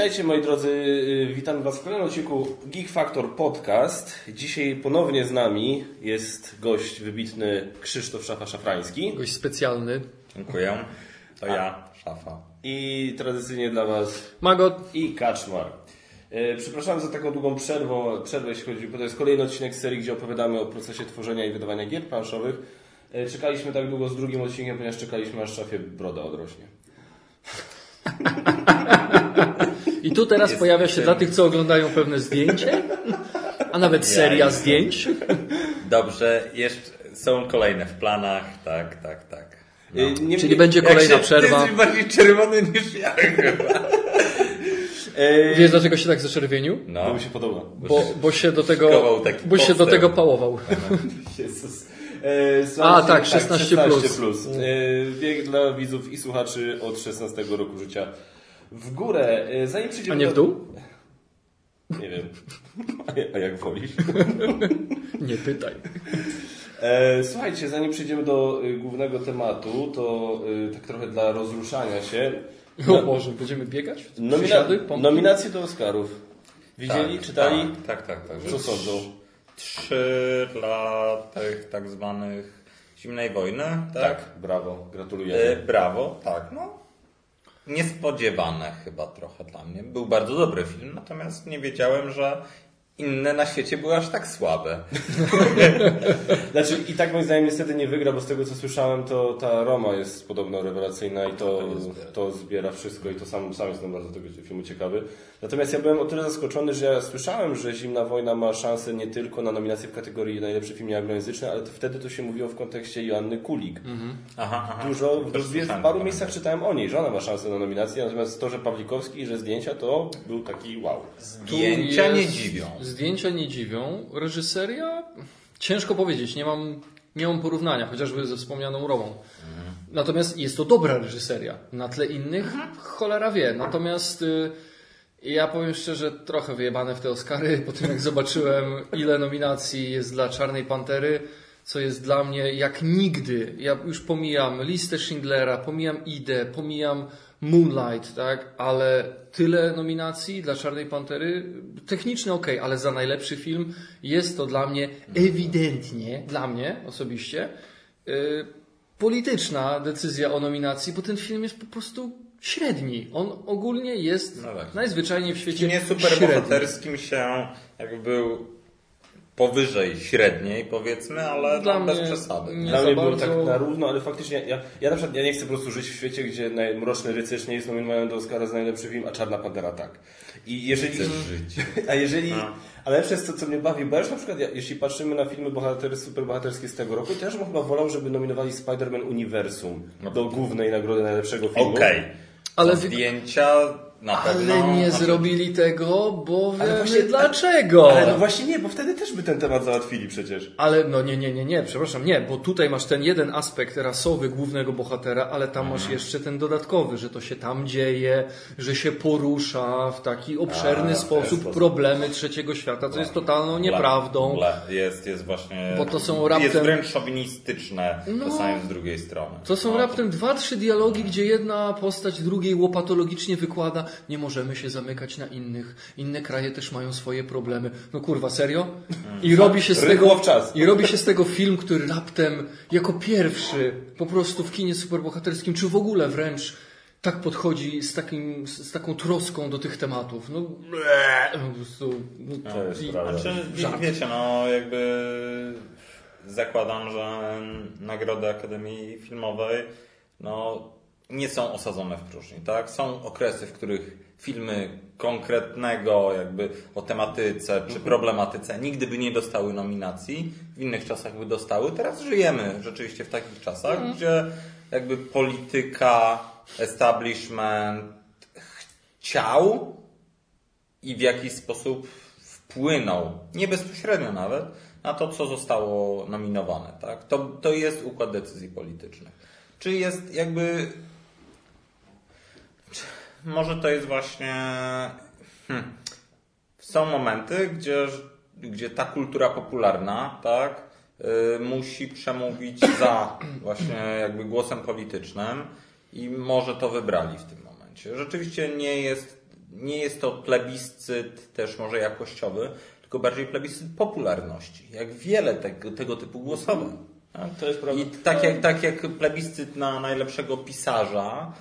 Witajcie moi drodzy, y, witam Was w kolejnym odcinku Geek Factor Podcast. Dzisiaj ponownie z nami jest gość wybitny Krzysztof Szafa-Szafrański. Gość specjalny. Dziękuję. To ja, szafa. I tradycyjnie dla Was Magot. i Kaczmar. Y, Przepraszam za taką długą przerwę, przerwę jeśli chodzi, bo to jest kolejny odcinek serii, gdzie opowiadamy o procesie tworzenia i wydawania gier planszowych. Y, Czekaliśmy tak długo z drugim odcinkiem, ponieważ czekaliśmy aż szafie broda odrośnie. I tu teraz Jest pojawia się ten- dla tych, co oglądają pewne zdjęcie, a nawet seria jestem. zdjęć. Dobrze, jeszcze są kolejne w planach, tak, tak, tak. No. Y, nie- Czyli nie- będzie kolejna się- przerwa. Ty jesteś bardziej czerwony niż ja chyba. y, Wiesz dlaczego się tak zaczerwienił? No. mi się podoba. Bo, bo się do tego, bo się do tego pałował. Jezus. E, słuchajcie, A, tak, 16 plus. plus. E, wiek dla widzów i słuchaczy od 16 roku życia w górę. E, zanim A przejdziemy nie w dół? Nie wiem. A jak wolisz? Nie pytaj. E, słuchajcie, zanim przejdziemy do y, głównego tematu, to y, tak trochę dla rozruszania się. O Boże, będziemy biegać? Nomina... Nominacje do Oscarów. Widzieli, Tak, czytali? Tak, tak, tak. Co że sądzą? Trzy dla tych tak zwanych zimnej wojny, tak? Tak, brawo, E, gratulujemy. brawo, tak, no. Niespodziewane chyba trochę dla mnie. Był bardzo dobry film, natomiast nie wiedziałem, że inne na świecie były aż tak słabe. Znaczy i tak moim zdaniem niestety nie wygra, bo z tego co słyszałem, to ta Roma jest podobno rewelacyjna i to, zbiera. to zbiera wszystko i to sam, sam jestem bardzo tego filmu ciekawy. Natomiast ja byłem o tyle zaskoczony, że ja słyszałem, że Zimna Wojna ma szansę nie tylko na nominację w kategorii najlepszy film nieanglojęzyczny, ale to wtedy to się mówiło w kontekście Joanny Kulik. Aha, aha. Dużo, w, w słyszałem paru miejscach czytałem o niej, że ona ma szansę na nominację, natomiast to, że Pawlikowski i że zdjęcia, to był taki wow. Zdjęcia nie dziwią. Zdjęcia nie dziwią. Reżyseria? Ciężko powiedzieć. Nie mam, nie mam porównania, chociażby ze wspomnianą Romą. Natomiast jest to dobra reżyseria. Na tle innych cholera wie. Natomiast y, ja powiem szczerze, trochę wyjebane w te Oscary, po tym jak zobaczyłem ile nominacji jest dla Czarnej Pantery, co jest dla mnie jak nigdy. Ja już pomijam listę Schindlera, pomijam Idę, pomijam Moonlight, tak? Ale tyle nominacji dla Czarnej Pantery, techniczne ok, ale za najlepszy film jest to dla mnie ewidentnie, dla mnie osobiście, y, polityczna decyzja o nominacji, bo ten film jest po prostu średni. On ogólnie jest No tak. najzwyczajniej w W świecie kinie średni. superbohaterskim się jakby był powyżej średniej powiedzmy, ale Dla tam bez mnie przesady. nie Dla mnie było bardzo. tak na równo, ale faktycznie ja, ja na przykład ja nie chcę po prostu żyć w świecie, gdzie Mroczny Rycerz nie jest nominowany do Oscara za najlepszy film, a Czarna Pantera tak. I jeżeli... Chcesz żyć. A jeżeli... A. Ale lepsze jest to, co mnie bawi, bo ja już na przykład, ja, jeśli patrzymy na filmy bohatery, superbohaterskie z tego roku, to ja bym chyba wolał, żeby nominowali Spider-Man Uniwersum do głównej nagrody najlepszego filmu. Okej. Ale Ale zdjęcia na pewno. Ale nie zrobili tego, bo Ale wiemy właśnie- dlaczego. Ale no właśnie nie, bo wtedy też by ten temat załatwili przecież. Ale no nie, nie, nie, nie, przepraszam, nie, bo tutaj masz ten jeden aspekt rasowy głównego bohatera, ale tam masz Mhm. jeszcze ten dodatkowy, że to się tam dzieje, że się porusza w taki obszerny A, sposób. problemy trzeciego świata, co jest totalną nieprawdą. Ble, Jest, jest właśnie. Bo to są raptem- Jest wręcz szowinistyczne, No. czasami z drugiej strony. To są No, raptem dwa, trzy dialogi, gdzie jedna postać drugiej łopatologicznie wykłada, nie możemy się zamykać na innych, inne kraje też mają swoje problemy. No kurwa, serio? I robi się z tego, i robi się z tego film, który raptem jako pierwszy po prostu w kinie superbohaterskim, czy w ogóle wręcz tak podchodzi z, takim, z taką troską do tych tematów. No, ble, po prostu, no, To jest i- prawda. Znaczy, wiecie, no jakby zakładam, że nagrody Akademii Filmowej no, nie są osadzone w próżni, tak? Są okresy, w których filmy konkretnego jakby o tematyce czy problematyce nigdy by nie dostały nominacji, w innych czasach by dostały. Teraz żyjemy rzeczywiście w takich czasach, gdzie jakby polityka, establishment chciał i w jakiś sposób wpłynął, nie bezpośrednio nawet, na to, co zostało nominowane. Tak? To, to jest układ decyzji politycznych. Czy jest jakby. Może to jest właśnie. Hmm, są momenty, gdzie, gdzie ta kultura popularna, tak, y, musi przemówić za właśnie jakby głosem politycznym i może to wybrali w tym momencie. Rzeczywiście nie jest nie jest to plebiscyt też może jakościowy, tylko bardziej plebiscyt popularności. Jak wiele tego, tego typu głosowań. Tak? To jest prawda. I tak jak, tak jak plebiscyt na najlepszego pisarza,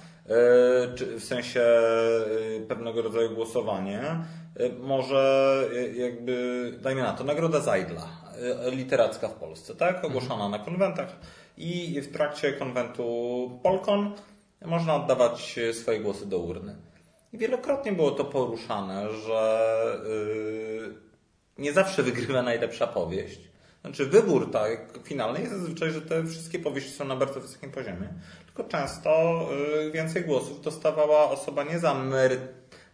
w sensie e, pewnego rodzaju głosowanie, e, może e, jakby, dajmy na to, nagroda Zajdla, e, literacka w Polsce, tak? Ogłoszona na konwentach i w trakcie konwentu Polkon można oddawać e, swoje głosy do urny. I wielokrotnie było to poruszane, że e, nie zawsze wygrywa najlepsza powieść. Znaczy wybór tak finalny jest zazwyczaj, że te wszystkie powieści są na bardzo wysokim poziomie, tylko często y, więcej głosów dostawała osoba nie za mery,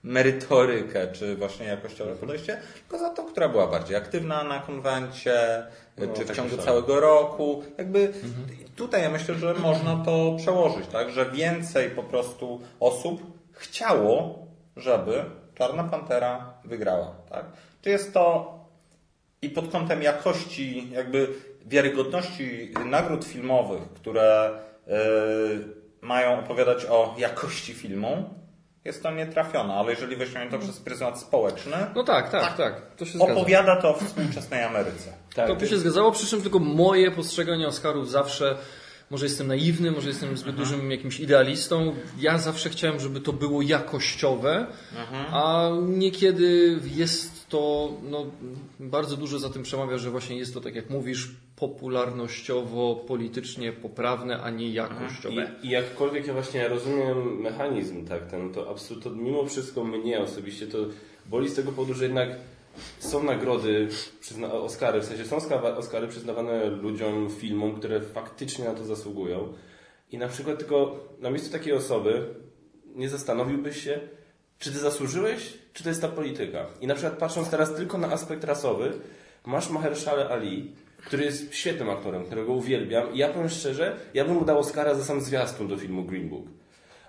merytorykę, czy właśnie jakościowe podejście, tylko za to, która była bardziej aktywna na konwencie, y, No, czy w tak ciągu całego roku. Jakby tutaj ja myślę, że można to przełożyć, tak, że więcej po prostu osób chciało, żeby Czarna Pantera wygrała, tak? Czy jest to i pod kątem jakości, jakby wiarygodności nagród filmowych, które y, mają opowiadać o jakości filmu, jest to nietrafione, ale jeżeli weźmiemy to przez pryzmat społeczny, No tak, tak, tak. To się zgadza. opowiada to o współczesnej Ameryce. Tak, To by się zgadzało, przy czym tylko moje postrzeganie Oscarów zawsze, może jestem naiwny, może jestem zbyt dużym jakimś idealistą, ja zawsze chciałem, żeby to było jakościowe, a niekiedy jest to, no, bardzo dużo za tym przemawia, że właśnie jest to, tak jak mówisz, popularnościowo, politycznie poprawne, a nie jakościowe. I, I jakkolwiek ja właśnie rozumiem mechanizm, tak, ten, to absolutnie, mimo wszystko mnie osobiście to boli z tego powodu, że jednak są nagrody, przyzna, Oscary, w sensie są Oscary przyznawane ludziom, filmom, które faktycznie na to zasługują. I na przykład tylko na miejscu takiej osoby nie zastanowiłbyś się, czy ty zasłużyłeś, czy to jest ta polityka. I na przykład patrząc teraz tylko na aspekt rasowy, masz Mahershala Ali, który jest świetnym aktorem, którego uwielbiam i ja powiem szczerze, ja bym mu dał Oscara za sam zwiastun do filmu Green Book.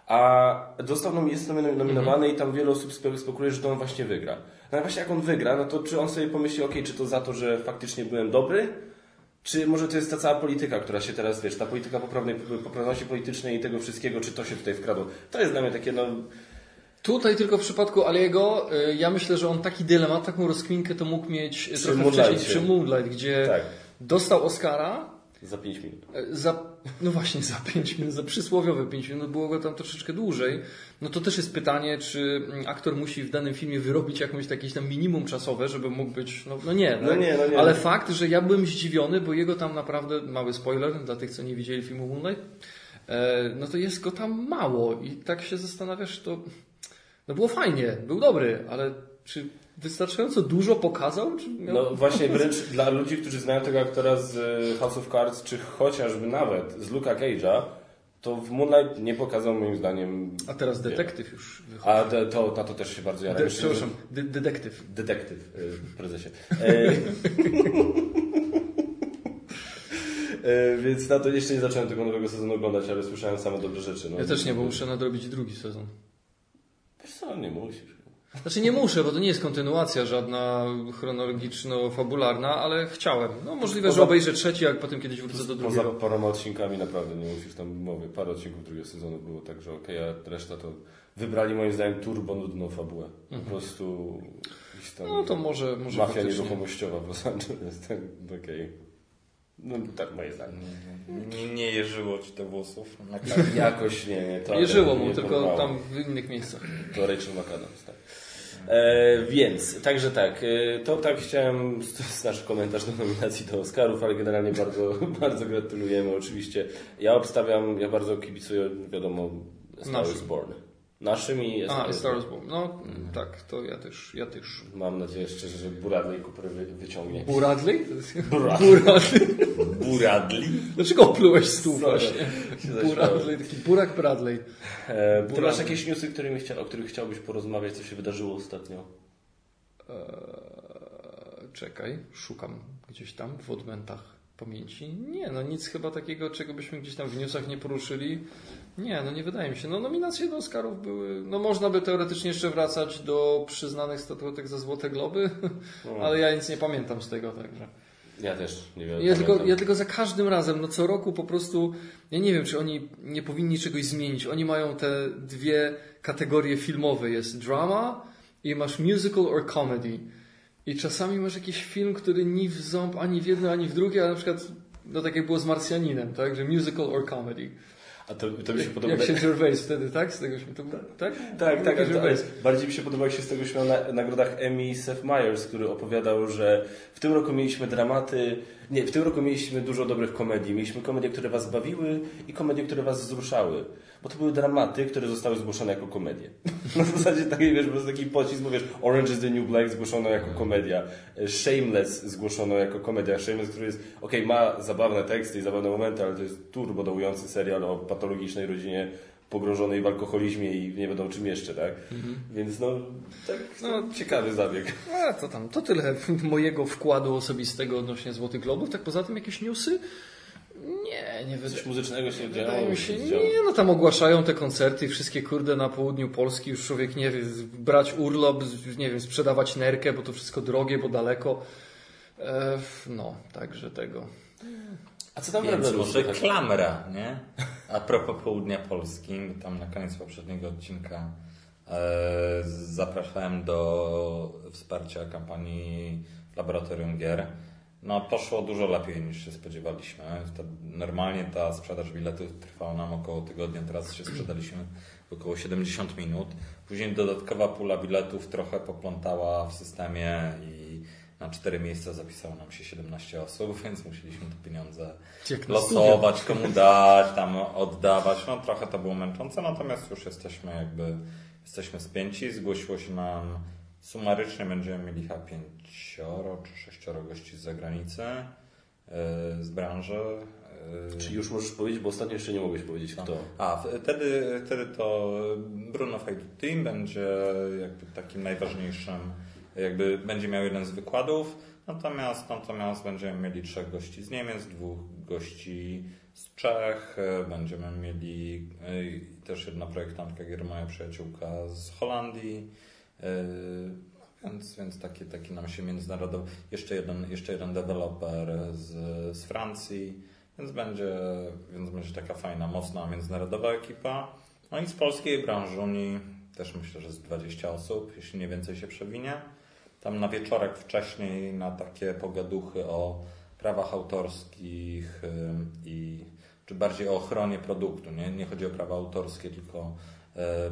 A dostał nom- jest nomin- nominowany i tam wiele osób spe- spekuluje, że to on właśnie wygra. No ale właśnie jak on wygra, no to czy on sobie pomyśli, ok, czy to za to, że faktycznie byłem dobry, czy może to jest ta cała polityka, która się teraz, wiesz, ta polityka poprawnej, poprawności politycznej i tego wszystkiego, czy to się tutaj wkradło. To jest dla mnie takie, no, Tutaj tylko w przypadku Aliego, y, ja myślę, że on taki dylemat, taką rozkminkę to mógł mieć Przy trochę wcześniej przy Moonlight, gdzie tak, dostał Oscara, za 5 minut. y, za, no właśnie za 5 minut, za przysłowiowe 5 minut, było go tam troszeczkę dłużej. No to też jest pytanie, czy mm, aktor musi w danym filmie wyrobić jakąś jakieś tam minimum czasowe, żeby mógł być, no, no nie, No nie, no nie. ale fakt, że ja byłem zdziwiony, bo jego tam naprawdę, mały spoiler dla tych, co nie widzieli filmu Moonlight, e, no to jest go tam mało i tak się zastanawiasz, to no było fajnie, był dobry, ale czy wystarczająco dużo pokazał? Miał... No właśnie wręcz dla ludzi, którzy znają tego aktora z e, House of Cards, czy chociażby nawet z Luka Cage'a, to w Moonlight nie pokazał moim zdaniem... A teraz detektyw już wychodzi. A to, to, na to też się bardzo jaram. De, przepraszam, de, detektyw. Detektyw, e, prezesie. E, Więc na to jeszcze nie zacząłem tego nowego sezonu oglądać, ale słyszałem same dobre rzeczy. No. Ja też nie, bo muszę nadrobić drugi sezon. Wiesz co, nie musisz. Znaczy nie muszę, bo to nie jest kontynuacja żadna chronologiczno-fabularna, ale chciałem. No możliwe, że Poza- obejrzę trzeci, a potem kiedyś wrócę do Poza drugiego. paroma odcinkami naprawdę nie musisz tam mówię. Parę odcinków drugiego sezonu było tak, że okej, a reszta to wybrali moim zdaniem turbo nudną fabułę. Po prostu Mhm. No to może, może mafia faktycznie. nieruchomościowa w Los Angeles. Tak, okej. No tak moje zdanie. Nie, nie jeżyło ci do włosów na Jakoś nie, nie. To Jeżyło nie mu, tylko tam w innych miejscach. To Rachel McAdams, tak. E, więc, także tak, e, to tak chciałem, to jest nasz komentarz do nominacji do Oscarów, ale generalnie bardzo, bardzo gratulujemy oczywiście. Ja obstawiam, ja bardzo kibicuję, wiadomo, Star is Born. Naszym i A, Star. Wars Bomb. No tak, to ja też, ja też. Mam nadzieję szczerze, że Buradley Cooper wy, wyciągnie. Buradley? Buradley. Buradley. Dlaczego oplułeś stół właśnie? Buradley, taki burak Bradley. E, ty Buradley. masz jakieś newsy, którymi chcia, o których chciałbyś porozmawiać, co się wydarzyło ostatnio? Eee, czekaj, szukam gdzieś tam w odmętach pamięci. Nie, no nic chyba takiego, czego byśmy gdzieś tam w newsach nie poruszyli. Nie, no nie wydaje mi się. No nominacje do Oscarów były, no można by teoretycznie jeszcze wracać do przyznanych statuetek za Złote Globy, No. ale ja nic nie pamiętam z tego, także. Ja też nie wiem. Ja tylko, ja tylko za każdym razem, no co roku po prostu, ja nie wiem, czy oni nie powinni czegoś zmienić. Oni mają te dwie kategorie filmowe. Jest drama i masz musical or comedy. I czasami masz jakiś film, który ni w ząb, ani w jedno, ani w drugie, ale na przykład, no tak jak było z Marsjaninem, tak? Że musical or comedy. A to, to mi się podoba. Jak się Gervais wtedy, tak? Z tego się to, tak? Tak, tak. ale Bardziej mi się podobał, jak się z tego śmiał na nagrodach Emmy Seth Meyers, który opowiadał, że w tym roku mieliśmy dramaty, nie, w tym roku mieliśmy dużo dobrych komedii. Mieliśmy komedie, które was bawiły i komedie, które was wzruszały. Bo to były dramaty, które zostały zgłoszone jako komedie. Na zasadzie takiej, wiesz, po prostu taki pocisk, bo wiesz, Orange is the New Black zgłoszono jako komedia, Shameless zgłoszono jako komedia. Shameless, który jest, okej, ma zabawne teksty i zabawne momenty, ale to jest turbo dołujący serial o patologicznej rodzinie pogrążonej w alkoholizmie i nie wiadomo czym jeszcze, tak? Więc no, tak, no, ciekawy zabieg. A, to tam, to tyle mojego wkładu osobistego odnośnie Złotych Globów. Tak poza tym jakieś newsy? Nie, nie wydaje Coś muzycznego się działo? Wydaje mi się, działo. nie, no tam ogłaszają te koncerty i wszystkie kurde na południu Polski, już człowiek nie wie, brać urlop, nie wiem, sprzedawać nerkę, bo to wszystko drogie, bo daleko. E, no, także tego. A co tam Więc może klamra, nie? A propos południa Polski, tam na koniec poprzedniego odcinka e, zapraszałem do wsparcia kampanii Laboratorium Gier. No poszło dużo lepiej niż się spodziewaliśmy. Normalnie ta sprzedaż biletów trwała nam około tygodnia, teraz się sprzedaliśmy w około 70 minut. Później dodatkowa pula biletów trochę poplątała w systemie i na cztery miejsca zapisało nam się 17 osób, więc musieliśmy te pieniądze losować, komu dać, tam oddawać. No trochę to było męczące, natomiast już jesteśmy jakby jesteśmy spięci. Zgłosiło się nam sumarycznie będziemy mieli chyba pięcioro czy sześcioro gości z zagranicy, yy, z branży. yy. Czy już możesz powiedzieć, bo ostatnio jeszcze nie mogłeś powiedzieć kto. A, wtedy, wtedy to Bruno Fajduti będzie jakby takim najważniejszym, jakby będzie miał jeden z wykładów, natomiast, natomiast będziemy mieli trzech gości z Niemiec, dwóch gości z Czech, e, będziemy mieli e, też jedna projektantka gier, moja przyjaciółka z Holandii, e, więc, więc taki, taki nam się międzynarodowy, jeszcze jeden, jeszcze jeden deweloper z, z Francji, więc będzie, więc będzie taka fajna, mocna, międzynarodowa ekipa. No i z polskiej branży Unii też myślę, że z 20 osób, jeśli nie więcej się przewinie. Tam na wieczorek wcześniej na takie pogaduchy o prawach autorskich i czy bardziej o ochronie produktu. Nie, nie chodzi o prawa autorskie, tylko e,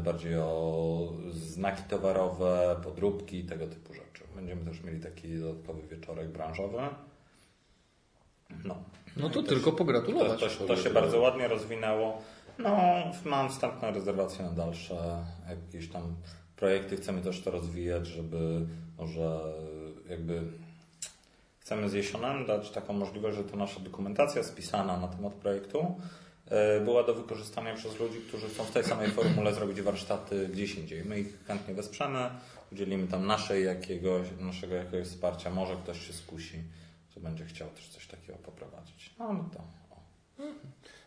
bardziej o znaki towarowe, podróbki i tego typu rzeczy. Będziemy też mieli taki dodatkowy wieczorek branżowy. No. No to I tylko to, pogratulować. to, to się bardzo ładnie rozwinęło. No, mam wstępne rezerwacje na dalsze jakieś tam projekty. Chcemy też to rozwijać, żeby może jakby chcemy z Jesionem dać taką możliwość, że to nasza dokumentacja spisana na temat projektu e, była do wykorzystania przez ludzi, którzy chcą w tej samej formule zrobić warsztaty gdzieś indziej. My ich chętnie wesprzemy, udzielimy tam naszej jakiegoś, naszego jakiegoś wsparcia. Może ktoś się skusi, że będzie chciał też coś takiego poprowadzić. No, no to.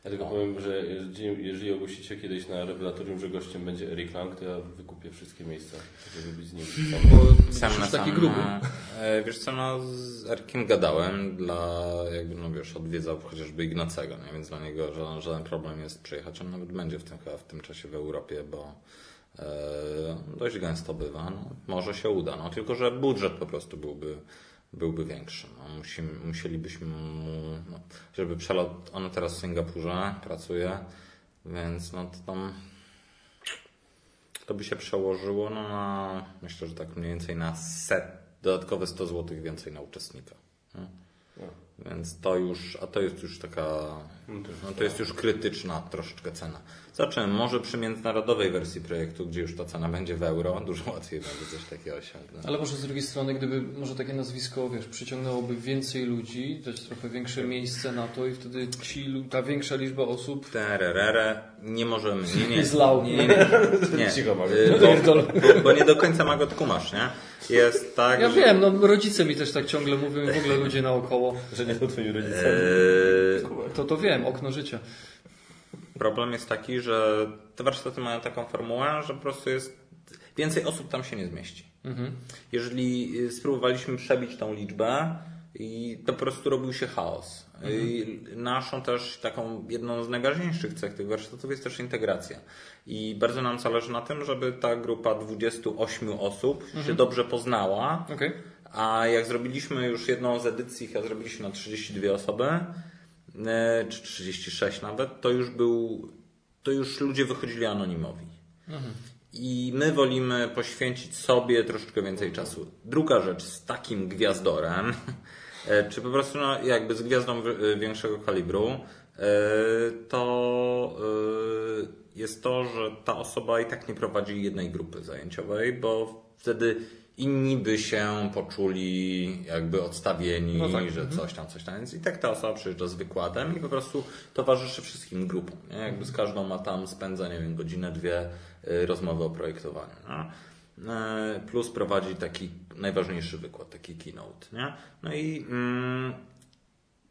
Ja tylko powiem, że jeżeli, jeżeli ogłosicie kiedyś na rewelatorium, że gościem będzie Eric Lang, to ja wykupię wszystkie miejsca, żeby być z nim. Bo Sam na taki gruby. e, Wiesz co, no z Erkiem gadałem dla, jakby no wiesz, odwiedzał chociażby Ignacego, nie? więc dla niego żaden, żaden problem jest przyjechać. On nawet będzie w tym, w tym czasie w Europie, bo e, dość gęsto bywa. No, może się uda, no tylko że budżet po prostu byłby byłby większy. No, musimy, musielibyśmy mu, no, żeby przelot, on teraz w Singapurze pracuje, więc no to tam to by się przełożyło no, na, myślę, że tak mniej więcej na set, dodatkowe 100 zł więcej na uczestnika. nie? Więc to już, a to jest już taka, no to jest już krytyczna troszeczkę cena. Zobaczymy, może przy międzynarodowej wersji projektu, gdzie już ta cena będzie w euro, dużo łatwiej będzie coś takiego osiągnąć. Ale może z drugiej strony, gdyby może takie nazwisko, wiesz, przyciągnęłoby więcej ludzi, dać trochę większe miejsce na to i wtedy ci, ta większa liczba osób Tererere, nie możemy, nie, nie, Zlał. nie, nie, nie, nie. Cicho, Mago. Y, bo, bo, bo nie do końca Magot kumasz, nie? Jest tak, Ja że- wiem, no rodzice mi też tak ciągle mówią i w ogóle ludzie naokoło. Że nie są twoimi rodzicami. Eee, To to wiem, okno życia. Problem jest taki, że te warsztaty mają taką formułę, że po prostu jest więcej osób tam się nie zmieści. Jeżeli y, spróbowaliśmy przebić tą liczbę i to po prostu robił się chaos. I naszą też taką jedną z najważniejszych cech tych warsztatów jest też integracja. I bardzo nam zależy na tym, żeby ta grupa 28 osób się dobrze poznała. Okej. A jak zrobiliśmy już jedną z edycji, a zrobiliśmy na 32 osoby, e, czy 36 nawet, to już był, to już ludzie wychodzili anonimowi. I my wolimy poświęcić sobie troszeczkę więcej czasu. Druga rzecz z takim gwiazdorem, czy po prostu no, jakby z gwiazdą e, większego kalibru, e, to e, jest to, że ta osoba i tak nie prowadzi jednej grupy zajęciowej, bo wtedy inni by się poczuli jakby odstawieni, No tak. że coś tam, coś tam. Więc i tak ta osoba przyjeżdża z wykładem i po prostu towarzyszy wszystkim grupom. Nie? Jakby z każdą ma tam spędza, nie wiem, godzinę, dwie rozmowy o projektowaniu. E, Plus prowadzi taki najważniejszy wykład, taki keynote. Nie? No i mm,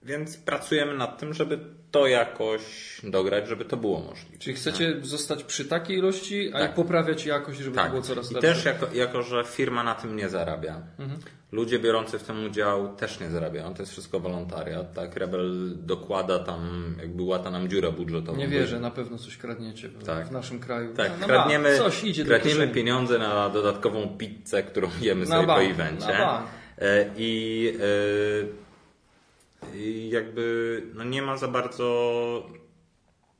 więc pracujemy nad tym, żeby to jakoś dograć, żeby to było możliwe. Czyli chcecie zostać przy takiej ilości, a Tak. poprawiać jakość, żeby to Tak. było coraz I lepsze. też jako, jako, że firma na tym nie zarabia. Mhm. Ludzie biorący w tym udział też nie zarabiają. To jest wszystko wolontariat. Tak, Rebel dokłada tam, jakby łata nam dziurę budżetową. Nie wierzę, na pewno coś kradniecie w, Tak. w naszym kraju. Tak, No, no kradniemy, coś idzie kradniemy pieniądze na dodatkową pizzę, którą jemy Na sobie po bank, evencie. na bank. E, I, I jakby no nie ma za bardzo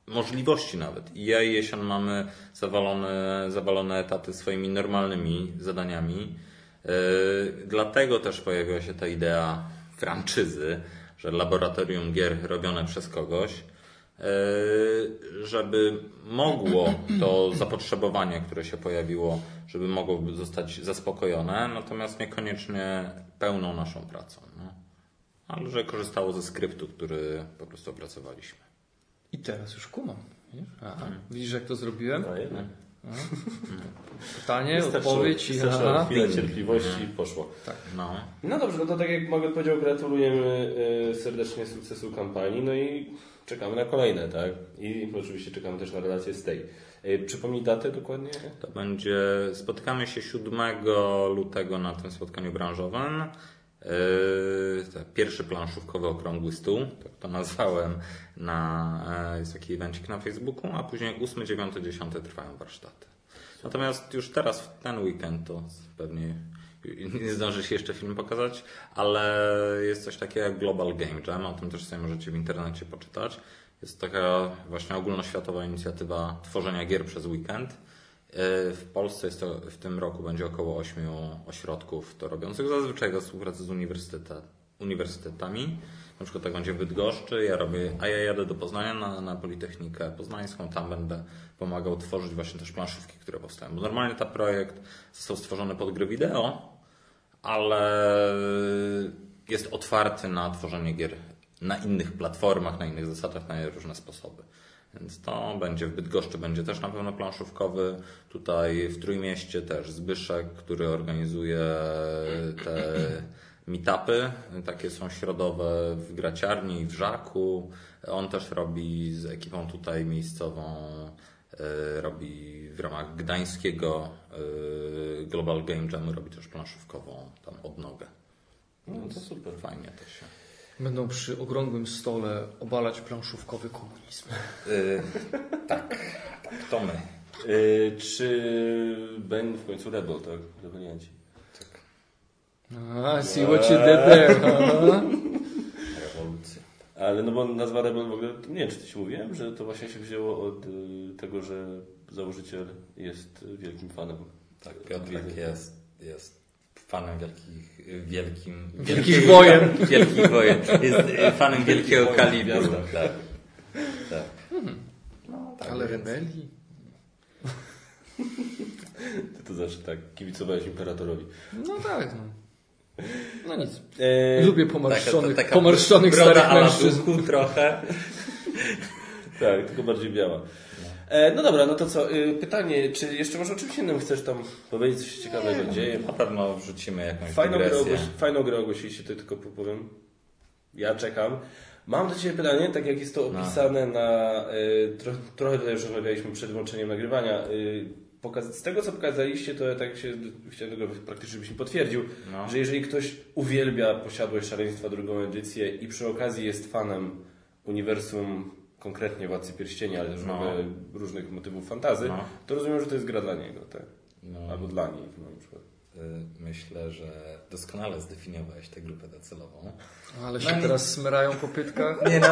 możliwości nawet. I ja i Jesion mamy zawalone, zawalone etaty swoimi normalnymi zadaniami. E, Dlatego też pojawiła się ta idea franczyzy, że laboratorium gier robione przez kogoś, e, żeby mogło to zapotrzebowanie, które się pojawiło, żeby mogło zostać zaspokojone, natomiast niekoniecznie pełną naszą pracą. No. Ale że korzystało ze skryptu, który po prostu opracowaliśmy. I teraz już kumam. widzisz? Aha. Widzisz, jak to zrobiłem? No, jednak. Pytanie, Wystarczyło- odpowiedź. Aha. chwilę cierpliwości i poszło. No. No dobrze, no to tak jak Mogę powiedział, gratulujemy y, serdecznie sukcesu kampanii, no i czekamy na kolejne, tak? I oczywiście czekamy też na relacje z tej. Y, Przypomnij datę dokładnie? To będzie, spotykamy się 7 lutego na tym spotkaniu branżowym. Yy, tak, pierwszy planszówkowy okrągły stół, tak to nazwałem, na, e, jest taki evencik na Facebooku, a później 8, 9, 10 trwają warsztaty. Natomiast już teraz w ten weekend to pewnie nie zdąży się jeszcze film pokazać, ale jest coś takiego jak Global Game Jam, o tym też sobie możecie w internecie poczytać. Jest taka właśnie ogólnoświatowa inicjatywa tworzenia gier przez weekend. Yy, W Polsce jest to, w tym roku będzie około 8 ośrodków to robiących, zazwyczaj we współpracy z uniwersyteta, uniwersytetami. Na przykład tak będzie w Bydgoszczy, ja robię, a ja jadę do Poznania na, na Politechnikę Poznańską, tam będę pomagał tworzyć właśnie też planszówki, które powstają. Bo normalnie ten projekt został stworzony pod gry wideo, ale jest otwarty na tworzenie gier na innych platformach, na innych zasadach, na różne sposoby. Więc to będzie w Bydgoszczy, będzie też na pewno planszówkowy. Tutaj w Trójmieście też Zbyszek, który organizuje te meetupy. Takie są środowe w Graciarni i w Żaku. On też robi z ekipą tutaj miejscową, e, robi w ramach gdańskiego e, Global Game Jamu, robi też planszówkową tam odnogę. No to super. Fajnie to się. Będą przy okrągłym stole obalać planszówkowy komunizm. Yy, tak, tak, to my. Y, czy będzie w końcu Rebel, tak? Rebelianci. Tak, Ah, see what you did there. rewolucja. Ale no bo nazwa Rebel w ogóle, nie wiem czy Ci mówiłem, że to właśnie się wzięło od y, tego, że założyciel jest wielkim fanem. Tak, Piotrek jest, jest fanem wielkich, wielkim, Wielkich wojen. Wielkich wojen. Jest y, fanem wielkiego wojen, kalibru. Tak. tak. No, tak Ale więc- rebelii? Ty to zawsze tak kibicowałeś imperatorowi. No tak. No, no nic. E, Lubię Taka, pomarszczonych, taka pomarszczonych broda starych mężczyzn. Trochę. tak, tylko bardziej biała. E, no dobra, no to co? Y, pytanie, czy jeszcze może o czymś innym chcesz tam powiedzieć, coś ciekawego dzieje? Na pewno wrzucimy jakąś Fajną grę, ogłosi, fajną grę ogłosiliście, to tylko powiem. Ja czekam. Mam do Ciebie pytanie, tak jak jest to No. opisane na... Y, tro, trochę tutaj już rozmawialiśmy przed włączeniem nagrywania. Y, pokaz- z tego, co pokazaliście, to tak się chciałem tego praktycznie, żebyś mi potwierdził, No. że jeżeli ktoś uwielbia Posiadłość Szaleństwa drugą edycję i przy okazji jest fanem uniwersum konkretnie Władcy Pierścienia, ale też w No. różnych motywów fantazy, No. to rozumiem, że to jest gra dla niego, tak? No. Albo dla niej w moim przypadku. Y, Myślę, że doskonale zdefiniowałeś tę grupę docelową. Ale się No teraz smyrają po pytkach. Nie no,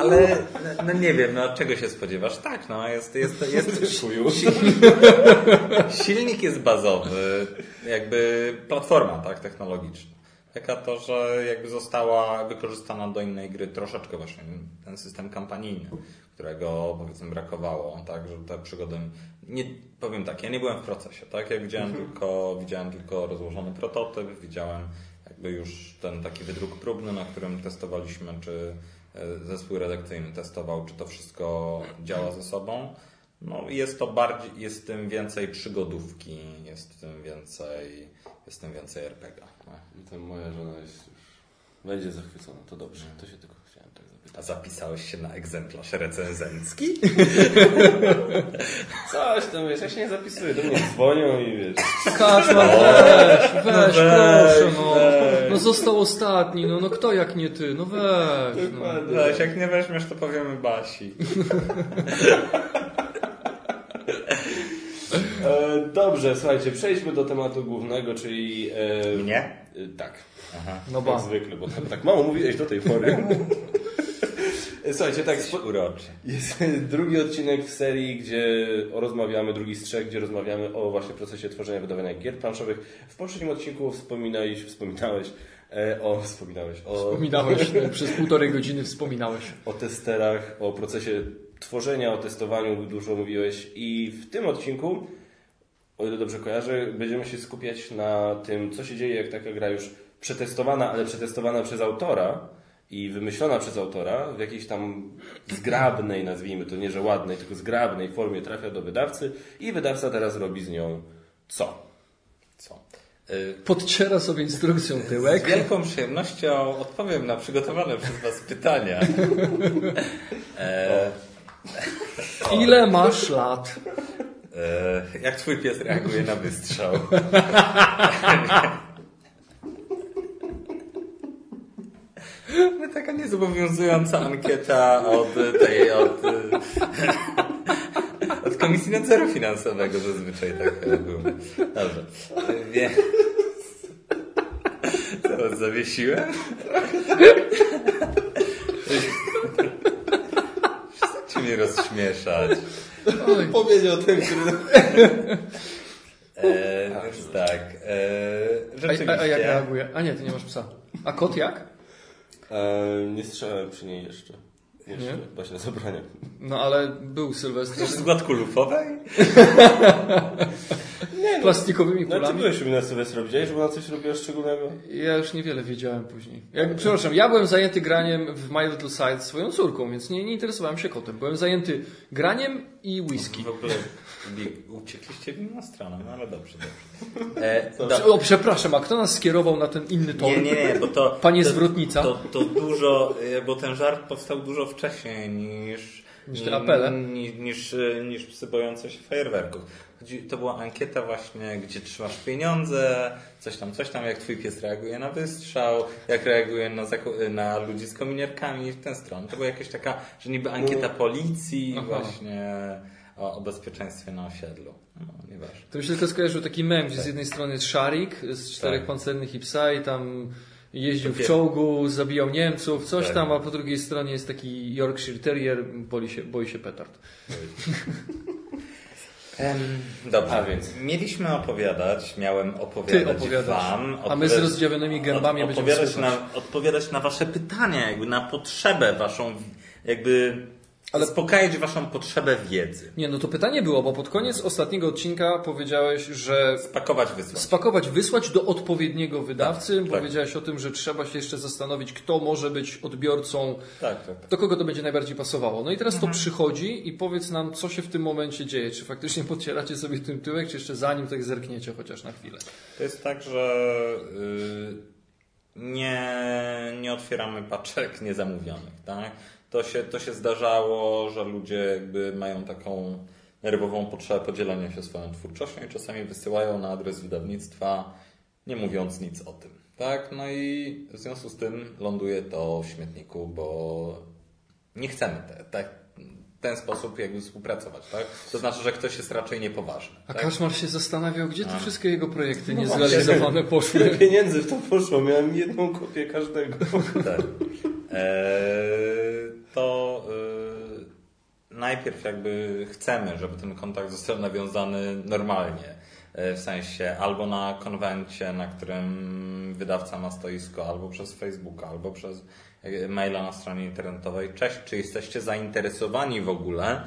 ale no, no nie wiem, no czego się spodziewasz? Tak, no jest, jest, jest Chuju. silnik jest bazowy, jakby platforma tak, technologiczna. Taka to, że jakby została wykorzystana do innej gry troszeczkę właśnie ten system kampanijny, którego powiedzmy brakowało, tak, że te przygody, nie, powiem tak, ja nie byłem w procesie, tak, ja widziałem tylko, widziałem tylko rozłożony prototyp, widziałem jakby już ten taki wydruk próbny, na którym testowaliśmy, czy e, zespół redakcyjny testował, czy to wszystko działa ze sobą. No jest to bardziej, jest w tym więcej przygodówki, jest w tym więcej, jest w tym więcej RPG. No. I to moja żona jest już... Będzie zachwycona, to dobrze. To się tylko chciałem tak zapytać. A zapisałeś się na egzemplarz recenzencki? Coś tam, wiesz, ja się nie zapisuję, do mnie dzwonią i wiesz... Kaczmar, weź, weź, weź, proszę, no. weź. No został ostatni, no, no kto jak nie ty, no weź. No. Weź, jak nie weźmiesz, to powiemy Basi. E, dobrze, słuchajcie, przejdźmy do tematu głównego, czyli... E, Mnie? e, tak. Aha. No Jak ba. zwykle, bo tak, tak mało mówiłeś do tej pory. Słuchajcie, tak, spo- Uroczy. jest drugi odcinek w serii, gdzie rozmawiamy, drugi z trzech, gdzie rozmawiamy o właśnie procesie tworzenia, wydawania gier planszowych. W poprzednim odcinku wspominałeś, wspominałeś e, o, wspominałeś o, Wspominałeś, przez półtorej godziny wspominałeś. o testerach, o procesie tworzenia, o testowaniu dużo mówiłeś i w tym odcinku, o ile dobrze kojarzę, będziemy się skupiać na tym, co się dzieje, jak taka gra już przetestowana, ale przetestowana przez autora i wymyślona przez autora w jakiejś tam zgrabnej, nazwijmy to nie, że ładnej, tylko zgrabnej formie trafia do wydawcy i wydawca teraz robi z nią co? Co? Y, Podciera sobie instrukcją Z tyłek. wielką przyjemnością odpowiem na przygotowane przez Was pytania. E, Ile masz lat? e, jak Twój pies reaguje na wystrzał? Taka niezobowiązująca ankieta od tej, od, od Komisji Nadzoru Finansowego zazwyczaj tak było. Dobrze. Więc... Co zawiesiłem? Mnie rozśmieszać. Powiedział ten, który... E, więc tak. E, a, rzeczywiście. a, a jak reaguje? A nie, ty nie masz psa. A kot jak? E, nie strzelałem przy niej jeszcze. Jeszcze, Nie? się zabrania. No ale był Sylwester Z gładku plastikowymi No ty kulami. byłeś u mnie na Sylwestra, widziałeś, że ona coś robiła szczególnego? Ja już niewiele wiedziałem później. Jak, przepraszam, ja byłem zajęty graniem w My Little Side swoją córką, więc nie, nie interesowałem się kotem. Byłem zajęty graniem i whisky. W ogóle uciekliście w inną stronę, no ale dobrze, dobrze. E, do, O, przepraszam, a kto nas skierował na ten inny tor? nie, nie, nie, bo to... Panie to, zwrotnica. To, to dużo, e, bo ten żart powstał dużo wcześniej niż... Niż te apele? Niż, niż, e, niż psy bojące się fajerwerków. Chodzi- To była ankieta właśnie, gdzie trzymasz pieniądze, coś tam, coś tam, jak twój pies reaguje na wystrzał, jak reaguje na, na ludzi z kominierkami w tę stronę. To była jakaś taka, że niby ankieta policji Aha. właśnie o, o bezpieczeństwie na osiedlu. No, nieważne. To mi się tylko skojarzył taki mem, gdzie z jednej strony jest szarik z czterech Tak. pancernych i psa i tam jeździł w czołgu, zabijał Niemców, coś Tak. tam, a po drugiej stronie jest taki Yorkshire Terrier, boi się, boi się petard. Dobrze, A więc. mieliśmy opowiadać, miałem opowiadać wam. A my z rozdziawionymi gębami od, będziemy odpowiadać na, odpowiadać na wasze pytania, jakby na potrzebę waszą, jakby Ale- zaspokajać waszą potrzebę wiedzy. Nie, no to pytanie było, bo pod koniec ostatniego odcinka powiedziałeś, że Spakować, wysłać. spakować, wysłać do odpowiedniego wydawcy. tak. Powiedziałeś o tym, że trzeba się jeszcze zastanowić, kto może być odbiorcą, Tak, tak, tak. do kogo to będzie najbardziej pasowało. No i teraz Mhm. to przychodzi i powiedz nam, co się w tym momencie dzieje. Czy faktycznie podcieracie sobie tym tyłek, czy jeszcze zanim tak zerkniecie chociaż na chwilę. To jest tak, że y, nie, nie otwieramy paczek niezamówionych, tak? To się, to się zdarzało, że ludzie jakby mają taką nerwową potrzebę podzielenia się swoją twórczością i czasami wysyłają na adres wydawnictwa, nie mówiąc nic o tym. Tak, no i w związku z tym ląduje to w śmietniku, bo nie chcemy te, te, ten sposób jakby współpracować, tak? To znaczy, że ktoś jest raczej niepoważny. A tak? Kaczmar się zastanawiał, gdzie te wszystkie jego projekty No niezrealizowane poszły. Tyle pieniędzy w to poszło, miałem jedną kopię każdego. Tak. Eee, to e, najpierw jakby chcemy, żeby ten kontakt został nawiązany normalnie. E, W sensie albo na konwencie, na którym wydawca ma stoisko, albo przez Facebooka, albo przez maila na stronie internetowej. Cześć, czy jesteście zainteresowani w ogóle?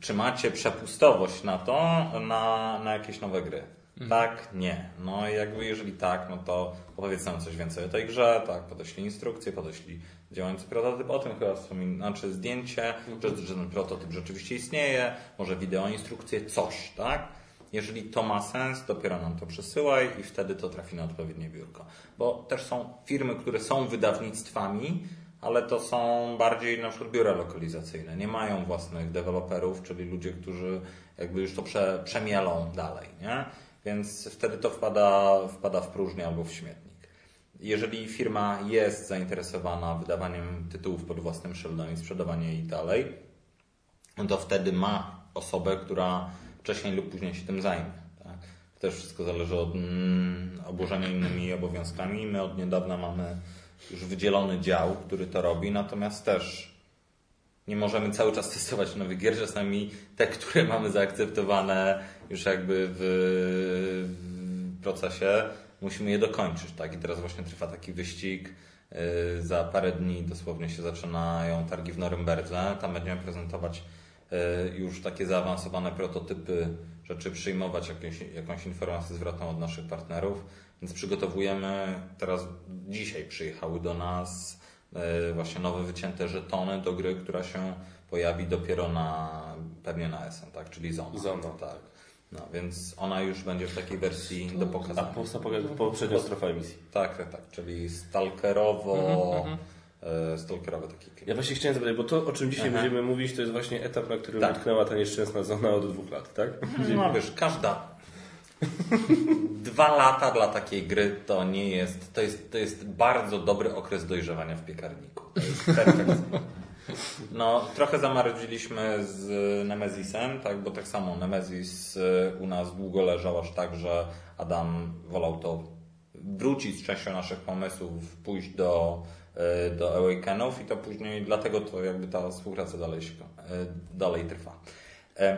Czy macie przepustowość na to, na, na jakieś nowe gry? Tak, nie. No i jakby jeżeli tak, no to opowiedz nam coś więcej o tej grze, tak, podeślij instrukcję, podeślij działający prototyp, o tym chyba wspomin, znaczy zdjęcie, że, że ten prototyp rzeczywiście istnieje, może wideo, instrukcję, coś, tak? Jeżeli to ma sens, dopiero nam to przesyłaj i wtedy to trafi na odpowiednie biurko. Bo też są firmy, które są wydawnictwami, ale to są bardziej na przykład biura lokalizacyjne. Nie mają własnych deweloperów, czyli ludzie, którzy jakby już to prze, przemielą dalej, nie? Więc wtedy to wpada, wpada w próżnię albo w śmietnik. Jeżeli firma jest zainteresowana wydawaniem tytułów pod własnym szyldem i sprzedawaniem ich dalej, to wtedy ma osobę, która wcześniej lub później się tym zajmie. Tak? Też wszystko zależy od mm, obłożenia innymi obowiązkami. My od niedawna mamy już wydzielony dział, który to robi, natomiast też nie możemy cały czas testować nowych gier, czasami te, które mamy zaakceptowane już jakby w, w procesie, musimy je dokończyć. Tak? I teraz właśnie trwa taki wyścig. Yy, Za parę dni dosłownie się zaczynają targi w Norymberdze. Tam będziemy prezentować już takie zaawansowane prototypy rzeczy, przyjmować jakieś, jakąś informację zwrotną od naszych partnerów. Więc przygotowujemy, teraz dzisiaj przyjechały do nas yy, właśnie nowe wycięte żetony do gry, która się pojawi dopiero na, pewnie na SN, tak? czyli Zona. Zona. tak. No, więc ona już będzie w takiej wersji do A pokazania. po, poprzednia strefa emisji. Tak, tak, tak, czyli stalkerowo, e, stalkerowe takie Ja właśnie chciałem zapytać, bo to o czym dzisiaj Aha. będziemy mówić, to jest właśnie etap, na którym Tak. utknęła ta nieszczęsna zona od dwóch lat, tak? No wiesz, każda. Dwa lata dla takiej gry to nie jest. To jest, to jest bardzo dobry okres dojrzewania w piekarniku. To jest. No, trochę zamarzyliśmy z Nemezisem, tak, bo tak samo Nemezis y, u nas długo leżał aż tak, że Adam wolał to wrócić z częścią naszych pomysłów, pójść do, do Awakenów i to później, dlatego to jakby ta współpraca dalej, się, y, dalej trwa. E,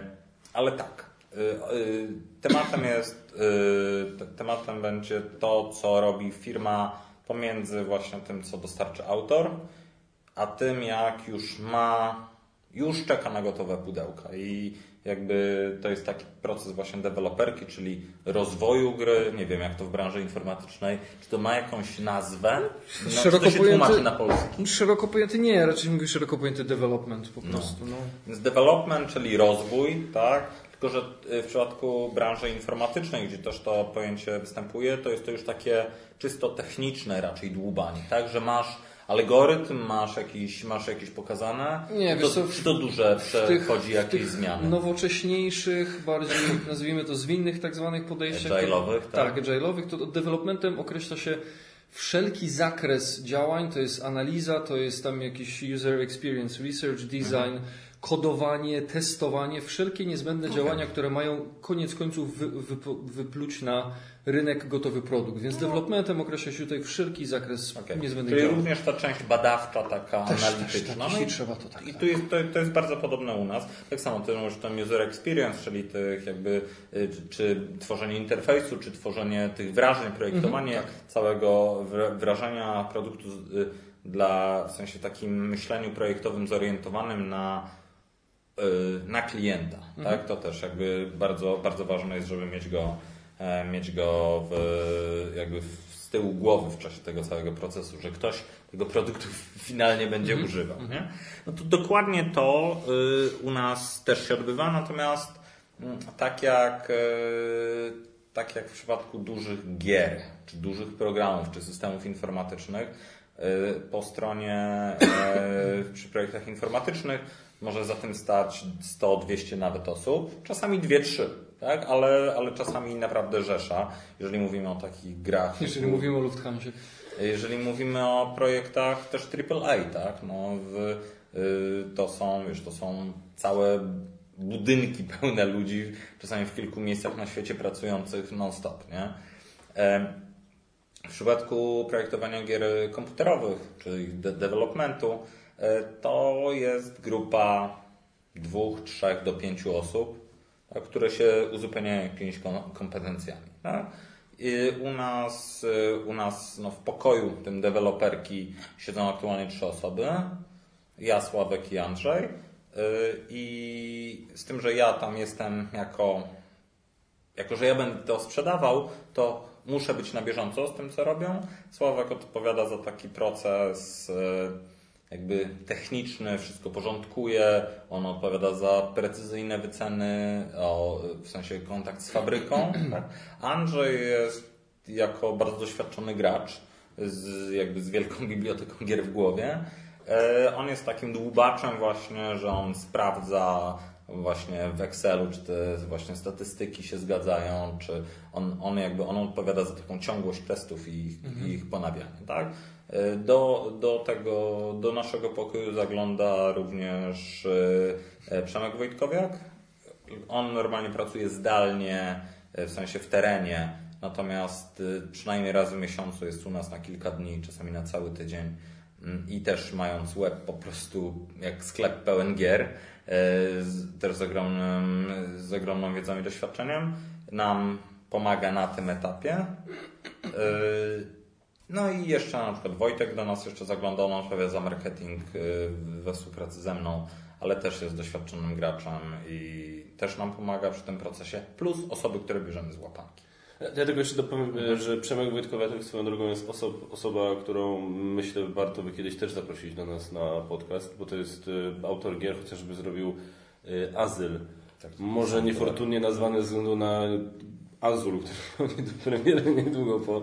Ale tak, tematem jest, te- tematem będzie to, co robi firma pomiędzy właśnie tym, co dostarczy autor, a tym, jak już ma, już czeka na gotowe pudełka i jakby to jest taki proces właśnie deweloperki, czyli rozwoju gry, nie wiem jak to w branży informatycznej, czy to ma jakąś nazwę, no, czy Szeroko to się pojęty- tłumaczy na polski. Szeroko pojęty nie, raczej mówię szeroko pojęty development po prostu. No. Więc development, czyli rozwój, tak? Tylko, że y, w przypadku branży informatycznej, gdzie też to pojęcie występuje, to jest to już takie czysto techniczne raczej dłubanie, tak? Że masz algorytm, masz jakiś, masz jakieś pokazane, Nie, to, wiesz co, czy to duże przechodzi jakieś zmiany? nowocześniejszych, bardziej nazwijmy to zwinnych tak zwanych podejściach. Agile'owych, tak? tak, agile'owych, to developmentem określa się wszelki zakres działań, to jest analiza, to jest tam jakiś user experience research, design, Mhm. Kodowanie, testowanie, wszelkie niezbędne Okej. działania, które mają koniec końców wy, wy, wypluć na rynek gotowy produkt. Więc developmentem określa się tutaj wszelki zakres No. Okej. niezbędnych Czyli działań. również ta część badawcza, taka Też, analityczna. też, tak, No i- trzeba, to tak, I tu jest, to, to jest bardzo podobne u nas. Tak samo ty mówisz tam user experience, czyli tych jakby, y, czy, czy tworzenie interfejsu, czy tworzenie tych wrażeń, projektowanie Mhm, tak. całego wra- wrażenia produktu y, dla, w sensie takim myśleniu projektowym zorientowanym na na klienta, Mhm. tak? To też jakby bardzo, bardzo ważne jest, żeby mieć go, e, mieć go w, jakby z tyłu głowy w czasie tego całego procesu, że ktoś tego produktu finalnie będzie Mhm. używał, nie? No to dokładnie to y, u nas też się odbywa, natomiast mm, tak jak, y, tak jak w przypadku dużych gier, czy dużych programów, czy systemów informatycznych, Y, Po stronie y, przy projektach informatycznych może za tym stać 100, 200 nawet osób, czasami 2-3, tak? ale, ale czasami naprawdę rzesza, jeżeli mówimy o takich grach. Jeżeli mówimy o Lufthansa. jeżeli mówimy o projektach też AAA, tak? No, w, y, to są, wiesz, to są całe budynki pełne ludzi, czasami w kilku miejscach na świecie pracujących non-stop, nie? W przypadku projektowania gier komputerowych, czyli de- developmentu, to jest grupa dwóch, trzech do pięciu osób, tak, które się uzupełniają jakimiś kom- kompetencjami. I u nas, y, u nas no, w pokoju tym deweloperki siedzą aktualnie trzy osoby. Ja, Sławek i Andrzej. I z tym, że ja tam jestem jako jako że ja będę to sprzedawał, to muszę być na bieżąco z tym, co robią. Sławek odpowiada za taki proces e, jakby techniczny, wszystko porządkuje, on odpowiada za precyzyjne wyceny, o, w sensie kontakt z fabryką. Tak? Andrzej jest jako bardzo doświadczony gracz, z, jakby z wielką biblioteką gier w głowie. E, On jest takim dłubaczem właśnie, że on sprawdza właśnie w Excelu, czy te właśnie statystyki się zgadzają, czy on, on jakby on odpowiada za taką ciągłość testów i ich, i ich ponawianie, tak? E, Do, do tego, do naszego pokoju zagląda również e, Przemek Wojtkowiak. On normalnie pracuje zdalnie, e, w sensie w terenie, natomiast przynajmniej raz w miesiącu jest u nas na kilka dni, czasami na cały tydzień Mm, i też mając web po prostu jak sklep pełen gier, też z, ogromnym, z ogromną wiedzą i doświadczeniem, nam pomaga na tym etapie. No i jeszcze na przykład Wojtek do nas jeszcze zaglądał, on odpowiada za marketing e, we współpracy ze mną, ale też jest doświadczonym graczem i też nam pomaga przy tym procesie, plus osoby, które bierzemy z łapanki. Ja tylko jeszcze dopowiem, e, że Przemek Wojtkowiatek swoją drogą jest osob, osoba, którą myślę warto by kiedyś też zaprosić do nas na podcast, bo to jest e, autor gier, chociażby zrobił Azyl. Może niefortunnie nazwany ze względu na Azul, który premiery niedługo po...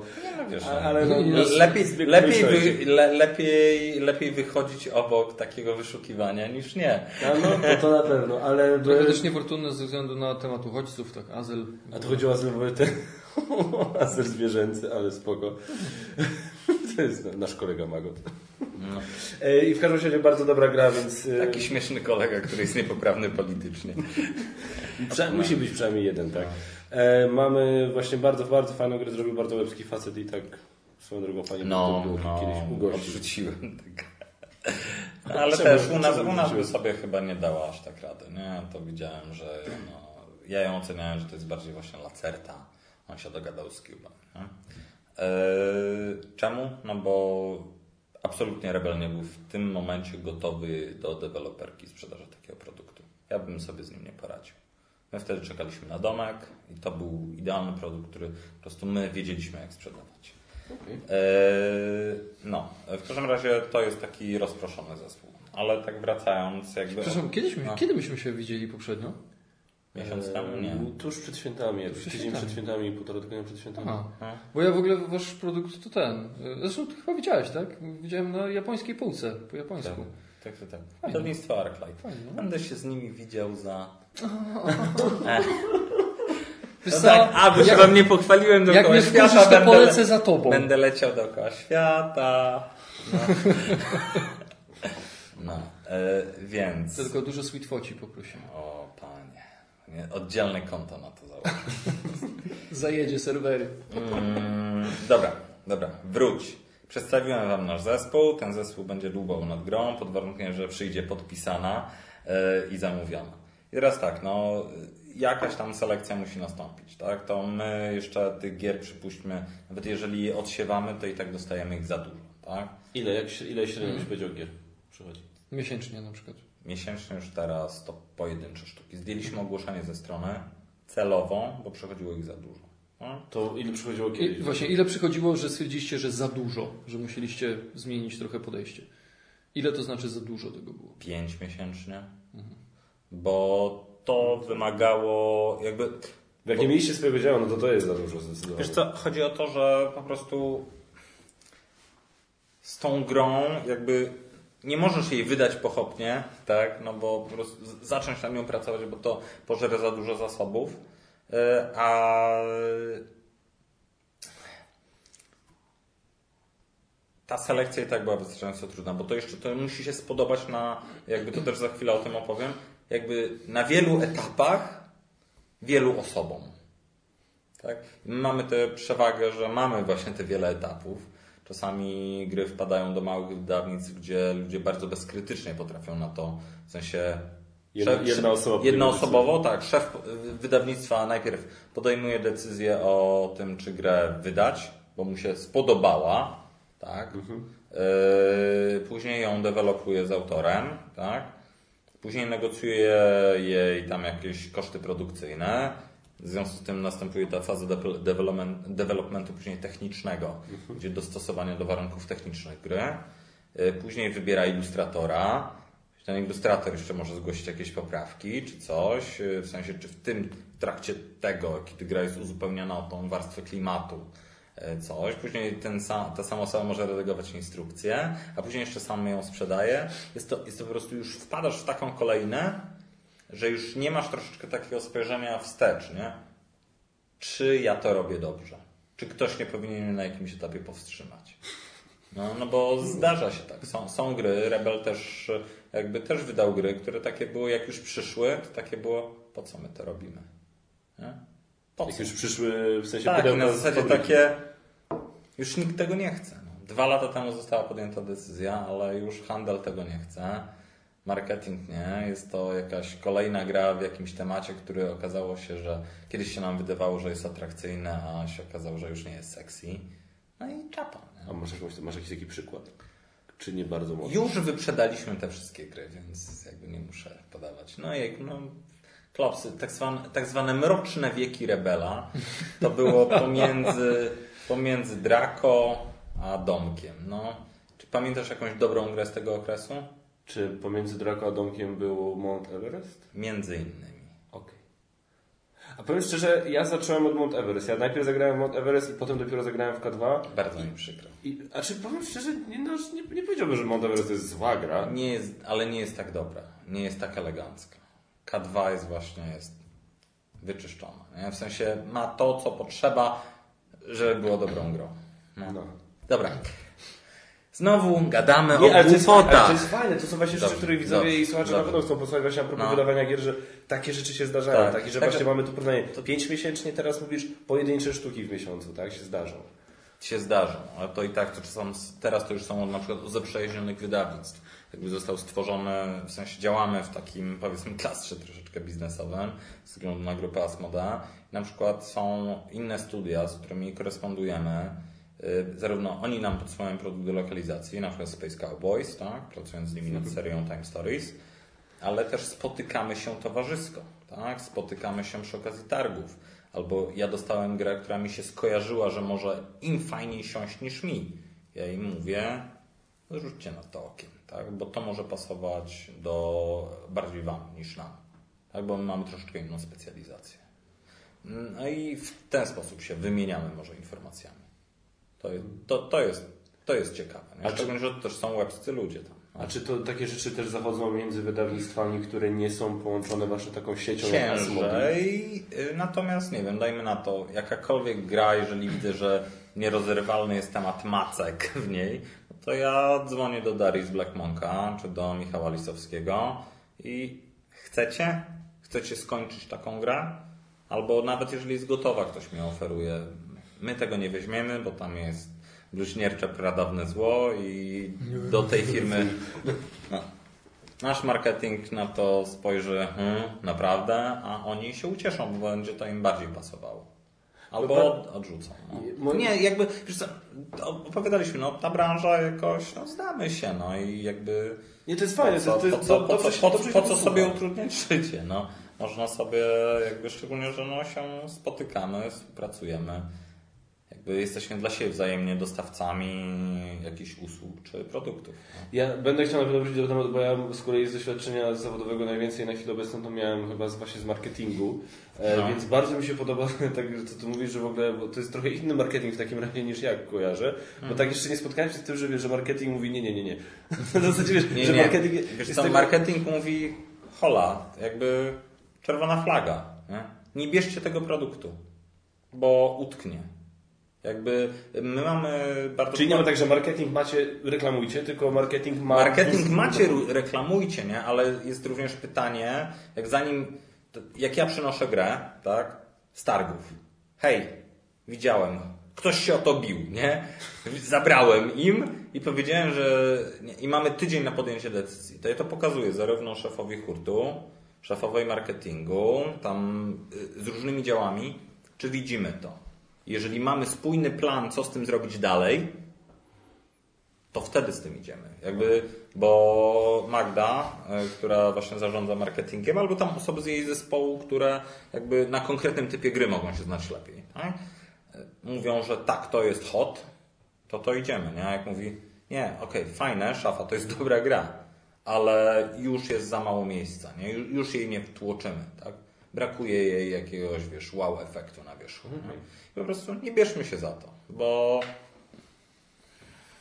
Wiesz, A- ale no, no, lepiej, lepiej, myśleć. wy, le, lepiej, lepiej wychodzić obok takiego wyszukiwania niż nie. A no, to, to na pewno, ale... Trochę też niefortunne ze względu na temat uchodźców, tak, azyl. A to chodziło o azyl, bo ten azyl zwierzęcy, ale spoko. To jest nasz kolega Magot. No. E, I w każdym razie bardzo dobra gra, więc... e, Taki śmieszny kolega, który jest niepoprawny politycznie. Prze- musi być przynajmniej jeden, tak. E, mamy właśnie bardzo, bardzo fajną grę, zrobił bardzo łebski facet i tak swoją drogą fajnie No, to było no kiedyś ugościć. odrzuciłem tak. Ale Czemu- też u nas, u nas by sobie chyba nie dała aż tak rady, nie? To widziałem, że no, ja ją oceniałem, że to jest bardziej właśnie lacerta. On się dogadał z Cubem, nie? Eee, czemu? No bo absolutnie Rebel nie był w tym momencie gotowy do deweloperki sprzedaży takiego produktu. Ja bym sobie z nim nie poradził. My wtedy czekaliśmy na domek i to był idealny produkt, który po prostu my wiedzieliśmy jak sprzedawać. Okej. Eee, no, w każdym razie to jest taki rozproszony zespół. Ale tak wracając, jakby. Przepraszam, kiedyś, my- No. kiedy myśmy się widzieli poprzednio? Miesiąc temu nie. Tuż przed świętami, jakoś przed tydzień świętami. przed świętami i półtora tygodnia przed świętami. Aha. No. Bo ja w ogóle wasz produkt to ten. Zresztą ty chyba widziałeś, tak? Widziałem na japońskiej półce, po japońsku. Tak, tak, tak. Fajnie. Wydawnictwo Arclight. Będę się z nimi widział za. Wiesz No co, tak, a, bo się jak, wam nie pochwaliłem jak dookoła mnie świata. wkurzysz, to będę, polecę za tobą. będę leciał dookoła świata. No, no e, więc. Tylko dużo sweetfoci poprosimy. O panie. Nie, oddzielne konto na to założę. Zajedzie serwery. Mm, dobra, dobra, wróć. Przedstawiłem Wam nasz zespół. Ten zespół będzie dłubał nad grą, pod warunkiem, że przyjdzie podpisana yy, i zamówiona. I teraz tak, no, jakaś tam selekcja musi nastąpić, tak? To my jeszcze tych gier przypuśćmy, nawet jeżeli je odsiewamy, to i tak dostajemy ich za dużo, tak? Ile, jak, się- ile średnio byś powiedział gier przychodzi? Miesięcznie na przykład. Miesięcznie już teraz to pojedyncze sztuki. Zdjęliśmy ogłoszenie ze strony celową, bo przychodziło ich za dużo. To ile przychodziło I kiedyś? właśnie, ile przychodziło, że stwierdziliście, że za dużo, że musieliście zmienić trochę podejście? Ile to znaczy za dużo tego było? pięć miesięcznie, bo to wymagało jakby. Jak nie mieliście swojego działa, no to to jest za dużo zdecydowanie. Wiesz co, chodzi o to, że po prostu z tą grą jakby nie możesz jej wydać pochopnie, tak, no bo po prostu z- zacząć nad nią pracować, bo to pożere za dużo zasobów, a ta selekcja i tak była wystarczająco trudna, bo to jeszcze to musi się spodobać na, jakby to też za chwilę o tym opowiem, jakby na wielu etapach wielu osobom. Tak? My mamy tę przewagę, że mamy właśnie te wiele etapów. Czasami gry wpadają do małych wydawnictw, gdzie ludzie bardzo bezkrytycznie potrafią na to, w sensie Jedna- osoba jednoosobowo, tak, szef wydawnictwa najpierw podejmuje decyzję o tym, czy grę wydać, bo mu się spodobała, tak. Yy, później ją dewelopuje z autorem, tak. Później negocjuje jej tam jakieś koszty produkcyjne. W związku z tym następuje ta faza de- development, developmentu później technicznego, gdzie dostosowanie do warunków technicznych gry. Y, Później wybiera ilustratora. Ten ilustrator jeszcze może zgłosić jakieś poprawki czy coś, w sensie czy w tym w trakcie tego, kiedy gra jest uzupełniana o tą warstwę klimatu, y, coś. Później ten sam, ta sama osoba może redagować instrukcję, a później jeszcze sam ją sprzedaje. Jest to, jest to po prostu już wpadasz w taką kolejnę, że już nie masz troszeczkę takiego spojrzenia wstecz, nie? Czy ja to robię dobrze? Czy ktoś nie powinien mnie na jakimś etapie powstrzymać? No, no bo zdarza się tak. Są, są gry, Rebel też jakby też wydał gry, które takie były, jak już przyszły, to takie było, po co my to robimy? Nie? Po Jak co? już przyszły w sensie Tak, na zasadzie takie, już nikt tego nie chce. No. Dwa lata temu została podjęta decyzja, ale już handel tego nie chce. Marketing nie. Jest to jakaś kolejna gra w jakimś temacie, który okazało się, że kiedyś się nam wydawało, że jest atrakcyjny, a się okazało, że już nie jest sexy. No i czapa. Nie? A masz, jakąś, masz jakiś taki przykład? Czy nie bardzo mocno? Już wyprzedaliśmy te wszystkie gry, więc jakby nie muszę podawać. No jak no, klopsy, tak zwane, tak zwane mroczne wieki Rebela, to było pomiędzy, pomiędzy Draco a Domkiem. No, czy pamiętasz jakąś dobrą grę z tego okresu? Czy pomiędzy Draco a Domkiem był Mount Everest? Między innymi. A powiem szczerze, ja zacząłem od Mount Everest. Ja najpierw zagrałem w Mount Everest i potem dopiero zagrałem w K2. Bardzo mi przykro. I, a czy powiem szczerze, nie, no, nie, nie powiedziałbym, że Mount Everest to jest zła gra. Nie jest, ale nie jest tak dobra. Nie jest tak elegancka. K2 jest właśnie jest wyczyszczona. Nie? W sensie ma to, co potrzeba, żeby było dobrą grą. No. No. Dobra. Znowu gadamy Nie, o ale to, jest, ale głupotach. to jest fajne, to są właśnie rzeczy, Dobrze, których widzowie dobrze, i słuchacze na pewno chcą posłuchać właśnie a propos No. wydawania gier, że takie rzeczy się zdarzają, Tak. takie, że Tak, właśnie że- mamy tu porównanie. To 5 miesięcznie, teraz mówisz pojedyncze sztuki w miesiącu, tak? Się zdarzą. się zdarzą, ale to i tak to czasem, teraz to już są na przykład u zaprzyjaźnionych wydawnictw. Jakby został stworzony, w sensie działamy w takim powiedzmy klastrze troszeczkę biznesowym ze względu na grupę Asmoda. Na przykład są inne studia, z którymi korespondujemy. Y, Zarówno oni nam podsyłają produkt do lokalizacji, na przykład Space Cowboys, tak, pracując z nimi nad serią Time Stories, ale też spotykamy się towarzysko, tak? Spotykamy się przy okazji targów. Albo ja dostałem grę, która mi się skojarzyła, że może im fajniej siąść niż mi. Ja im mówię, rzućcie na to okiem, tak? Bo to może pasować do bardziej Wam niż nam. Tak? Bo my mamy troszeczkę inną specjalizację. No i w ten sposób się wymieniamy może informacjami. To, to, to, jest, to jest ciekawe. Nie? A czy- Szczególnie, że to też są łebscy ludzie tam. A czy to takie rzeczy też zachodzą między wydawnictwami, które nie są połączone właśnie taką siecią ciężej. y, Natomiast nie wiem, dajmy na to jakakolwiek gra, jeżeli widzę, że nierozerwalny jest temat macek w niej, no to ja dzwonię do Darii z Black Monka czy do Michała Lisowskiego i chcecie? Chcecie skończyć taką grę? Albo nawet jeżeli jest gotowa, ktoś mi oferuje. My tego nie weźmiemy, bo tam jest bluźniercze pradawne zło i do tej firmy no, Nasz marketing na to spojrzy, hmm, naprawdę, a oni się ucieszą, bo będzie to im bardziej pasowało. Albo No od, odrzucą. No. Nie, jakby, wiesz co, opowiadaliśmy, no ta branża jakoś, no znamy się, no i jakby... Nie, to jest fajne, Po to, co, to, po co, po co, po, co sobie utrudniać życie, no. Można sobie, jakby szczególnie, że no się spotykamy, współpracujemy. Jakby jesteśmy dla siebie wzajemnie dostawcami jakichś usług czy produktów. No. Ja będę chciał nawet wrócić do tematu, bo ja z kolei z doświadczenia zawodowego najwięcej na chwilę obecną to miałem chyba właśnie z marketingu, e, No. więc bardzo mi się podoba, tak, co tu mówisz, że w ogóle bo to jest trochę inny marketing w takim razie niż ja kojarzę, bo tak jeszcze nie spotkałem się z tym, że, wiesz, że marketing mówi nie, nie, nie, nie. W zasadzie wiesz, Nie, że nie. marketing Wiesz co, tego- marketing mówi hola, jakby czerwona flaga. Nie? nie bierzcie tego produktu, bo utknie. Jakby my mamy bardzo... Czyli nie ma tak, że marketing macie, reklamujcie, tylko marketing ma... Marketing macie, reklamujcie, nie? Ale jest również pytanie, jak zanim, jak ja przynoszę grę, tak? Z targów. Hej, widziałem, ktoś się o to bił, nie? Zabrałem im i powiedziałem, że i mamy tydzień na podjęcie decyzji. To ja to pokazuję zarówno szefowi hurtu, szefowej marketingu, tam y, z różnymi działami, czy widzimy to. Jeżeli mamy spójny plan, co z tym zrobić dalej, to wtedy z tym idziemy. Jakby, bo Magda, y, która właśnie zarządza marketingiem, albo tam osoby z jej zespołu, które jakby na konkretnym typie gry mogą się znać lepiej. Tak? Y, Mówią, że tak, to jest hot, to to idziemy. Nie? Jak mówi, nie, okej, fajne, szafa, to jest dobra gra, ale już jest za mało miejsca, nie? Ju- już jej nie wtłoczymy. Tak? Brakuje jej jakiegoś, wiesz, wow efektu na wierzchu. I po prostu nie bierzmy się za to, bo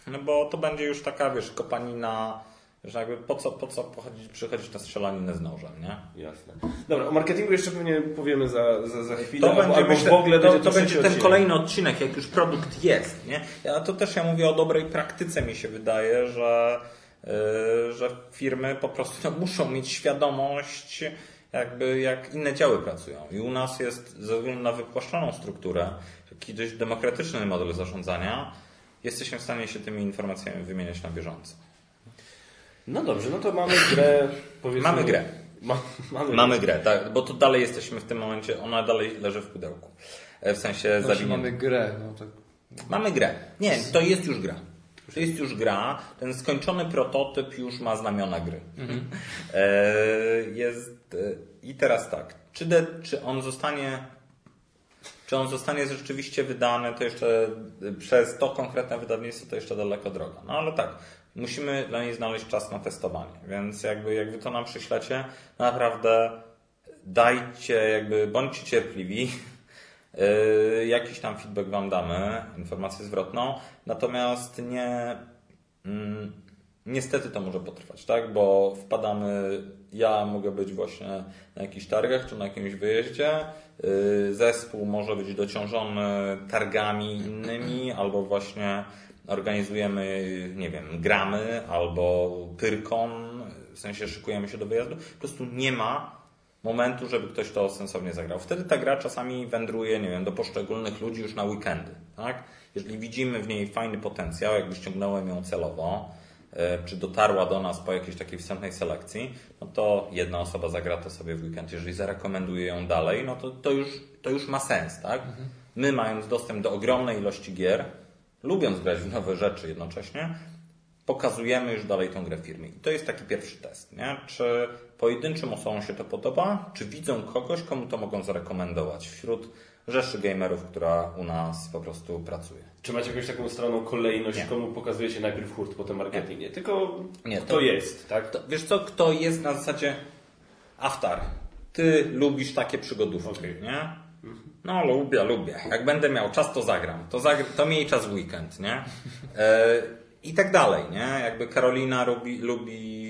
no bo to będzie już taka, wiesz, kopanina, że jakby po co, po co pochodzić, przychodzić na strzelaninę z nożem, nie? Jasne. Dobra, o marketingu jeszcze pewnie powiemy za, za, za chwilę, To albo, będzie, albo myślę, w ogóle to, będzie to trzeci będzie ten odcinek. kolejny odcinek, jak już produkt jest, nie? Ja to też ja mówię o dobrej praktyce, mi się wydaje, że, yy, że firmy po prostu muszą mieć świadomość, jakby jak inne działy pracują. I u nas jest, ze względu na wypłaszczoną strukturę, taki dość demokratyczny model zarządzania, jesteśmy w stanie się tymi informacjami wymieniać na bieżąco. No dobrze, no to mamy grę, powiedzmy... Mamy grę. Ma, mamy, Mamy grę, tak, bo to dalej jesteśmy w tym momencie, ona dalej leży w pudełku. E, W sensie Znaczy zawinięta. mamy grę, no tak. Mamy grę. Nie, to jest już gra. Jest już gra. Ten skończony prototyp już ma znamiona gry. E, jest, e, I teraz tak. Czy, de, czy on zostanie. Czy on zostanie rzeczywiście wydany, to jeszcze e, przez to konkretne wydawnictwo to jeszcze daleko droga. No ale tak, musimy dla niej znaleźć czas na testowanie. Więc jakby jak wy to nam przyślecie, naprawdę dajcie, jakby bądźcie cierpliwi. Yy, Jakiś tam feedback Wam damy, informację zwrotną, natomiast nie. Mm, niestety to może potrwać, tak? Bo wpadamy. Ja mogę być właśnie na jakichś targach czy na jakimś wyjeździe. Yy, Zespół może być dociążony targami innymi, albo właśnie organizujemy, nie wiem, gramy, albo pyrkon, w sensie szykujemy się do wyjazdu. Po prostu nie ma momentu, żeby ktoś to sensownie zagrał. Wtedy ta gra czasami wędruje, nie wiem, do poszczególnych ludzi już na weekendy, tak? Jeżeli widzimy w niej fajny potencjał, jakby ściągnąłem ją celowo, e, czy dotarła do nas po jakiejś takiej wstępnej selekcji, no to jedna osoba zagra to sobie w weekend. Jeżeli zarekomenduje ją dalej, no to, to, już, to już ma sens, tak? My mając dostęp do ogromnej ilości gier, lubiąc grać w nowe rzeczy jednocześnie, pokazujemy już dalej tą grę firmie. I to jest taki pierwszy test, nie? Czy pojedynczym osobom się to podoba, czy widzą kogoś, komu to mogą zarekomendować wśród rzeszy gamerów, która u nas po prostu pracuje. Czy macie jakąś taką stronę kolejność, Nie. komu pokazujecie najpierw hurt, potem marketing? Nie, tylko Nie, kto to- jest, tak? To, wiesz co, kto jest na zasadzie Aftar, ty lubisz takie przygodówki, Okej. nie? No lubię, lubię. Jak będę miał czas, to zagram. To, zagr- to miej czas w weekend, nie? E, I tak dalej, nie? Jakby Karolina lubi, lubi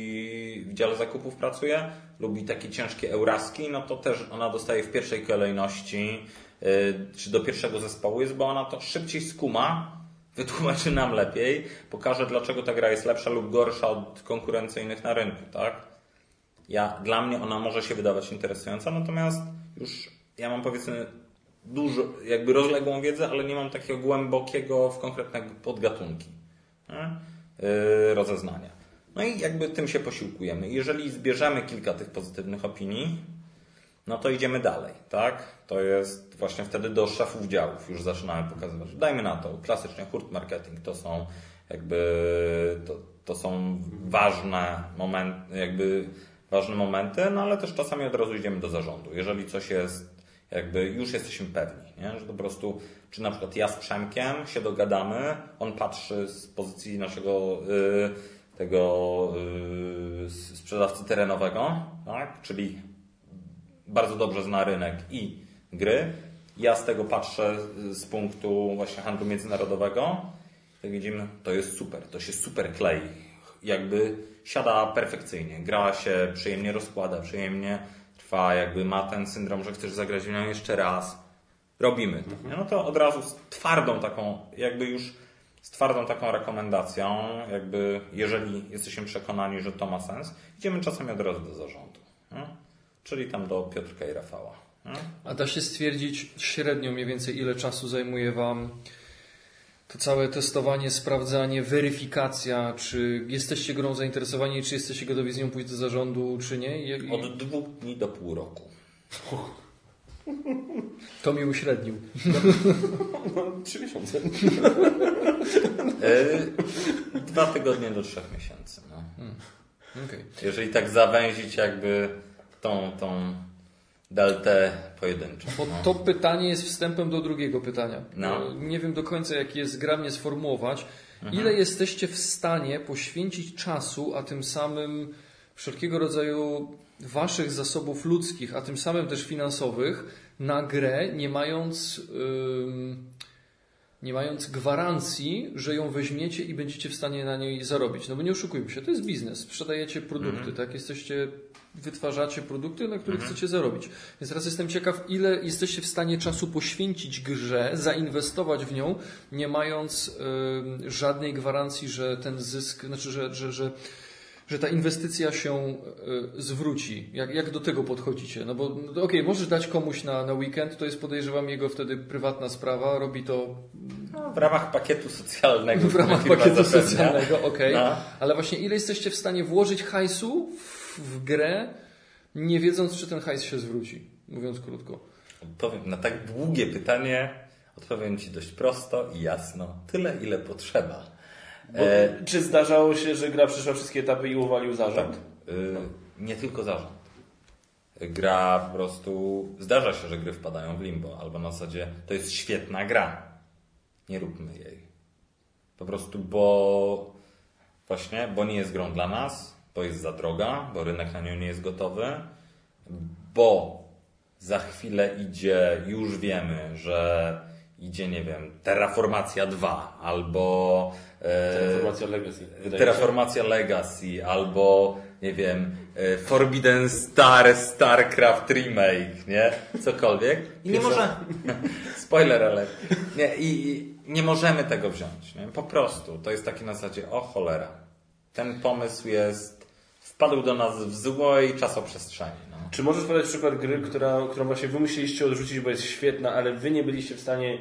w dziale zakupów pracuje, lubi takie ciężkie euraski, no to też ona dostaje w pierwszej kolejności e, czy do pierwszego zespołu jest, bo ona to szybciej skuma, wytłumaczy nam lepiej, pokaże dlaczego ta gra jest lepsza lub gorsza od konkurencyjnych na rynku, tak? Ja, dla mnie ona może się wydawać interesująca, natomiast już ja mam powiedzmy dużo, jakby rozległą wiedzę, ale nie mam takiego głębokiego w konkretne podgatunki nie? Yy, rozeznania. No i jakby tym się posiłkujemy. Jeżeli zbierzemy kilka tych pozytywnych opinii, no to idziemy dalej, tak? To jest właśnie wtedy do szefów działów już zaczynamy pokazywać. Dajmy na to, klasycznie hurt marketing to są jakby, to, to są ważne momenty, jakby ważne momenty, no ale też czasami od razu idziemy do zarządu. Jeżeli coś jest, Jakby już jesteśmy pewni, nie? że po prostu, czy na przykład ja z Przemkiem się dogadamy, on patrzy z pozycji naszego y, tego y, sprzedawcy terenowego, tak? czyli bardzo dobrze zna rynek i gry. Ja z tego patrzę z punktu właśnie handlu międzynarodowego. Jak widzimy, to jest super, to się super klei. Jakby siada perfekcyjnie, gra się przyjemnie rozkłada, przyjemnie trwa, jakby ma ten syndrom, że chcesz zagrać w nią jeszcze raz. Robimy to. No to od razu z twardą taką, jakby już z twardą taką rekomendacją, jakby jeżeli jesteśmy przekonani, że to ma sens, idziemy czasami od razu do zarządu. Nie? Czyli tam do Piotrka i Rafała. Nie? A da się stwierdzić średnio mniej więcej ile czasu zajmuje Wam to całe testowanie, sprawdzanie, weryfikacja, czy jesteście grą zainteresowani, czy jesteście gotowi z nią pójść do zarządu, czy nie? I, Od dwóch dni do pół roku. To mi uśrednił. No, trzy miesiące. Yy, dwa tygodnie do trzech miesięcy. No. Okay. Jeżeli tak zawęzić jakby tą, tą deltę pojedynczą. No. to pytanie jest wstępem do drugiego pytania. No. Nie wiem do końca, jak je zgrabnie sformułować. Mhm. Ile jesteście w stanie poświęcić czasu, a tym samym wszelkiego rodzaju waszych zasobów ludzkich, a tym samym też finansowych, na grę, nie mając, ym, nie mając gwarancji, że ją weźmiecie i będziecie w stanie na niej zarobić. No bo nie oszukujmy się, to jest biznes. Sprzedajecie produkty, tak? Jesteście, wytwarzacie produkty, na których chcecie zarobić. Więc teraz jestem ciekaw, ile jesteście w stanie czasu poświęcić grze, zainwestować w nią, nie mając ym, żadnej gwarancji, że ten zysk, znaczy, że, że, że że ta inwestycja się y, zwróci. Jak, jak do tego podchodzicie? No bo no, okej, możesz dać komuś na, na weekend, to jest podejrzewam jego wtedy prywatna sprawa, robi to No, w ramach pakietu socjalnego. w ramach pakietu zapewnia. socjalnego, okej. No. Ale właśnie ile jesteście w stanie włożyć hajsu w, w grę, nie wiedząc, czy ten hajs się zwróci, mówiąc krótko. Odpowiem na tak długie pytanie, odpowiem Ci dość prosto i jasno. Tyle, ile potrzeba. Bo, Czy zdarzało się, że gra przeszła wszystkie etapy i uwalił zarząd? Y, nie tylko zarząd. Gra po prostu. Zdarza się, że gry wpadają w limbo, albo na zasadzie to jest świetna gra. Nie róbmy jej. Po prostu, bo właśnie, bo nie jest grą dla nas, bo jest za droga, bo rynek na nią nie jest gotowy, bo za chwilę idzie, już wiemy, że idzie, nie wiem, Terraformacja 2 albo e, Informacja Legacy. wydaje się. Terraformacja Legacy albo nie wiem e, Forbidden Star, StarCraft Remake, nie? Cokolwiek. I nie może... Spoiler alert. Nie, i, I nie możemy tego wziąć, nie? Po prostu. To jest takie na zasadzie, o cholera. Ten pomysł jest... Wpadł do nas w złej czasoprzestrzeni. Czy możesz podać przykład gry, która, którą właśnie wy musieliście odrzucić, bo jest świetna, ale wy nie byliście w stanie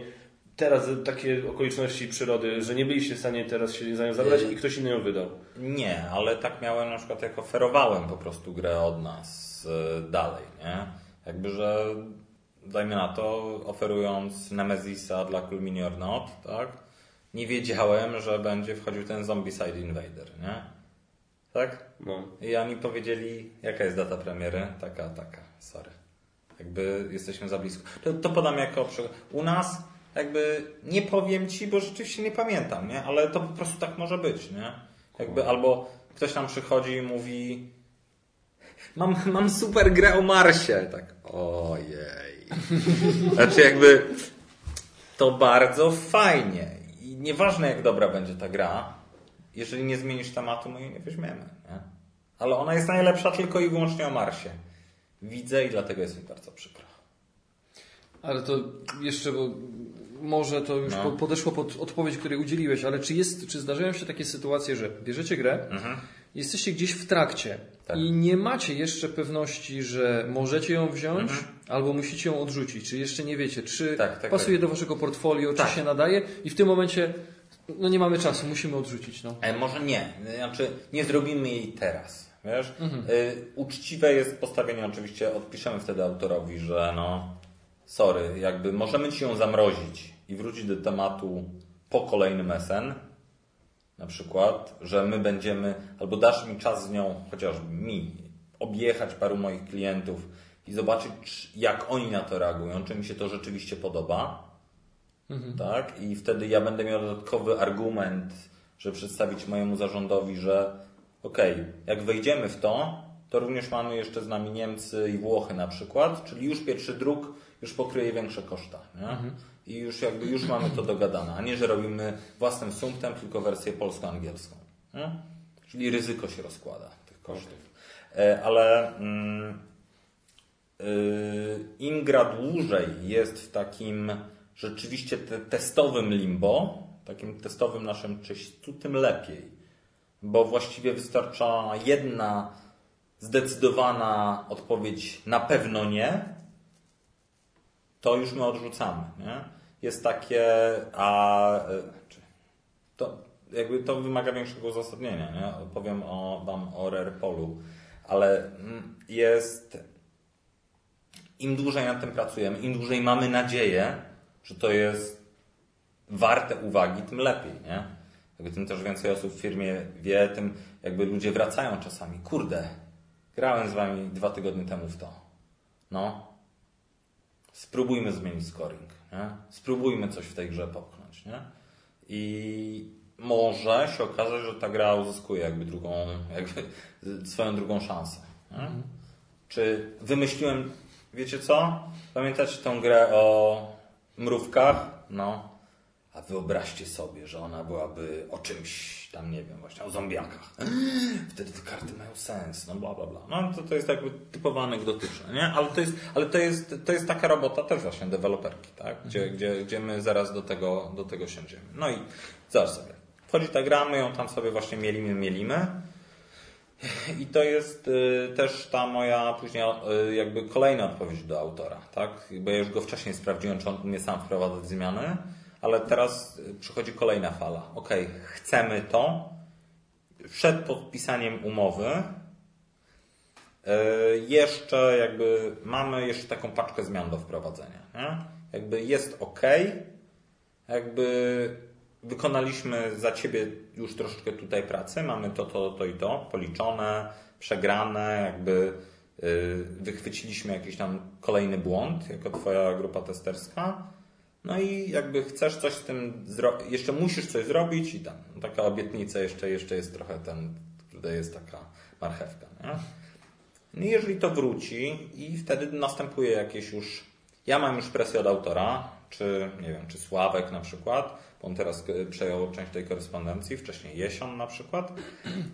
teraz takie okoliczności przyrody, że nie byliście w stanie teraz się za nią zabrać i ktoś inny ją wydał? Nie, ale tak miałem na przykład jak oferowałem po prostu grę od nas y, dalej, nie? Jakby, że dajmy na to, oferując Nemesisa dla Cool Mini or Not, tak? Nie wiedziałem, że będzie wchodził ten Zombicide Invader, nie? Tak? No. I oni powiedzieli, jaka jest data premiery? Taka, taka, sorry. Jakby jesteśmy za blisko. To, to podam jako przykład. U nas jakby nie powiem ci, bo rzeczywiście nie pamiętam, nie? Ale to po prostu tak może być, nie? Jakby albo ktoś tam przychodzi i mówi mam, mam super grę o Marsie. Tak, ojej. Znaczy jakby to bardzo fajnie. I nieważne jak dobra będzie ta gra, jeżeli nie zmienisz tematu, my jej nie weźmiemy, nie? Ale ona jest najlepsza tylko i wyłącznie o Marsie. Widzę i dlatego jest mi bardzo przykro. Ale to jeszcze, bo może to już No. po- podeszło pod odpowiedź, której udzieliłeś, ale czy, jest, czy zdarzają się takie sytuacje, że bierzecie grę, jesteście gdzieś w trakcie Mhm. Tak. i nie macie jeszcze pewności, że możecie ją wziąć albo musicie ją odrzucić, czy jeszcze nie wiecie, czy Mhm. Tak, tak, pasuje tak. do waszego portfolio, Tak. czy się nadaje i w tym momencie no nie mamy czasu, musimy odrzucić. No. E, może nie, znaczy nie zrobimy jej teraz. Wiesz? Mhm. Y, uczciwe jest postawienie, oczywiście odpiszemy wtedy autorowi, że no sorry, jakby możemy ci ją zamrozić i wrócić do tematu po kolejnym SN. Na przykład, że my będziemy, albo dasz mi czas z nią, chociaż mi, objechać paru moich klientów i zobaczyć, czy- jak oni na to reagują, czy mi się to rzeczywiście podoba. Tak? I wtedy ja będę miał dodatkowy argument, żeby przedstawić mojemu zarządowi, że okej, jak wejdziemy w to, to również mamy jeszcze z nami Niemcy i Włochy na przykład, czyli już pierwszy druk już pokryje większe koszta. Nie? I już jakby już mamy to dogadane, a nie, że robimy własnym sumptem, tylko wersję polsko-angielską. Nie? Czyli ryzyko się rozkłada tych kosztów. E, Ale mm, y, im gra dłużej jest w takim rzeczywiście te, testowym limbo, takim testowym naszym czyśćcu, tym lepiej. Bo właściwie wystarcza jedna zdecydowana odpowiedź na pewno nie, to już my odrzucamy. Nie? Jest takie, a to jakby to wymaga większego uzasadnienia. Nie? Powiem o, Wam o Rarepolu, ale mm, jest im dłużej nad tym pracujemy, im dłużej mamy nadzieję, że to jest warte uwagi, tym lepiej, nie? Jakby tym też więcej osób w firmie wie, tym jakby ludzie wracają czasami. Kurde, grałem z wami dwa tygodnie temu w to. No. Spróbujmy zmienić scoring, nie? Spróbujmy coś w tej grze popchnąć, nie? I może się okazać, że ta gra uzyskuje jakby drugą, jakby swoją drugą szansę. Nie? Czy wymyśliłem, wiecie co? Pamiętacie tą grę o mrówkach? No. A wyobraźcie sobie, że ona byłaby o czymś tam, nie wiem, właśnie o zombiakach. Wtedy te karty mają sens, no bla bla bla. No to, to jest jakby typowa anegdotyczne, nie? Ale to jest, ale to jest, to jest taka robota też właśnie deweloperki, tak? Gdzie, gdzie, gdzie my zaraz do tego, do tego siądziemy. No i zobacz sobie. Wchodzi ta gra, my ją tam sobie właśnie mielimy, mielimy. I to jest y, też ta moja później y, jakby kolejna odpowiedź do autora, tak? Bo ja już go wcześniej sprawdziłem, czy on umie sam wprowadzać zmiany, ale teraz y, przychodzi kolejna fala. Ok, chcemy to. Przed podpisaniem umowy jeszcze jakby mamy jeszcze taką paczkę zmian do wprowadzenia. Nie? Jakby jest ok, jakby wykonaliśmy za ciebie już troszeczkę tutaj pracy, mamy to, to, to i to policzone, przegrane, jakby yy, wychwyciliśmy jakiś tam kolejny błąd jako twoja grupa testerska. No i jakby chcesz coś z tym zrobić, jeszcze musisz coś zrobić i tam taka obietnica jeszcze, jeszcze jest trochę ten, tutaj jest taka marchewka. Nie? No jeżeli to wróci i wtedy następuje jakieś już, ja mam już presję od autora, czy nie wiem, czy Sławek na przykład, bo on teraz e, przejął część tej korespondencji, wcześniej Jesion na przykład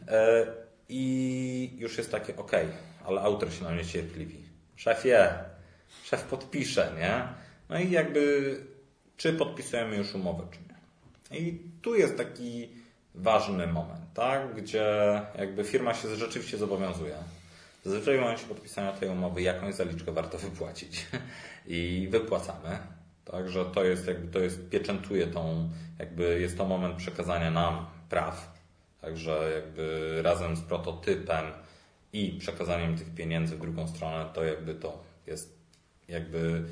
e, i już jest takie, ok, ale autor się na mnie cierpliwi. Szefie, szef podpisze, nie? No i jakby, czy podpisujemy już umowę, czy nie. I tu jest taki ważny moment, tak? Gdzie jakby firma się rzeczywiście zobowiązuje. Zazwyczaj w momencie podpisania tej umowy jakąś zaliczkę warto wypłacić i wypłacamy. Także to jest jakby, to jest, pieczętuje tą, jakby jest to moment przekazania nam praw. Także jakby razem z prototypem i przekazaniem tych pieniędzy w drugą stronę, to jakby to jest, jakby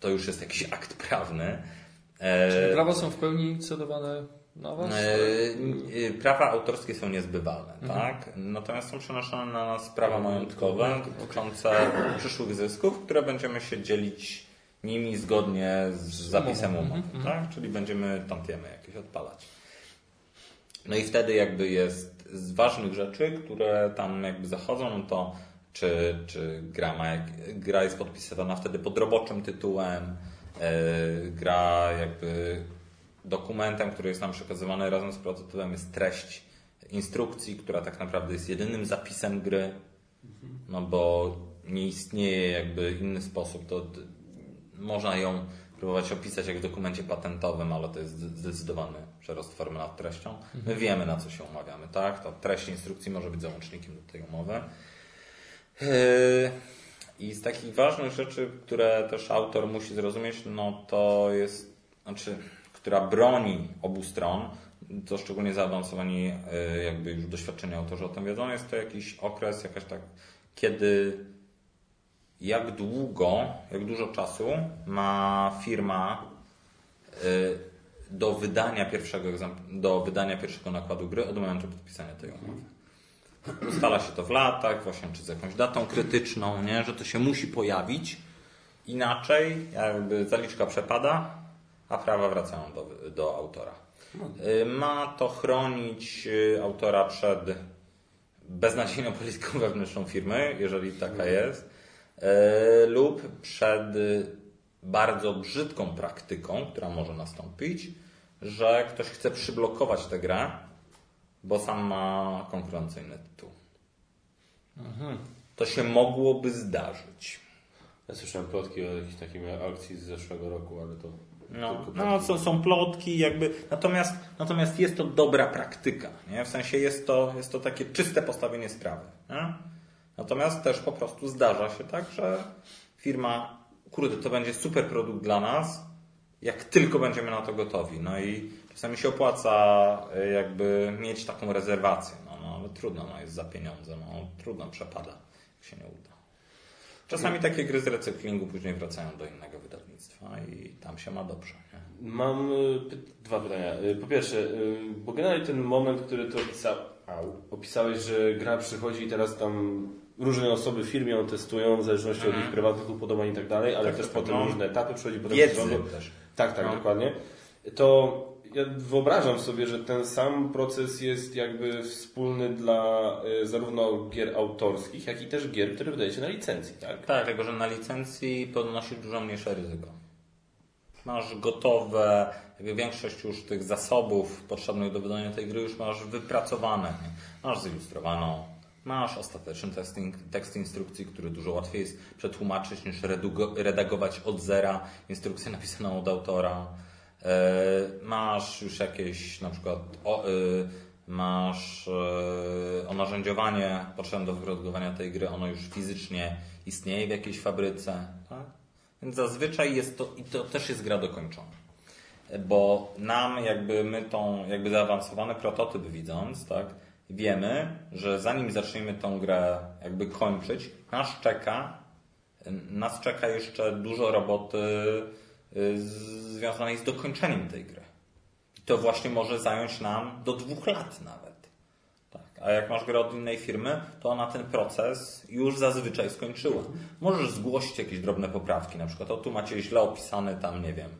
to już jest jakiś akt prawny. E, prawa są w pełni cedowane Was? E, e, Prawa autorskie są niezbywalne, tak? Natomiast są przenoszone na nas prawa majątkowe dotyczące przyszłych zysków, które będziemy się dzielić nimi zgodnie z zapisem umowy, tak? Czyli będziemy tantiemy jakieś odpalać. No i wtedy jakby jest z ważnych rzeczy, które tam jakby zachodzą, no to czy, czy gra, ma, gra jest podpisywana wtedy pod roboczym tytułem, e, gra jakby dokumentem, który jest nam przekazywany razem z prototypem jest treść instrukcji, która tak naprawdę jest jedynym zapisem gry, no bo nie istnieje jakby inny sposób, to można ją próbować opisać jak w dokumencie patentowym, ale to jest zdecydowany przerost formy nad treścią. My wiemy na co się umawiamy, tak? To treść instrukcji może być załącznikiem do tej umowy. Yy, I z takich ważnych rzeczy, które też autor musi zrozumieć, no to jest, znaczy, która broni obu stron, to szczególnie zaawansowani yy, jakby już doświadczeni autorzy o tym wiedzą, jest to jakiś okres, jakaś tak, kiedy jak długo, jak dużo czasu ma firma yy, do wydania pierwszego do wydania pierwszego nakładu gry od momentu podpisania tej umowy. Ustala się to w latach, właśnie czy z jakąś datą krytyczną, nie? że to się musi pojawić. Inaczej jakby zaliczka przepada, a prawa wracają do, do autora. Y, Ma to chronić y, autora przed beznadziejną polityką wewnętrzną firmy, jeżeli taka jest, y, lub przed bardzo brzydką praktyką, która może nastąpić, że ktoś chce przyblokować tę grę, bo sam ma konkurencyjny tytuł. To się mogłoby zdarzyć. Ja słyszałem plotki o jakiejś takiej akcji z zeszłego roku, ale to No, no są, są plotki, jakby. Natomiast, natomiast jest to dobra praktyka. Nie? W sensie jest to, jest to takie czyste postawienie sprawy. Nie? Natomiast też po prostu zdarza się tak, że firma, kurde, to będzie super produkt dla nas, jak tylko będziemy na to gotowi. No i czasami się opłaca y, jakby mieć taką rezerwację. No, no ale trudno, no jest za pieniądze, no trudno przepada, jak się nie uda. Czasami takie gry z recyklingu później wracają do innego wydawnictwa i tam się ma dobrze. Nie? Mam y, py- dwa pytania. Y, Po pierwsze, y, bo generalnie ten moment, który opisa... Au. opisałeś, że gra przychodzi i teraz tam różne osoby w firmie ją testują w zależności od ich prywatnych upodobań i tak dalej, ale Tak, też tak, potem no. różne etapy przychodzi potem Wiedzy też. Tak, tak, No. dokładnie. To ja wyobrażam sobie, że ten sam proces jest jakby wspólny dla y, zarówno gier autorskich, jak i też gier, które wydajecie na licencji, tak? Tak, tylko że na licencji podnosisz dużo mniejsze ryzyko. Masz gotowe, jakby większość już tych zasobów potrzebnych do wydania tej gry już masz wypracowane. Nie? Masz zilustrowaną, masz ostateczny testing, tekst instrukcji, który dużo łatwiej jest przetłumaczyć niż redagować od zera instrukcję napisaną od autora. E, Masz już jakieś na przykład o, y, masz e, onarzędziowanie potrzebne do wyprodukowania tej gry, ono już fizycznie istnieje w jakiejś fabryce. Tak? Więc zazwyczaj jest to, i to też jest gra dokończona. Bo nam jakby my tą jakby zaawansowany prototyp widząc, tak, wiemy, że zanim zaczniemy tą grę jakby kończyć, nas czeka nas czeka jeszcze dużo roboty związanej z dokończeniem tej gry. I to właśnie może zająć nam do dwóch lat nawet. Tak. A jak masz grę od innej firmy, to ona ten proces już zazwyczaj skończyła. Możesz zgłosić jakieś drobne poprawki, na przykład o tu macie źle opisany tam, nie wiem,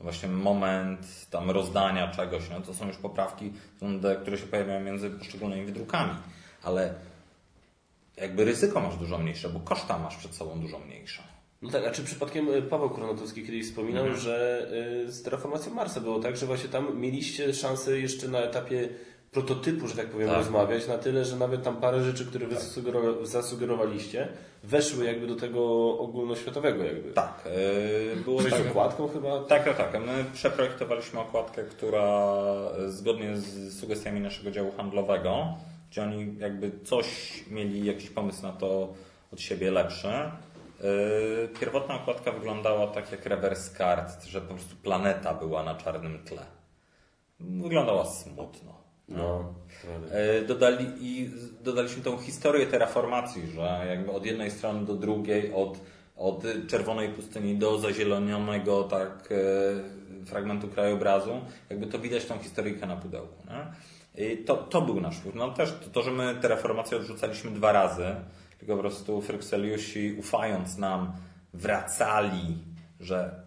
właśnie moment tam rozdania czegoś, no to są już poprawki, które się pojawiają między poszczególnymi wydrukami. Ale jakby ryzyko masz dużo mniejsze, bo koszta masz przed sobą dużo mniejsze. No tak, a czy przypadkiem y, Paweł Kronatowski kiedyś wspominał, Mhm. że y, z terraformacją Marsa było tak, że właśnie tam mieliście szansę jeszcze na etapie prototypu, że tak powiem, Tak. rozmawiać, na tyle, że nawet tam parę rzeczy, które wy zasugerowa- zasugerowaliście, weszły jakby do tego ogólnoświatowego jakby. Tak, yy, było tak. okładką chyba? Tak, tak, tak. My przeprojektowaliśmy okładkę, która e, zgodnie z sugestiami naszego działu handlowego, gdzie oni jakby coś mieli, jakiś pomysł na to od siebie lepszy. Yy, Pierwotna okładka wyglądała tak jak reverse card, że po prostu planeta była na czarnym tle. Wyglądała smutno. No. E, Dodali, i dodaliśmy tą historię terraformacji, że jakby od jednej strony do drugiej, od, od czerwonej pustyni do zazielonionego tak e, fragmentu krajobrazu, jakby to widać tą historyjkę na pudełku. Nie? I to, to był nasz wpływ. No też to, to, że my terraformację odrzucaliśmy dwa razy, tylko po prostu Frykseliusi ufając nam wracali, że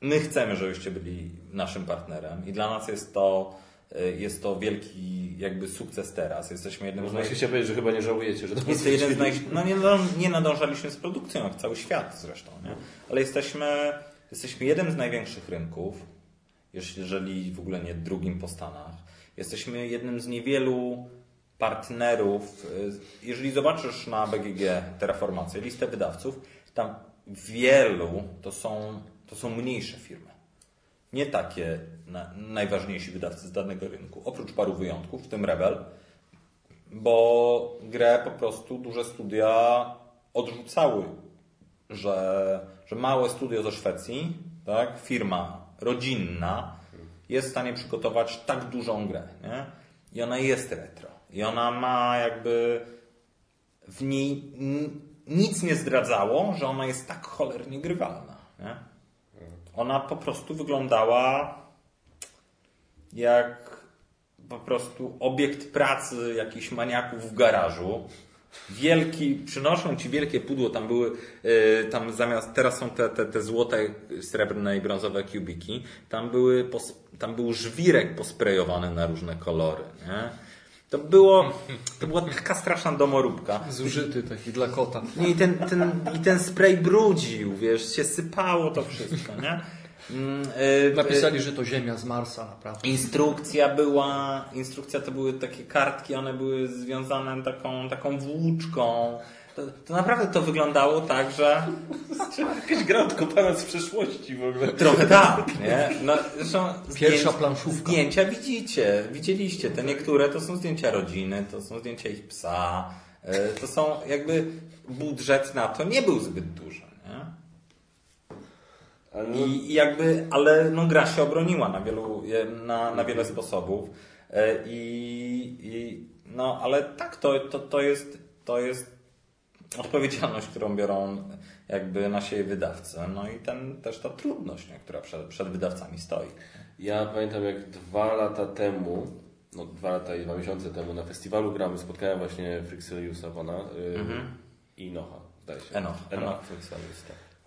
my chcemy, żebyście byli naszym partnerem i dla nas jest to, y, jest to wielki jakby sukces teraz. Jesteśmy jednym z Można się powiedzieć, że chyba nie żałujecie, że to Jest jeden z naj... No nie, nie nadążaliśmy z produkcją, jak cały świat zresztą, nie? Ale jesteśmy, jesteśmy jednym z największych rynków, jeżeli w ogóle nie drugim po Stanach. Jesteśmy jednym z niewielu partnerów. Y, Jeżeli zobaczysz na BGG Terraformację, listę wydawców, tam wielu to są, to są mniejsze firmy. Nie takie na, najważniejsi wydawcy z danego rynku, oprócz paru wyjątków, w tym Rebel, bo grę po prostu duże studia odrzucały, że, że małe studio ze Szwecji, tak, firma rodzinna, jest w stanie przygotować tak dużą grę. Nie? I ona jest retro. I ona ma jakby w niej nic nie zdradzało, że ona jest tak cholernie grywalna. Nie? Ona po prostu wyglądała jak po prostu obiekt pracy jakichś maniaków w garażu. Wielki, przynoszą ci wielkie pudło, tam były, yy, tam zamiast, teraz są te, te, te złote, srebrne i brązowe kubiki, tam były, pos, tam był żwirek posprejowany na różne kolory, nie? To było, to była taka straszna domoróbka. Zużyty taki dla kota. I ten, ten, i ten spray brudził, wiesz, się sypało to wszystko, nie? Mm, y, Napisali, że to Ziemia z Marsa, naprawdę. Instrukcja była, instrukcja to były takie kartki, one były związane taką, taką włóczką. To, to naprawdę to wyglądało tak, że Jakaś gra odkopana z przeszłości w ogóle. trochę tak, nie? No, zresztą Pierwsza zdjęć- planszówka. Zdjęcia widzicie, widzieliście. Te niektóre to są zdjęcia rodziny, to są zdjęcia ich psa. e, To są jakby budżet na to nie był zbyt duży, nie? Ale no, I, i jakby, ale no, gra się obroniła na, wielu, na, na wiele sposobów. E, I, i, no, ale tak, to, to, to, jest, to jest odpowiedzialność, którą biorą jakby na siebie wydawcy. No i ten, też ta trudność, nie, która przed, przed wydawcami stoi. Ja pamiętam jak dwa lata temu, no dwa lata i dwa miesiące temu na festiwalu gramy spotkałem właśnie Frixeliusa pana yy, i Nocha, zdaje się. Enoch, Enoch. Enoch.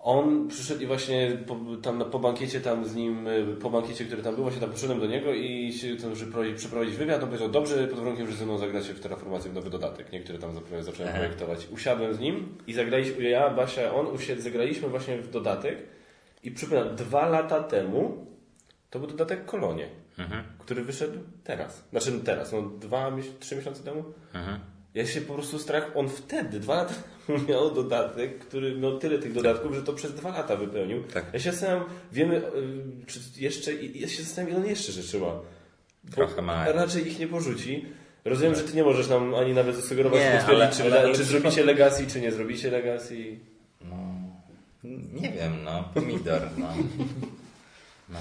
On przyszedł i właśnie po, tam po bankiecie tam z nim, y, po bankiecie, który tam był, właśnie tam poszedłem do niego i się tam, żeby prowadzić- przeprowadzić wywiad, on powiedział, dobrze, pod warunkiem, że ze mną zagracie w Terraformację w nowy dodatek, niektóre tam zacząłem, Aha. projektować. Usiadłem z nim i zagraliśmy, ja, Basia, on, usiadł, zagraliśmy właśnie w dodatek i przypominam, dwa lata temu to był dodatek Kolonie, Mhm. który wyszedł teraz. Znaczy teraz, no dwa, trzy miesiące temu. Mhm. Ja się po prostu strach, on wtedy, dwa lata temu miał dodatek, który miał tyle tych dodatków, że to przez dwa lata wypełnił. Tak. Ja się zastanawiam, wiemy, y, czy jeszcze, ja się zastanawiam, ile on jeszcze rzeczy ma. Trochę ma. Raczej ich nie porzuci. Rozumiem, że ty nie możesz nam ani nawet zasugerować, Nie, potwierdzić, ale- czy, ale- ale czy zrobicie legacji, czy nie zrobicie legacji. No, nie wiem, no, pomidor, no. no.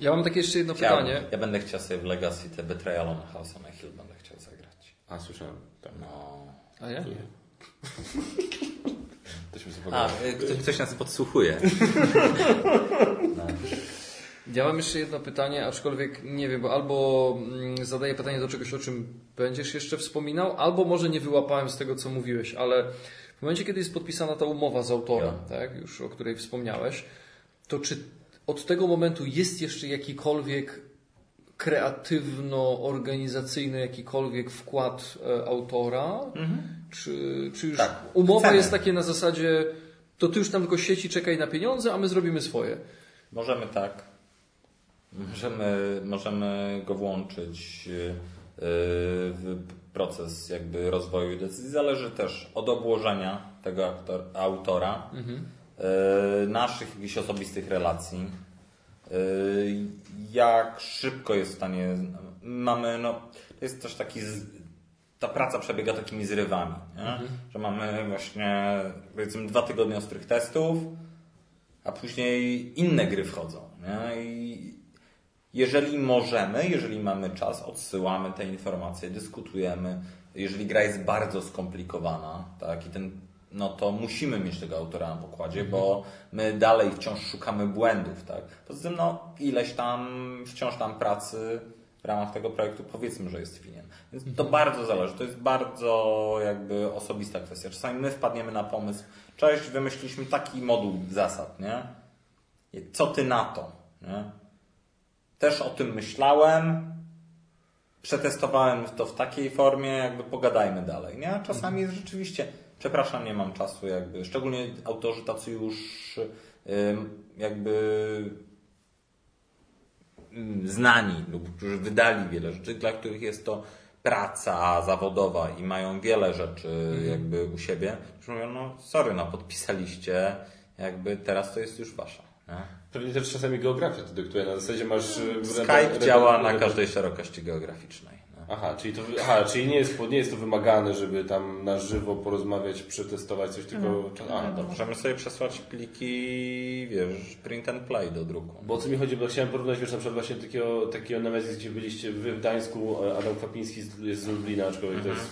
Ja mam takie jeszcze jedno Chciałbym. pytanie. Ja będę chciał sobie w Legacy te Betrayal on House on a Hill będę. A, słyszałem. Tak. No. A ja? Tośmy A, ktoś, ktoś nas podsłuchuje. Ja mam jeszcze jedno pytanie, aczkolwiek nie wiem, bo albo mm, zadaję pytanie do czegoś, o czym będziesz jeszcze wspominał, albo może nie wyłapałem z tego, co mówiłeś, ale w momencie, kiedy jest podpisana ta umowa z autorem, tak, już o której wspomniałeś, to czy od tego momentu jest jeszcze jakikolwiek kreatywno-organizacyjny, jakikolwiek wkład e, autora? Czy, czy już Tak, umowa chcemy. jest takie na zasadzie, to ty już tam tylko sieci czekaj na pieniądze, a my zrobimy swoje? Możemy tak. Możemy, możemy go włączyć y, w proces jakby rozwoju decyzji. Zależy też od obłożenia tego autora, y, naszych jakichś osobistych relacji. Y, Jak szybko jest w stanie. Mamy, no, to jest też taki. Z, ta praca przebiega takimi zrywami, nie? że mamy właśnie powiedzmy dwa tygodnie ostrych testów, a później inne gry wchodzą. Nie? I jeżeli możemy, jeżeli mamy czas, odsyłamy te informacje, dyskutujemy. Jeżeli gra jest bardzo skomplikowana, tak, i ten, no to musimy mieć tego autora na pokładzie, bo my dalej wciąż szukamy błędów, tak. Poza tym, no, ileś tam, wciąż tam pracy w ramach tego projektu powiedzmy, że jest winien. Więc to bardzo zależy. To jest bardzo jakby osobista kwestia. Czasami my wpadniemy na pomysł, cześć, wymyśliliśmy taki moduł zasad, nie? Co ty na to? Nie? Też o tym myślałem. Przetestowałem to w takiej formie, jakby pogadajmy dalej. Nie? A czasami jest rzeczywiście, przepraszam, nie mam czasu, jakby, szczególnie autorzy tacy już jakby znani lub którzy wydali wiele rzeczy, dla których jest to praca zawodowa i mają wiele rzeczy jakby u siebie, którzy mówią, no sorry, no podpisaliście, jakby teraz to jest już wasza. Nie? Pewnie też czasami geografia to dyktuje. Na zasadzie masz... y, Skype działa na każdej szerokości geograficznej. No. Aha, czyli, to, aha, czyli nie, jest, nie jest to wymagane, żeby tam na żywo porozmawiać, przetestować coś, tylko... Aha, No, dobrze. możemy sobie przesłać pliki, wiesz, print and play do druku. Bo o co mi chodzi, bo chciałem porównać, wiesz, na przykład właśnie takiego, takiego gdzie byliście wy w Gdańsku, Adam Kwapiński jest z Lublina, aczkolwiek to jest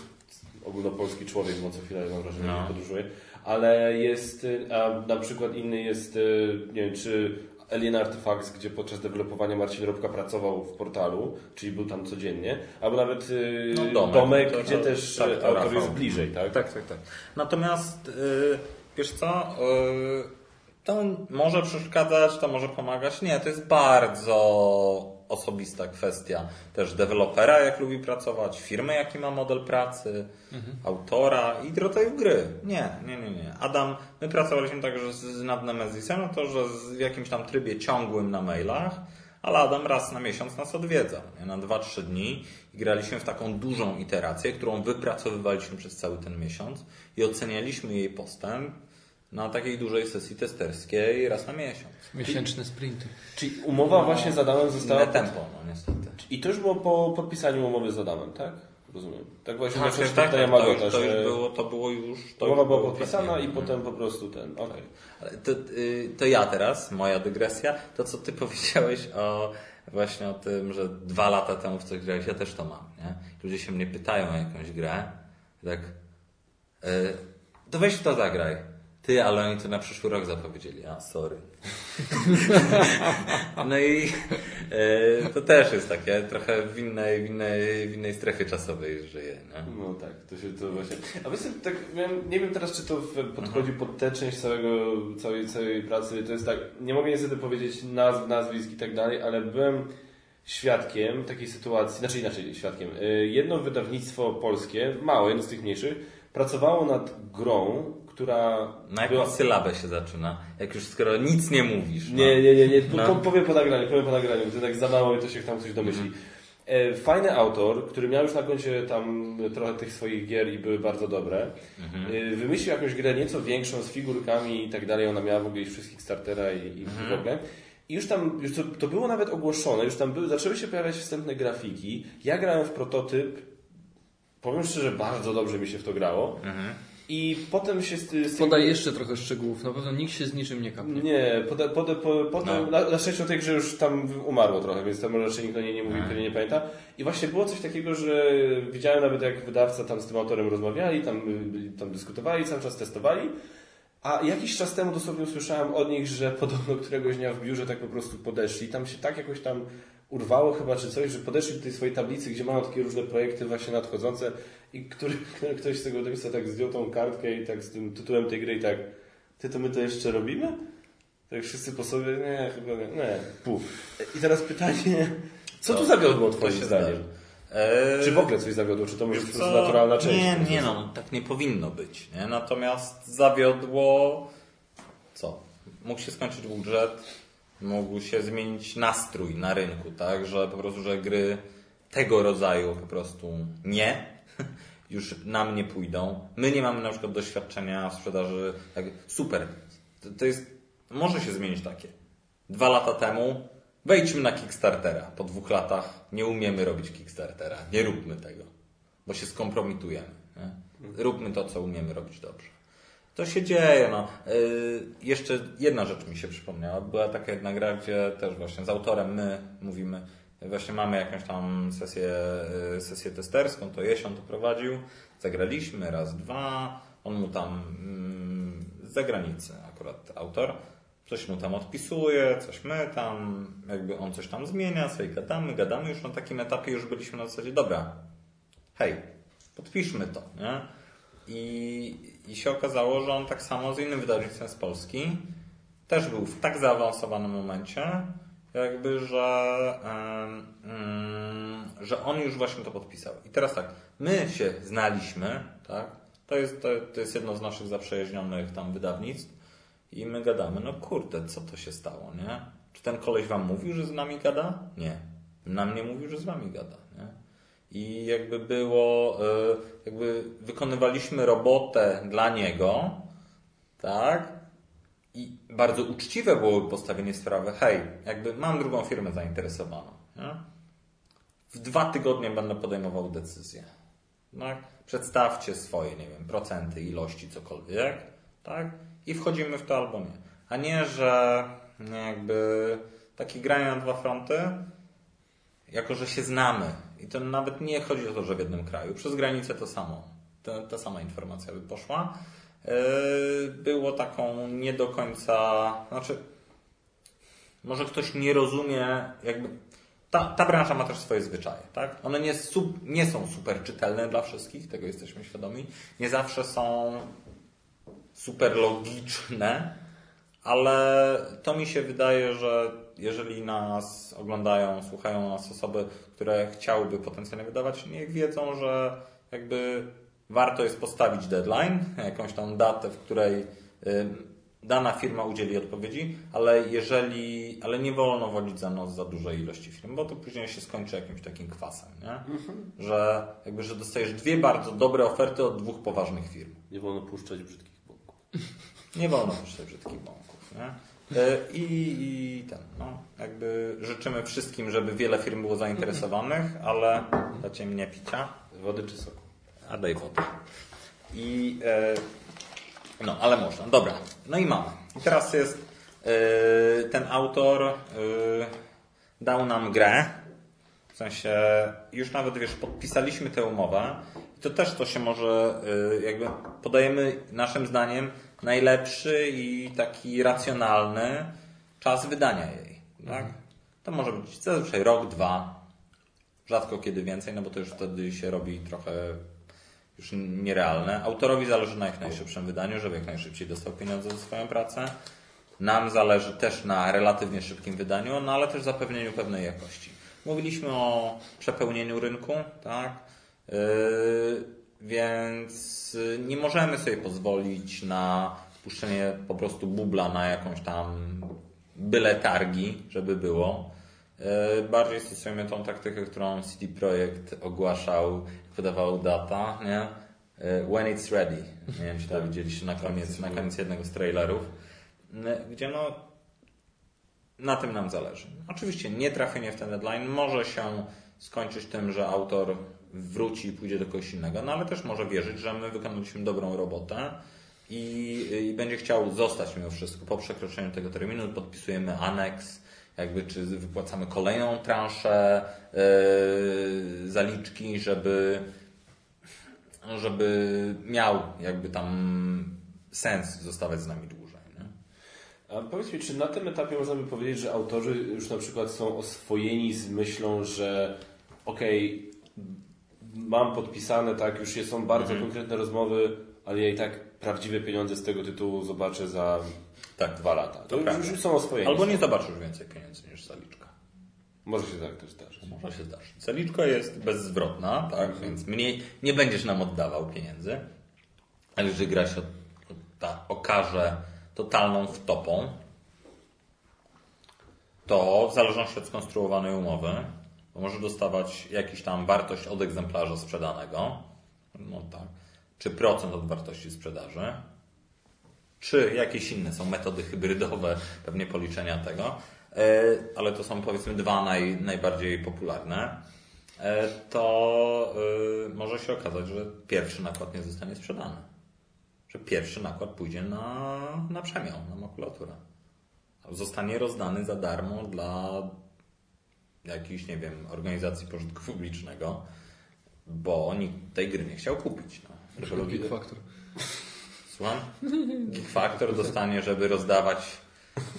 ogólnopolski człowiek, bo co chwilę mam wrażenie, No. że podróżuje. Ale jest, y, a na przykład inny jest, y, nie wiem, czy Alien Artifacts, gdzie podczas dewelopowania Marcin Robka pracował w portalu, czyli był tam codziennie, albo nawet y, No, domek, Domek, to- gdzie to- też tak, to autor Rafał. jest bliżej, tak? Tak, tak, tak. Natomiast y, wiesz co, y, to może przeszkadzać, to może pomagać. Nie, to jest bardzo osobista kwestia też dewelopera, jak lubi pracować, firmy, jaki ma model pracy, autora i rodzaju gry. Nie, nie, nie, nie. Adam, my pracowaliśmy także z, z nad Nemezisem, no to, że z, w jakimś tam trybie ciągłym na mailach, ale Adam raz na miesiąc nas odwiedzał, nie? na 2-3 dni i graliśmy w taką dużą iterację, którą wypracowywaliśmy przez cały ten miesiąc i ocenialiśmy jej postęp na takiej dużej sesji testerskiej raz na miesiąc. Miesięczne sprinty. Czyli umowa właśnie z Adamem została... Inne tempo, no niestety. I to już było po podpisaniu umowy z Adamem, tak? Rozumiem. Tak właśnie Tak, na tak, tak, tak, to, już, to, już że było, to było już... To umowa już była podpisana i potem po prostu ten, okej. To, y, to ja teraz, moja dygresja, to co ty powiedziałeś o właśnie o tym, że dwa lata temu w coś grałeś, ja też to mam, nie? Ludzie się mnie pytają o jakąś grę, tak, y, to weź w to zagraj. Ty, ale oni to na przyszły rok zapowiedzieli. A, sorry. no i y, to też jest takie, trochę w innej, w innej, w innej strefie czasowej żyję, nie? No tak, to się to właśnie. A wiesz, tak miałem, nie wiem teraz, czy to podchodzi pod tę część całego, całej, całej pracy. To jest tak, nie mogę niestety powiedzieć nazw, nazwisk i tak dalej, ale byłem świadkiem takiej sytuacji, znaczy inaczej świadkiem. Y, Jedno wydawnictwo polskie, małe, jedno z tych mniejszych, pracowało nad grą, która Na jaką była- sylabę się zaczyna? Jak już skoro nic nie mówisz. no. Nie, nie, nie, nie. No. po, powiem po nagraniu, powiem po nagraniu, to tak za mało i to się tam ktoś domyśli. E, Fajny autor, który miał już na koncie tam trochę tych swoich gier i były bardzo dobre, e, wymyślił jakąś grę nieco większą z figurkami i tak dalej. Ona miała w ogóle wszystkich startera i, i w ogóle. I już tam, już to, to było nawet ogłoszone, już tam były, zaczęły się pojawiać wstępne grafiki. Ja grałem w prototyp, powiem szczerze, bardzo dobrze mi się w to grało. I potem się z, z tym... Podaj jeszcze trochę szczegółów. Na pewno nikt się z niczym nie kapnie. Nie, pode, pode, po, potem, No. na, na szczęście o tej grze już tam umarło trochę, więc tam raczej nikt o niej nie mówi, pewnie nie pamięta. I właśnie było coś takiego, że widziałem nawet jak wydawca tam z tym autorem rozmawiali, tam, tam dyskutowali, cały czas testowali. A jakiś czas temu dosłownie usłyszałem od nich, że podobno któregoś dnia w biurze tak po prostu podeszli. Tam się tak jakoś tam urwało chyba czy coś, że podeszli do tej swojej tablicy, gdzie mają takie różne projekty właśnie nadchodzące i który, ktoś z tego wydawnictwa tak zdjął tą kartkę i tak z tym tytułem tej gry i tak ty to my to jeszcze robimy? Tak wszyscy po sobie, nie, chyba nie, nie, puf. I teraz pytanie, co tu zawiodło To twoim zdaniem? Eee, Czy w ogóle coś zawiodło, czy to może być co? naturalna część? Nie, nie, no, tak nie powinno być. Nie? Natomiast zawiodło co? Mógł się skończyć budżet, mógł się zmienić nastrój na rynku, tak? Że po prostu, że gry tego rodzaju po prostu nie, już nam nie pójdą. My nie mamy na przykład doświadczenia w sprzedaży. Tak, super. To, jest, może się zmienić takie. Dwa lata temu wejdźmy na Kickstartera. Po dwóch latach nie umiemy robić Kickstartera. Nie róbmy tego, bo się skompromitujemy. Nie? Róbmy to, co umiemy robić dobrze. To się dzieje. No. Yy, jeszcze jedna rzecz mi się przypomniała. Była taka jedna gra, gdzie też właśnie z autorem my mówimy, właśnie mamy jakąś tam sesję, yy, sesję testerską, to Jesion to prowadził, zagraliśmy raz, dwa, on mu tam mm, z zagranicy akurat autor, coś mu tam odpisuje, coś my tam, jakby on coś tam zmienia, sobie gadamy, gadamy, już na takim etapie już byliśmy na zasadzie, dobra, hej, podpiszmy to, nie? I, I się okazało, że on tak samo z innym wydawnictwem z Polski też był w tak zaawansowanym momencie, jakby, że, mm, że on już właśnie to podpisał. I teraz tak, my się znaliśmy, tak? To jest, to, to jest jedno z naszych zaprzyjaźnionych tam wydawnictw i my gadamy, no kurde, co to się stało, nie? Czy ten koleś wam mówił, że z nami gada? Nie. Nam nie mówił, że z wami gada, nie? I jakby było, y, jakby wykonywaliśmy robotę dla niego, tak? I bardzo uczciwe byłoby postawienie sprawy, hej, jakby mam drugą firmę zainteresowaną, nie? W dwa tygodnie będę podejmował decyzję. Tak? Przedstawcie swoje, nie wiem, procenty, ilości, cokolwiek, tak? I wchodzimy w to albo nie. A nie, że jakby takie granie na dwa fronty, jako że się znamy, i to nawet nie chodzi o to, że w jednym kraju, przez granicę to samo, ta, ta sama informacja by poszła, yy, było taką nie do końca, znaczy może ktoś nie rozumie, jakby ta, ta branża ma też swoje zwyczaje, tak? One nie, sub, nie są super czytelne dla wszystkich, tego jesteśmy świadomi. Nie zawsze są super logiczne, ale to mi się wydaje, że jeżeli nas oglądają, słuchają nas osoby, które chciałyby potencjalnie wydawać, niech wiedzą, że jakby warto jest postawić deadline, jakąś tam datę, w której dana firma udzieli odpowiedzi, ale jeżeli, ale nie wolno wodzić za nos za dużej ilości firm, bo to później się skończy jakimś takim kwasem, nie? Że jakby, że dostajesz dwie bardzo dobre oferty od dwóch poważnych firm. Nie wolno puszczać brzydkich bąków. Nie wolno puszczać brzydkich bąków, nie? Y, I, I ten, no, jakby życzymy wszystkim, żeby wiele firm było zainteresowanych, ale dacie mnie picia, Wody czy soku? a daj wodę. I e, no, ale można. Dobra. No i mamy. I teraz jest e, ten autor e, dał nam grę. W sensie już nawet wiesz, podpisaliśmy tę umowę. I to też to się może e, jakby podajemy naszym zdaniem najlepszy i taki racjonalny czas wydania jej. Tak? To może być zazwyczaj rok, dwa, rzadko kiedy więcej, no bo to już wtedy się robi trochę już nierealne. Autorowi zależy na jak najszybszym wydaniu, żeby jak najszybciej dostał pieniądze za swoją pracę. Nam zależy też na relatywnie szybkim wydaniu, no ale też zapewnieniu pewnej jakości. Mówiliśmy o przepełnieniu rynku, tak? Yy, więc yy, nie możemy sobie pozwolić na puszczenie po prostu bubla na jakąś tam byle targi, żeby było. Yy, Bardziej stosujemy tą taktykę, którą CD Projekt ogłaszał, wydawał data, nie? Yy, When it's ready. Nie wiem, czy to widzieliście na koniec, na koniec jednego z trailerów. Gdzie no na tym nam zależy. Oczywiście nie trafienie w ten deadline może się skończyć tym, że autor wróci i pójdzie do kogoś innego, no ale też może wierzyć, że my wykonaliśmy dobrą robotę i, i będzie chciał zostać mimo wszystko. Po przekroczeniu tego terminu podpisujemy aneks, jakby czy wypłacamy kolejną transzę yy, zaliczki, żeby, żeby miał jakby tam sens zostawać z nami dłużej. Nie? A powiedz mi, czy na tym etapie można by powiedzieć, że autorzy już na przykład są oswojeni z myślą, że okej, mam podpisane, tak, już są bardzo Mhm. konkretne rozmowy, ale ja i tak prawdziwe pieniądze z tego tytułu zobaczę za Tak. dwa lata. To, już, prawda. już są oswojeni. Albo nie zobaczysz więcej pieniędzy niż zaliczka. Może się tak też zdarzyć. Może się zdarzyć. Zaliczka jest bezzwrotna, tak, więc mniej, nie będziesz nam oddawał pieniędzy. Ale jeżeli gra się ta, okaże totalną wtopą, to w zależności od skonstruowanej umowy, może dostawać jakiś tam wartość od egzemplarza sprzedanego, no tak, czy procent od wartości sprzedaży, czy jakieś inne są metody hybrydowe pewnie policzenia tego, e, ale to są powiedzmy dwa naj, najbardziej popularne, e, to e, może się okazać, że pierwszy nakład nie zostanie sprzedany. Że pierwszy nakład pójdzie na, na przemiał, na makulaturę. Zostanie rozdany za darmo dla jakiejś, nie wiem, organizacji pożytku publicznego, bo nikt tej gry nie chciał kupić. No. Geek Factor. Słucham? Geek Factor dostanie, żeby rozdawać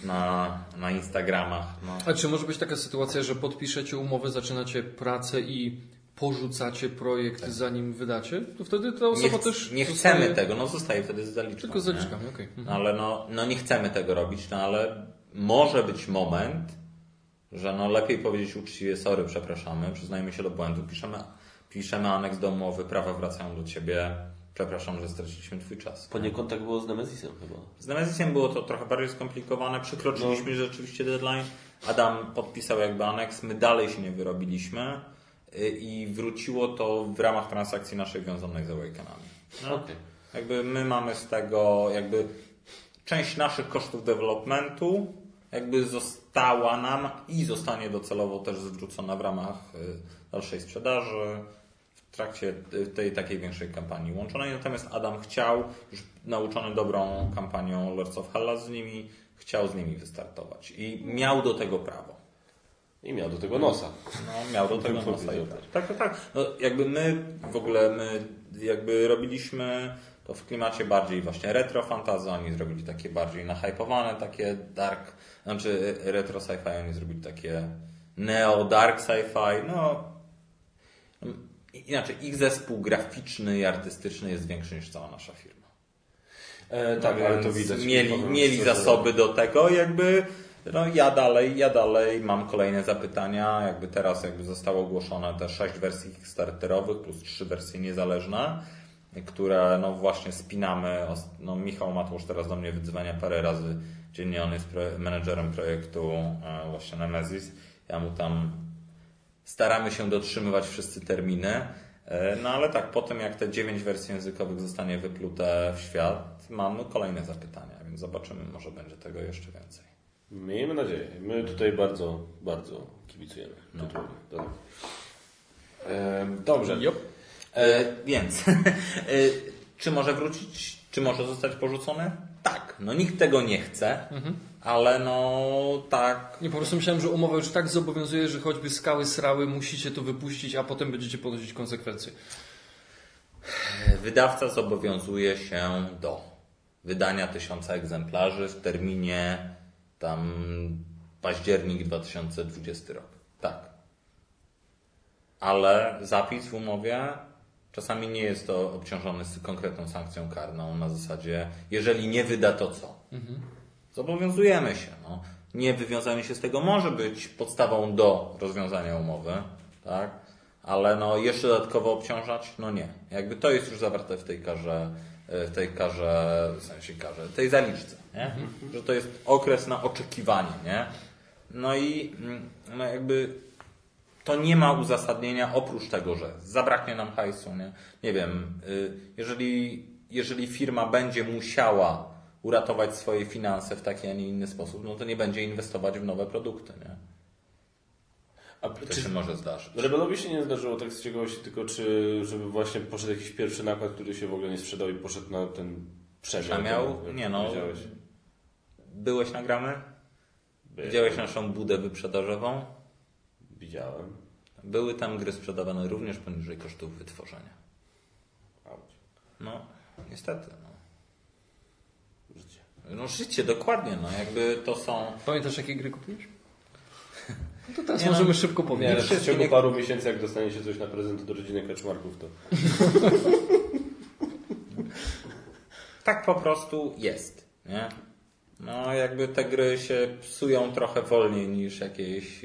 na, na Instagramach. No. A czy może być taka sytuacja, że podpiszecie umowę, zaczynacie pracę i porzucacie projekt zanim wydacie? To wtedy ta Tak. Nie, osoba ch- też nie zostaje... chcemy tego, no zostaje wtedy z zaliczką. Tylko z nie? zaliczkami, okej. Mhm. No, ale no, no nie chcemy tego robić, no ale może być moment, że no lepiej powiedzieć uczciwie sorry, przepraszamy, przyznajmy się do błędu, piszemy, piszemy aneks do umowy, prawa wracają do Ciebie, przepraszam, że straciliśmy Twój czas. Poniekąd tak było z Nemezisem chyba. Z Nemezisem było to trochę bardziej skomplikowane. Przekroczyliśmy rzeczywiście deadline. Adam podpisał jakby aneks, my dalej się nie wyrobiliśmy y, i wróciło to w ramach transakcji naszych wiązanych z Awakenami. No, Okej. Jakby my mamy z tego jakby część naszych kosztów developmentu jakby została nam i zostanie docelowo też zwrócona w ramach y, dalszej sprzedaży w trakcie tej takiej większej kampanii łączonej. Natomiast Adam chciał, już nauczony dobrą kampanią Lords of Hellas z nimi, chciał z nimi wystartować i miał do tego prawo. I miał do tego nosa. No, miał do tego nosa tak. Tak, tak, tak. No, jakby my w ogóle my jakby robiliśmy to w klimacie bardziej właśnie retro fantasy oni zrobili takie bardziej nahypowane, takie dark, znaczy retro sci-fi oni zrobili takie neo dark sci-fi, no inaczej ich zespół graficzny i artystyczny jest większy niż cała nasza firma. E, tak, ale to widać. Mieli, mieli zasoby do tego, jakby no ja dalej, ja dalej mam kolejne zapytania, jakby teraz jakby zostało ogłoszone te sześć wersji starterowych plus trzy wersje niezależne, które no właśnie spinamy. No Michał Matłusz teraz do mnie wyzwania parę razy dziennie, on jest menedżerem projektu e, właśnie Nemesis. Ja mu tam staramy się dotrzymywać wszyscy terminy. E, No ale tak, po tym jak te dziewięć wersji językowych zostanie wyplute w świat, mamy kolejne zapytania, więc zobaczymy, może będzie tego jeszcze więcej. Miejmy nadzieję. My tutaj bardzo, bardzo kibicujemy. No. tytułowi. Dobra. E, dobrze. Jop. E, więc, e, czy może wrócić, czy może zostać porzucony? Tak, no nikt tego nie chce, ale no tak, Nie, po prostu myślałem, że umowa już tak zobowiązuje, że choćby skały srały, musicie to wypuścić, a potem będziecie ponosić konsekwencje. wydawca zobowiązuje się do wydania tysiąca egzemplarzy w terminie tam październik 2020 rok. Tak. Ale zapis w umowie czasami nie jest to obciążony z konkretną sankcją karną na zasadzie, jeżeli nie wyda to co. Zobowiązujemy się. No. Nie wywiązanie się z tego może być podstawą do rozwiązania umowy, tak? ale no, jeszcze dodatkowo obciążać, no nie. Jakby to jest już zawarte w tej karze, w tej karze, w sensie karze, tej zaliczce, nie? że to jest okres na oczekiwanie. Nie? No i mm, no jakby to nie ma uzasadnienia oprócz tego, że zabraknie nam hajsu. Nie, nie wiem, y, jeżeli, jeżeli firma będzie musiała uratować swoje finanse w taki, a nie inny sposób, no to nie będzie inwestować w nowe produkty. Nie? A To czy się może zdarzyć. Rebelowi się nie zdarzyło tak z ciekawości, tylko czy żeby właśnie poszedł jakiś pierwszy nakład, który się w ogóle nie sprzedał i poszedł na ten przemiał? A miał? Nie no. Byłeś na gramy? By- Widziałeś naszą budę wyprzedażową? Widziałem. Były tam gry sprzedawane również poniżej kosztów wytworzenia. No, niestety. No. Życie. no życie, dokładnie. No, jakby to są... Pamiętasz, jakie gry kupiłeś? No to teraz Nie, no, możemy szybko Nie, powiedzieć. ale w ciągu nie- paru miesięcy, jak dostaniecie coś na prezent do rodziny kaczmarków, to Tak po prostu jest, nie? No, jakby te gry się psują trochę wolniej niż jakieś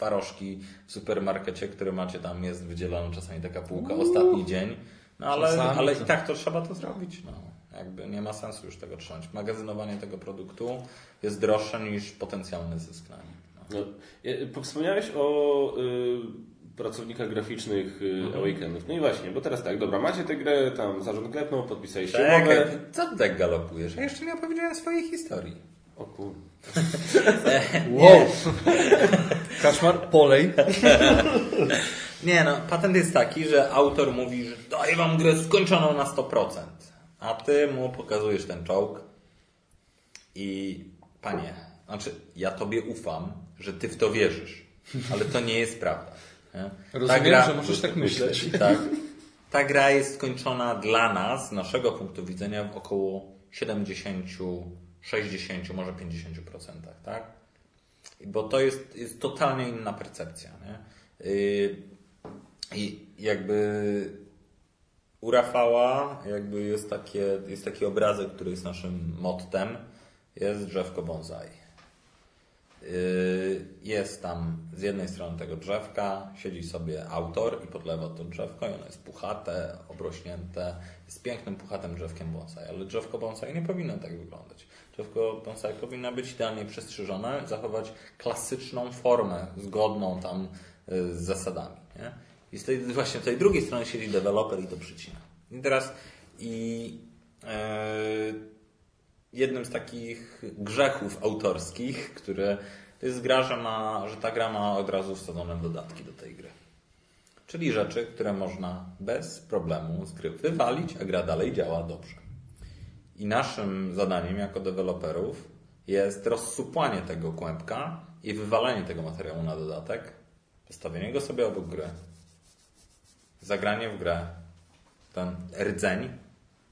twarożki w supermarkecie, które macie tam, jest wydzielona czasami taka półka, ostatni dzień. No ale, Czasami ale i tak to trzeba to zrobić, no. Jakby nie ma sensu już tego trzymać. Magazynowanie tego produktu jest droższe niż potencjalny zysk na nim. No. No, e, wspomniałeś o y, pracownikach graficznych y, Mhm. Awakenów. No i właśnie, bo teraz tak, dobra, macie tę grę, tam zarząd klepnął, podpisaliście umowę. co ty tak galopujesz? Ja jeszcze nie opowiedziałem swojej historii. O kur... Wow! Kaczmar, polej. Nie no, patent jest taki, że autor mówi, że daję wam grę skończoną na 100%, a ty mu pokazujesz ten czołg i panie, znaczy ja tobie ufam, że ty w to wierzysz, ale to nie jest prawda. Nie? Rozumiem, że możesz tak myśleć. Tak. Ta gra jest skończona dla nas, z naszego punktu widzenia, w około 70, 60, może 50%, tak? Bo to jest, jest totalnie inna percepcja. Nie? I jakby u Rafała jakby jest, takie, jest taki obrazek, który jest naszym mottem. Jest drzewko bonsai. Yy, Jest tam z jednej strony tego drzewka, siedzi sobie autor i podlewa to drzewko i ono jest puchate, obrośnięte. Jest pięknym, puchatym drzewkiem bonsai, ale drzewko bonsai nie powinno tak wyglądać. Drzewko bonsai powinno być idealnie przestrzyżone, zachować klasyczną formę, zgodną tam yy, z zasadami. Nie? I z tej, właśnie z tej drugiej strony siedzi deweloper i to przycina. I teraz i yy, jednym z takich grzechów autorskich, które to jest gra, że, ma, że ta gra ma od razu wsadzone dodatki do tej gry. Czyli rzeczy, które można bez problemu z gry wywalić, a gra dalej działa dobrze. I naszym zadaniem jako deweloperów jest rozsupłanie tego kłębka i wywalenie tego materiału na dodatek, postawienie go sobie obok gry, zagranie w grę, ten rdzeń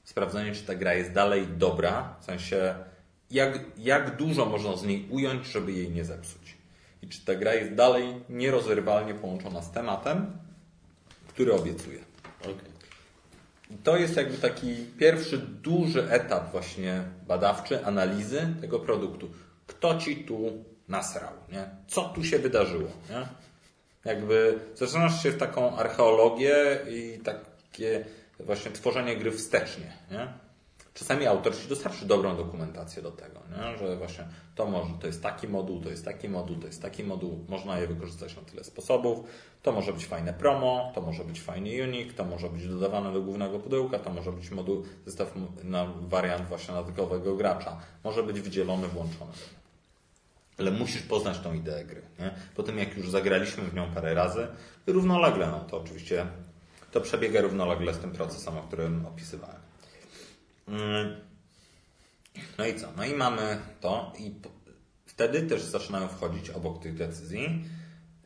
sprawdzenie, czy ta gra jest dalej dobra, w sensie jak, jak dużo można z niej ująć, żeby jej nie zepsuć. I czy ta gra jest dalej nierozerwalnie połączona z tematem, który obiecuje. Okay. To jest jakby taki pierwszy duży etap właśnie badawczy, analizy tego produktu. Kto ci tu nasrał, nie? Co tu się wydarzyło, nie? Jakby zaczynasz się w taką archeologię i takie właśnie tworzenie gry wstecznie, nie? Czasami autor ci dostarczy dobrą dokumentację do tego, nie? że właśnie to może, to jest taki moduł, to jest taki moduł, to jest taki moduł, można je wykorzystać na tyle sposobów. To może być fajne promo, to może być fajny unik, to może być dodawane do głównego pudełka, to może być moduł, zestaw na wariant właśnie na typowego gracza. Może być wydzielony, włączony. Ale musisz poznać tą ideę gry. Nie? Po tym jak już zagraliśmy w nią parę razy, równolegle, no to oczywiście to przebiega równolegle z tym procesem, o którym opisywałem. Mm. No i co? No i mamy to i wtedy też zaczynają wchodzić obok tych decyzji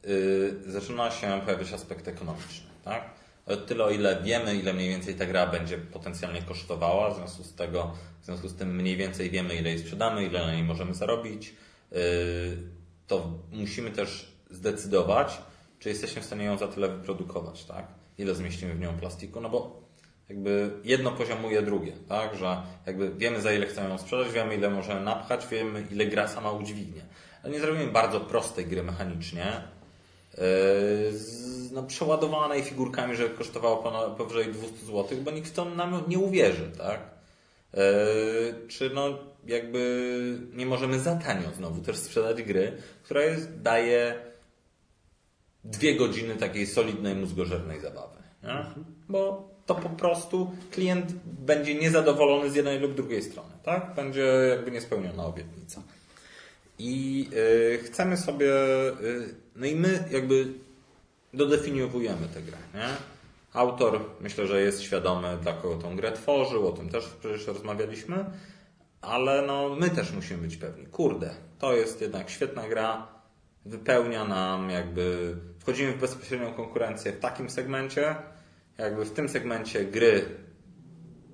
yy, zaczyna się pojawiać aspekt ekonomiczny, tak? Tyle o ile wiemy, ile mniej więcej ta gra będzie potencjalnie kosztowała, w związku z tego, w związku z tym mniej więcej wiemy, ile jej sprzedamy, ile na niej możemy zarobić, yy, to musimy też zdecydować, czy jesteśmy w stanie ją za tyle wyprodukować, tak? Ile zmieścimy w nią plastiku, no bo jakby jedno poziomuje drugie, tak? Że jakby wiemy za ile chcemy ją sprzedać, wiemy ile możemy napchać, wiemy ile gra sama udźwignie. Ale nie zrobimy bardzo prostej gry mechanicznie, yy, z, no, przeładowanej figurkami, że kosztowało powyżej 200 zł, bo nikt w to nam nie uwierzy, tak? Yy, czy no jakby nie możemy za tanio znowu też sprzedać gry, która jest, daje dwie godziny takiej solidnej, mózgożernej zabawy. Nie? Bo to po prostu klient będzie niezadowolony z jednej lub drugiej strony, tak? Będzie jakby niespełniona obietnica. I yy, chcemy sobie, yy, no i my jakby dodefiniowujemy tę grę, nie? Autor myślę, że jest świadomy, dla kogo tą grę tworzył, o tym też przecież rozmawialiśmy, ale no my też musimy być pewni. Kurde, to jest jednak świetna gra, wypełnia nam jakby, wchodzimy w bezpośrednią konkurencję w takim segmencie, jakby w tym segmencie gry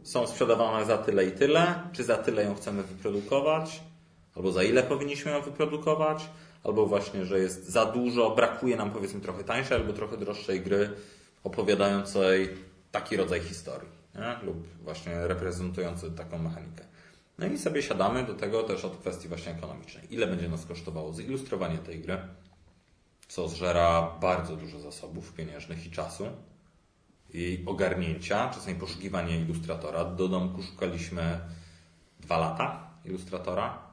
są sprzedawane za tyle i tyle, czy za tyle ją chcemy wyprodukować, albo za ile powinniśmy ją wyprodukować, albo właśnie, że jest za dużo, brakuje nam powiedzmy trochę tańszej albo trochę droższej gry opowiadającej taki rodzaj historii, nie? lub właśnie reprezentujący taką mechanikę. No i sobie siadamy do tego też od kwestii właśnie ekonomicznej. Ile będzie nas kosztowało zilustrowanie tej gry, co zżera bardzo dużo zasobów pieniężnych i czasu i ogarnięcia, czasami poszukiwanie ilustratora. Do domku szukaliśmy dwa lata ilustratora.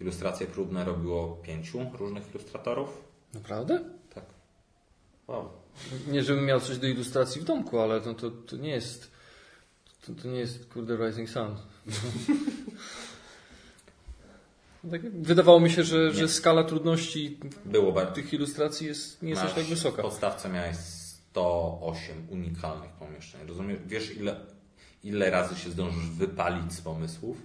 Ilustracje próbne robiło pięciu różnych ilustratorów. Naprawdę? Tak. Wow. Nie, żebym miał coś do ilustracji w domku, ale to, to, to nie jest. To, to nie jest, kurde, Rising Sun. Tak, wydawało mi się, że, że skala trudności Było bardzo. tych ilustracji jest, nie jest aż tak wysoka. W podstawce miałeś 108 unikalnych pomieszczeń. Rozumiesz? Wiesz, ile, ile razy się zdążysz wypalić z pomysłów,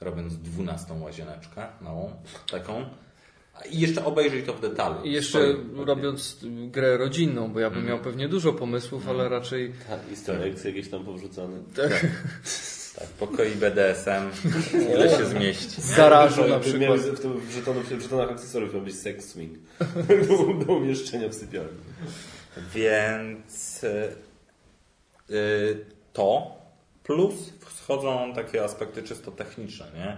robiąc dwunastą łazieneczkę małą, taką. I jeszcze obejrzyj to w detalu. I jeszcze robiąc grę rodzinną, bo ja bym miał pewnie dużo pomysłów, ale raczej. Tak, eggs jakieś tam powrzucone. Tak. Tak, pokoi BDSM, ile się zmieści. Z garażu na przykład. W tym w żetonach, w żetonach akcesoriów miał być sex swing. do, do umieszczenia w sypialni. Więc y, y, to plus wchodzą takie aspekty czysto techniczne, nie?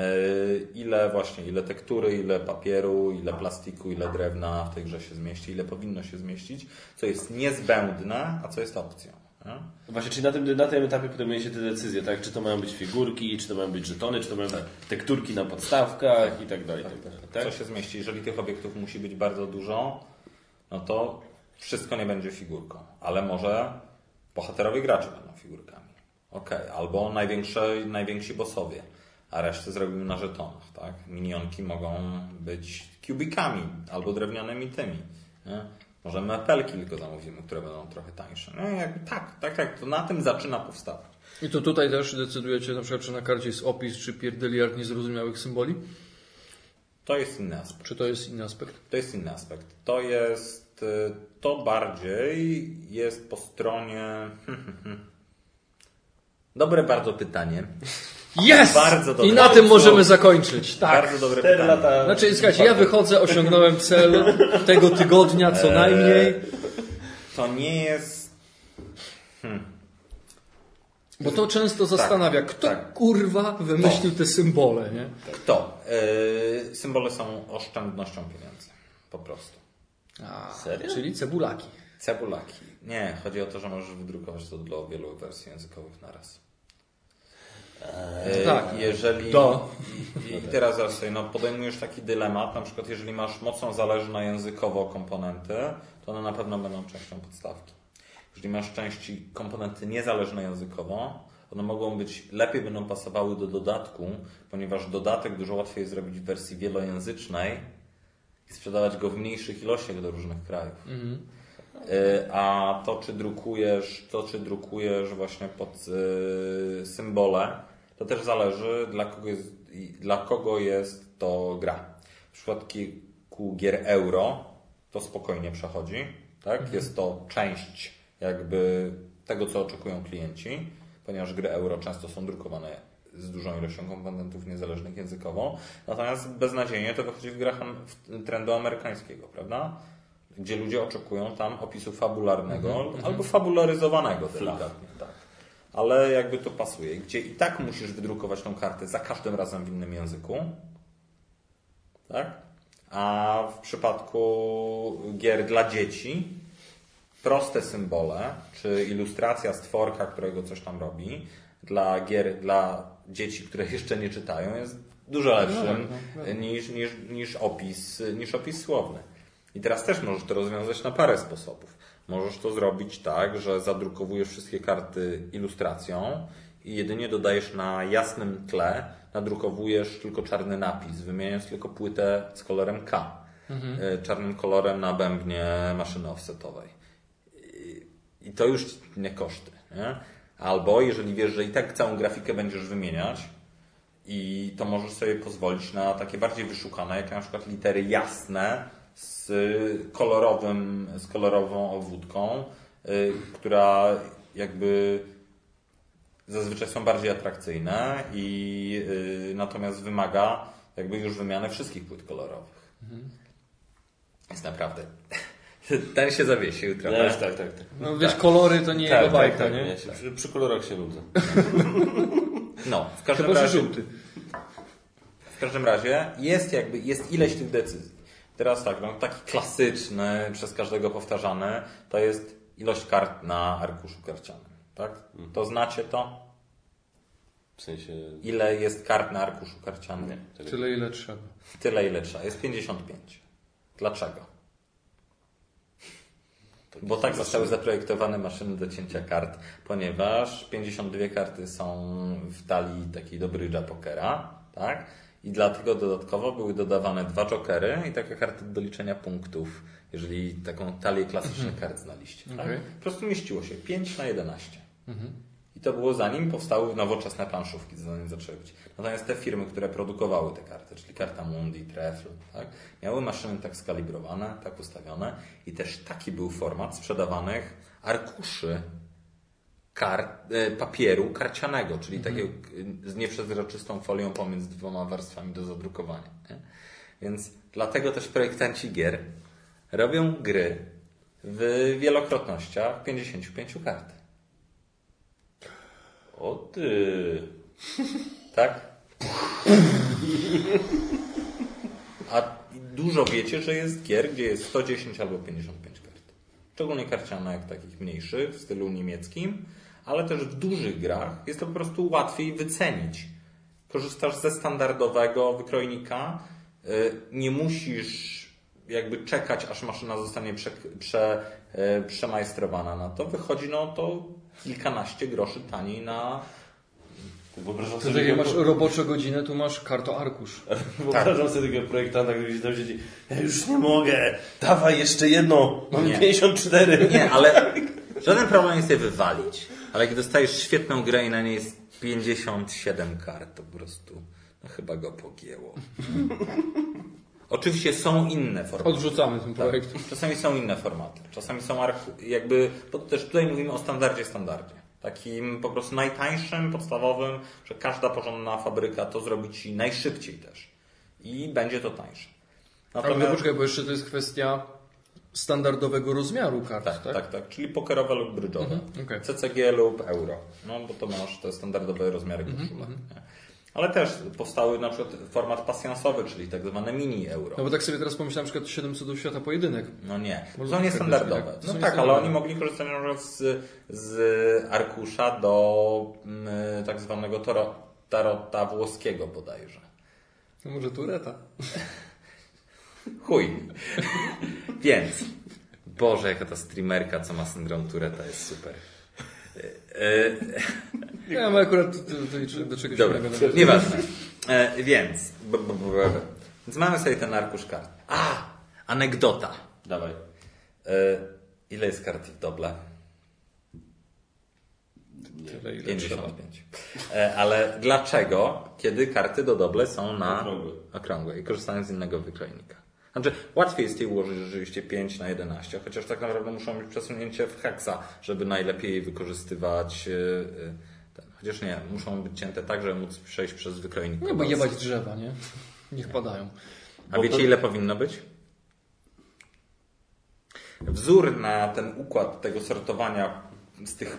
Y, Ile właśnie, ile tektury, ile papieru, ile plastiku, ile drewna w tej grze się zmieści, ile powinno się zmieścić, co jest niezbędne, a co jest opcją. Nie? Właśnie, czyli na tym, na tym etapie podejmujecie te decyzje, tak? Czy to mają być figurki, czy to mają być żetony, czy to mają być tekturki na podstawkach i tak dalej. Tak dalej tak? Co się zmieści? Jeżeli tych obiektów musi być bardzo dużo, no to wszystko nie będzie figurką, ale może bohaterowie gracze będą figurkami. Ok, albo największe, najwięksi bossowie, a resztę zrobimy na żetonach, tak? Minionki mogą być kubikami albo drewnianymi tymi. Nie? Może mepelki tylko zamówimy, które będą trochę tańsze. No jakby tak, tak, tak. To na tym zaczyna powstawać. I to tutaj też decydujecie na przykład, czy na karcie jest opis, czy pierdyliard niezrozumiałych symboli? To jest inny aspekt. Czy to jest inny aspekt? To jest inny aspekt. To jest, y, to bardziej jest po stronie, Dobre bardzo pytanie. Jest! Bardzo dobre. I na tym możemy zakończyć. Tak. Bardzo dobre Cztery pytanie. lata. Znaczy, słuchajcie, ja wychodzę, osiągnąłem cel tego tygodnia co najmniej. To nie jest... Bo to często zastanawia, kto tak. kurwa wymyślił te symbole, nie? Kto? Yy, symbole są oszczędnością pieniędzy. Po prostu. A, Serio? Czyli cebulaki. Cebulaki. Nie, chodzi o to, że możesz wydrukować to dla wielu wersji językowych naraz. Yy, tak. Jeżeli... To. I, teraz zaraz sobie, no, podejmujesz taki dylemat, na przykład jeżeli masz mocno zależne językowo komponenty, to one na pewno będą częścią podstawki. Jeżeli masz części komponenty niezależne językowo, one mogą być, lepiej będą pasowały do dodatku, ponieważ dodatek dużo łatwiej jest zrobić w wersji wielojęzycznej i sprzedawać go w mniejszych ilościach do różnych krajów. Y, A to, czy drukujesz, to, czy drukujesz właśnie pod y, symbole, to też zależy, dla kogo jest, dla kogo jest to gra. W przypadku gier euro to spokojnie przechodzi. Tak? Jest to część jakby tego, co oczekują klienci, ponieważ gry euro często są drukowane z dużą ilością komponentów niezależnych językowo. Natomiast beznadziejnie to wychodzi w grach w trendu amerykańskiego, prawda? Gdzie ludzie oczekują tam opisu fabularnego albo fabularyzowanego delikatnie. Tak. Ale jakby to pasuje. Gdzie i tak musisz wydrukować tą kartę za każdym razem w innym języku. Tak? A w przypadku gier dla dzieci proste symbole, czy ilustracja stworka, którego coś tam robi, dla gier dla dzieci, które jeszcze nie czytają, jest dużo lepszym niż, niż, niż, opis, niż opis słowny. I teraz też możesz to rozwiązać na parę sposobów. Możesz to zrobić tak, że zadrukowujesz wszystkie karty ilustracją i jedynie dodajesz na jasnym tle, nadrukowujesz tylko czarny napis, wymieniając tylko płytę z kolorem K, e, czarnym kolorem na bębnie maszyny offsetowej. I to już nie koszty. Nie? Albo jeżeli wiesz, że i tak całą grafikę będziesz wymieniać, i to możesz sobie pozwolić na takie bardziej wyszukane, jak na przykład litery jasne z kolorowym, z kolorową obwódką, y, która jakby zazwyczaj są bardziej atrakcyjne i y, natomiast wymaga jakby już wymiany wszystkich płyt kolorowych. Jest naprawdę. Ten się zawiesił trochę. tak, tak, tak. No wiesz, kolory to nie Tak, jego bajka, tak, tak, nie? Ja się, przy, przy kolorach się nudzę. No, w każdym Chyba, razie. żółty. W każdym razie jest jakby, jest ileś tych decyzji. Teraz tak, no, taki klasyczny, przez każdego powtarzany, to jest ilość kart na arkuszu karcianym. Tak? To znacie to? W sensie... Ile jest kart na arkuszu karcianym? tego- Tyle ile trzeba. Tyle, ile trzeba. Jest 55. Dlaczego? Bo tak zostały zaprojektowane maszyny do cięcia kart, ponieważ 52 karty są w talii takiej do brydża pokera, tak? I dlatego dodatkowo były dodawane dwa jokery i takie karty do liczenia punktów, jeżeli taką talię klasycznych kart znaliście. Tak? Okej. Po prostu mieściło się 5 na 11. I to było zanim powstały nowoczesne planszówki, zanim zaczęły być. Natomiast te firmy, które produkowały te karty, czyli Karta Mundi, Trefl, tak, miały maszyny tak skalibrowane, tak ustawione i też taki był format sprzedawanych arkuszy kart, e, papieru karcianego, czyli takiego e, z nieprzezroczystą folią pomiędzy dwoma warstwami do zadrukowania. Nie? Więc dlatego też projektanci gier robią gry w wielokrotnościach 55 kart. O ty... Tak? A dużo wiecie, że jest gier, gdzie jest 110 albo 55 kart. Szczególnie karcianek takich mniejszych, w stylu niemieckim, ale też w dużych grach jest to po prostu łatwiej wycenić. Korzystasz ze standardowego wykrojnika, y, nie musisz jakby czekać, aż maszyna zostanie prze, prze, y, przemajstrowana na to. Wychodzi no to kilkanaście groszy taniej na Wyobrażam sobie, jak takiego- masz roboczą godzinę, tu masz karto arkusz. Wyobrażam sobie takiego projektanta, który gdzieś tam siedzi. Ja już nie mogę. Dawaj jeszcze jedno. Mam Nie. 54. Nie, ale żaden problem jest je wywalić. Ale jak dostajesz świetną grę i na niej jest 57 kart, to po prostu no chyba go pogięło. Oczywiście są inne formaty. Odrzucamy ten Tak. projekt. Czasami są inne formaty. Czasami są jakby, bo też tutaj mówimy o standardzie standardzie. Takim po prostu najtańszym, podstawowym, że każda porządna fabryka to zrobi ci najszybciej też. I będzie to tańsze. Ale no poczekaj, bo jeszcze to jest kwestia standardowego rozmiaru kart, tak, tak? tak, tak, czyli pokerowe lub brydżowe. Mhm, okej. CCG lub euro. No bo to masz te standardowe rozmiary Mhm, koszulek. nie? Ale też powstały na przykład format pasjansowy, czyli tak zwane mini euro. No bo tak sobie teraz pomyślałem, na przykład 7 cudów świata pojedynek. No nie, to są tak niestandardowe. tak? No tak, ale oni mogli korzystać na przykład z, z arkusza do mm, tak zwanego tarota włoskiego bodajże. No może tureta. Chuj. Więc, Boże, jaka ta streamerka, co ma syndrom Tureta jest super. E, e, Ja mam akurat do, czegoś Dobra, nieważne. E, więc, więc mamy sobie ten arkusz kart. A, anegdota. Dawaj. E, ile jest kart w doble? Tyle, ile trzeba. 55. E, ale dlaczego, kiedy karty do doble są na Okrągłe. i korzystają z innego wykroinika? Znaczy, łatwiej jest jej ułożyć rzeczywiście 5 na 11, chociaż tak naprawdę muszą być przesunięcie w heksa, żeby najlepiej wykorzystywać e, e, ten. Chociaż nie, muszą być cięte tak, żeby móc przejść przez wykroinik. Nie, bo jebać drzewa, nie? Niech padają. A Bo wiecie to- ile powinno być? Wzór na ten układ tego sortowania z tych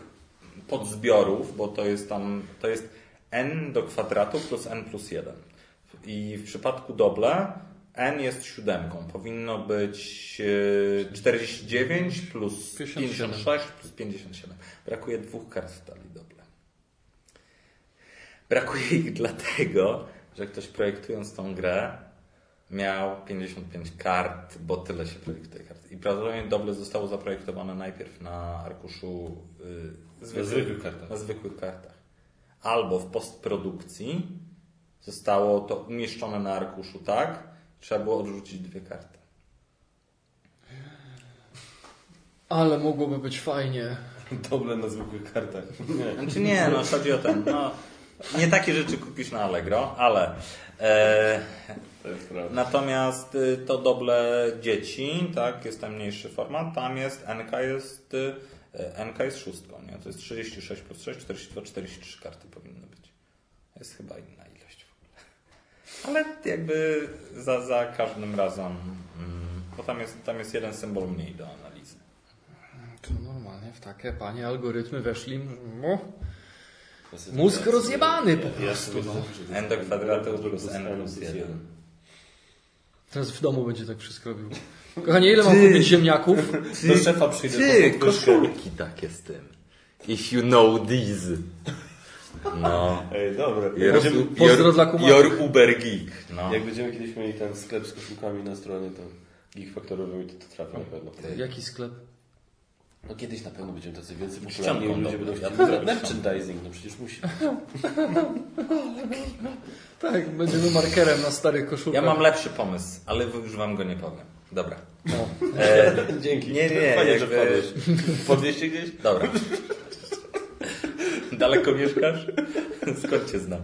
podzbiorów, bo to jest tam, to jest n do kwadratu plus n plus 1. I w przypadku doble n jest siódemką. Powinno być e, 49 plus 57. 56 plus 57. Brakuje dwóch kart w talii doble. Brakuje ich dlatego, że ktoś projektując tą grę miał 55 kart, bo tyle się projektuje kart. I prawdopodobnie doble zostało zaprojektowane najpierw na arkuszu y, zwykłych kartach. Na zwykłych kartach. Albo w postprodukcji zostało to umieszczone na arkuszu tak, trzeba było odrzucić dwie karty. Ale mogłoby być fajnie. Doble na zwykłych kartach. Nie. Znaczy nie, no chodzi o ten, no, nie takie rzeczy kupisz na Allegro, ale e, To jest prawda. Natomiast y, to doble dzieci, tak, jest tam mniejszy format, tam jest NK jest y, NK jest szóstką, nie? To jest 36 plus 6, 42, 43 karty powinny być. Jest chyba ogóle. Ale jakby za, za każdym razem, mm, bo tam jest, tam jest jeden symbol mniej do analizy. To normalnie w takie panie algorytmy weszli. No, Mózg rozjebany po prostu, no. N do kwadratu plus N plus 1. Teraz w domu będzie tak wszystko robił. Kochanie, ile mam kupić ziemniaków? Do szefa przyjdę Ty, po koszulki takie z tym. If you know these. No. Ej, dobra. Your, Jak będziemy, Pozdro dla. Your Uber Geek. No. jak będziemy kiedyś mieli ten sklep z koszulkami na stronie, to Geek Factorowy to, to trafi na pewno. Jaki sklep? No kiedyś na pewno będziemy tacy więcej popularni, ludzie będą Ja chcieli zrobię merchandising, no przecież musi. Tak, będziemy markerem na starych koszulkach. Ja mam lepszy pomysł, ale już wam go nie powiem. Dobra. No. E, Dzięki. Nie, nie, Fajnie, że jakby- wpadłeś. Podwieźcie gdzieś? dobra. Daleko mieszkasz? Skąd cię znam?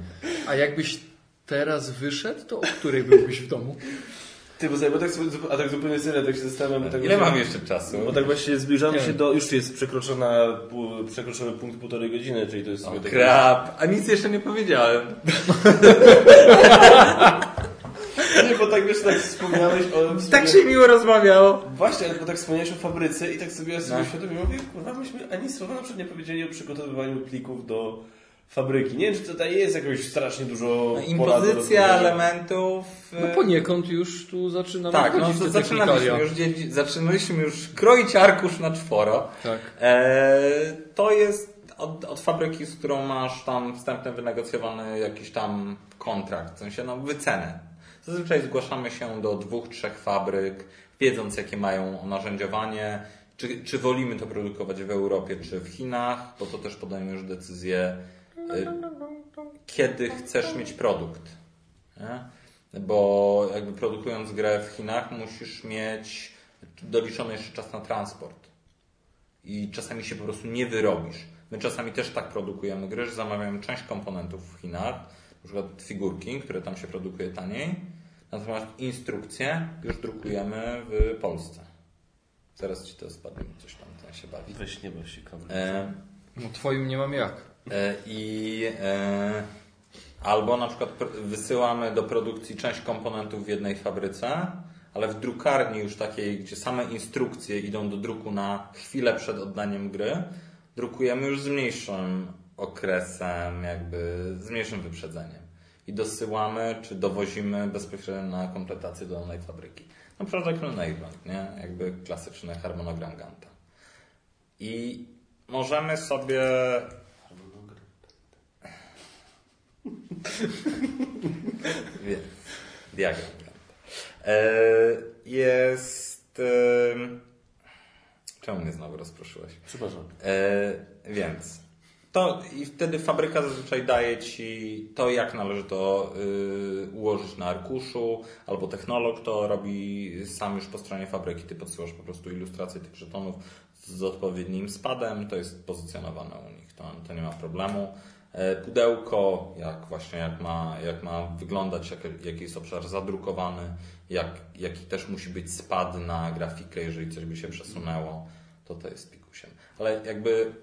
A jakbyś teraz wyszedł, to o której byłbyś w domu? Ty, bo, sobie, bo tak sobie, a tak zupełnie serio, tak się zastanawiam. Tak Ile właśnie- mam jeszcze czasu? Bo tak właśnie zbliżamy się do, już jest przekroczona, przekroczony punkt półtorej godziny, czyli to jest O, krap. A nic jeszcze nie powiedziałem. Nie, bo tak wiesz, tak wspomniałeś o... Tak się miło rozmawiało. Właśnie, ale bo tak wspomniałeś o fabryce i tak sobie ja sobie No. świadomie mówię, kurwa, myśmy ani słowa na przykład nie powiedzieli o przygotowywaniu plików do fabryki. Nie wiem, czy tutaj jest jakoś strasznie dużo No, impozycja elementów. No e, poniekąd już tu zaczynamy Tak, no to zaczynaliśmy już, zaczynaliśmy już kroić arkusz na czworo. Tak. E, to jest od, od fabryki, z którą masz tam wstępnie wynegocjowany jakiś tam kontrakt, w sensie no wycenę. Zazwyczaj zgłaszamy się do dwóch, trzech fabryk, wiedząc jakie mają narzędziowanie, czy, czy wolimy to produkować w Europie, czy w Chinach, bo to też podejmujesz decyzję, e, kiedy chcesz mieć produkt. Nie? Bo jakby produkując grę w Chinach musisz mieć doliczony jeszcze czas na transport. I czasami się po prostu nie wyrobisz. My czasami też tak produkujemy gry, że zamawiamy część komponentów w Chinach, na przykład figurki, które tam się produkuje taniej, natomiast instrukcje już drukujemy w Polsce. Zaraz ci to spadnie, coś tam ten się bawi. Weź nie baw się. E, No twoim nie mam jak. E, I e, albo na przykład pr- wysyłamy do produkcji część komponentów w jednej fabryce, ale w drukarni już takiej, gdzie same instrukcje idą do druku na chwilę przed oddaniem gry, drukujemy już z mniejszym okresem, jakby z mniejszym wyprzedzeniem. I dosyłamy, czy dowozimy bezpośrednio na kompletację do danej fabryki. No Project Enablement, nie? Jakby klasyczny harmonogram Ganta. I możemy sobie Wie- Diagram. E, Jest. em, Czemu mnie znowu rozproszyłeś? Przepraszam. E, więc to i wtedy fabryka zazwyczaj daje ci to, jak należy to y, ułożyć na arkuszu, albo technolog to robi sam już po stronie fabryki. Ty podsyłasz po prostu ilustrację tych żetonów z odpowiednim spadem, to jest pozycjonowane u nich, to, to nie ma problemu. E, Pudełko, jak właśnie jak ma, jak ma wyglądać, jak, jaki jest obszar zadrukowany, jak, jaki też musi być spad na grafikę, jeżeli coś by się przesunęło, to to jest pikusiem. Ale jakby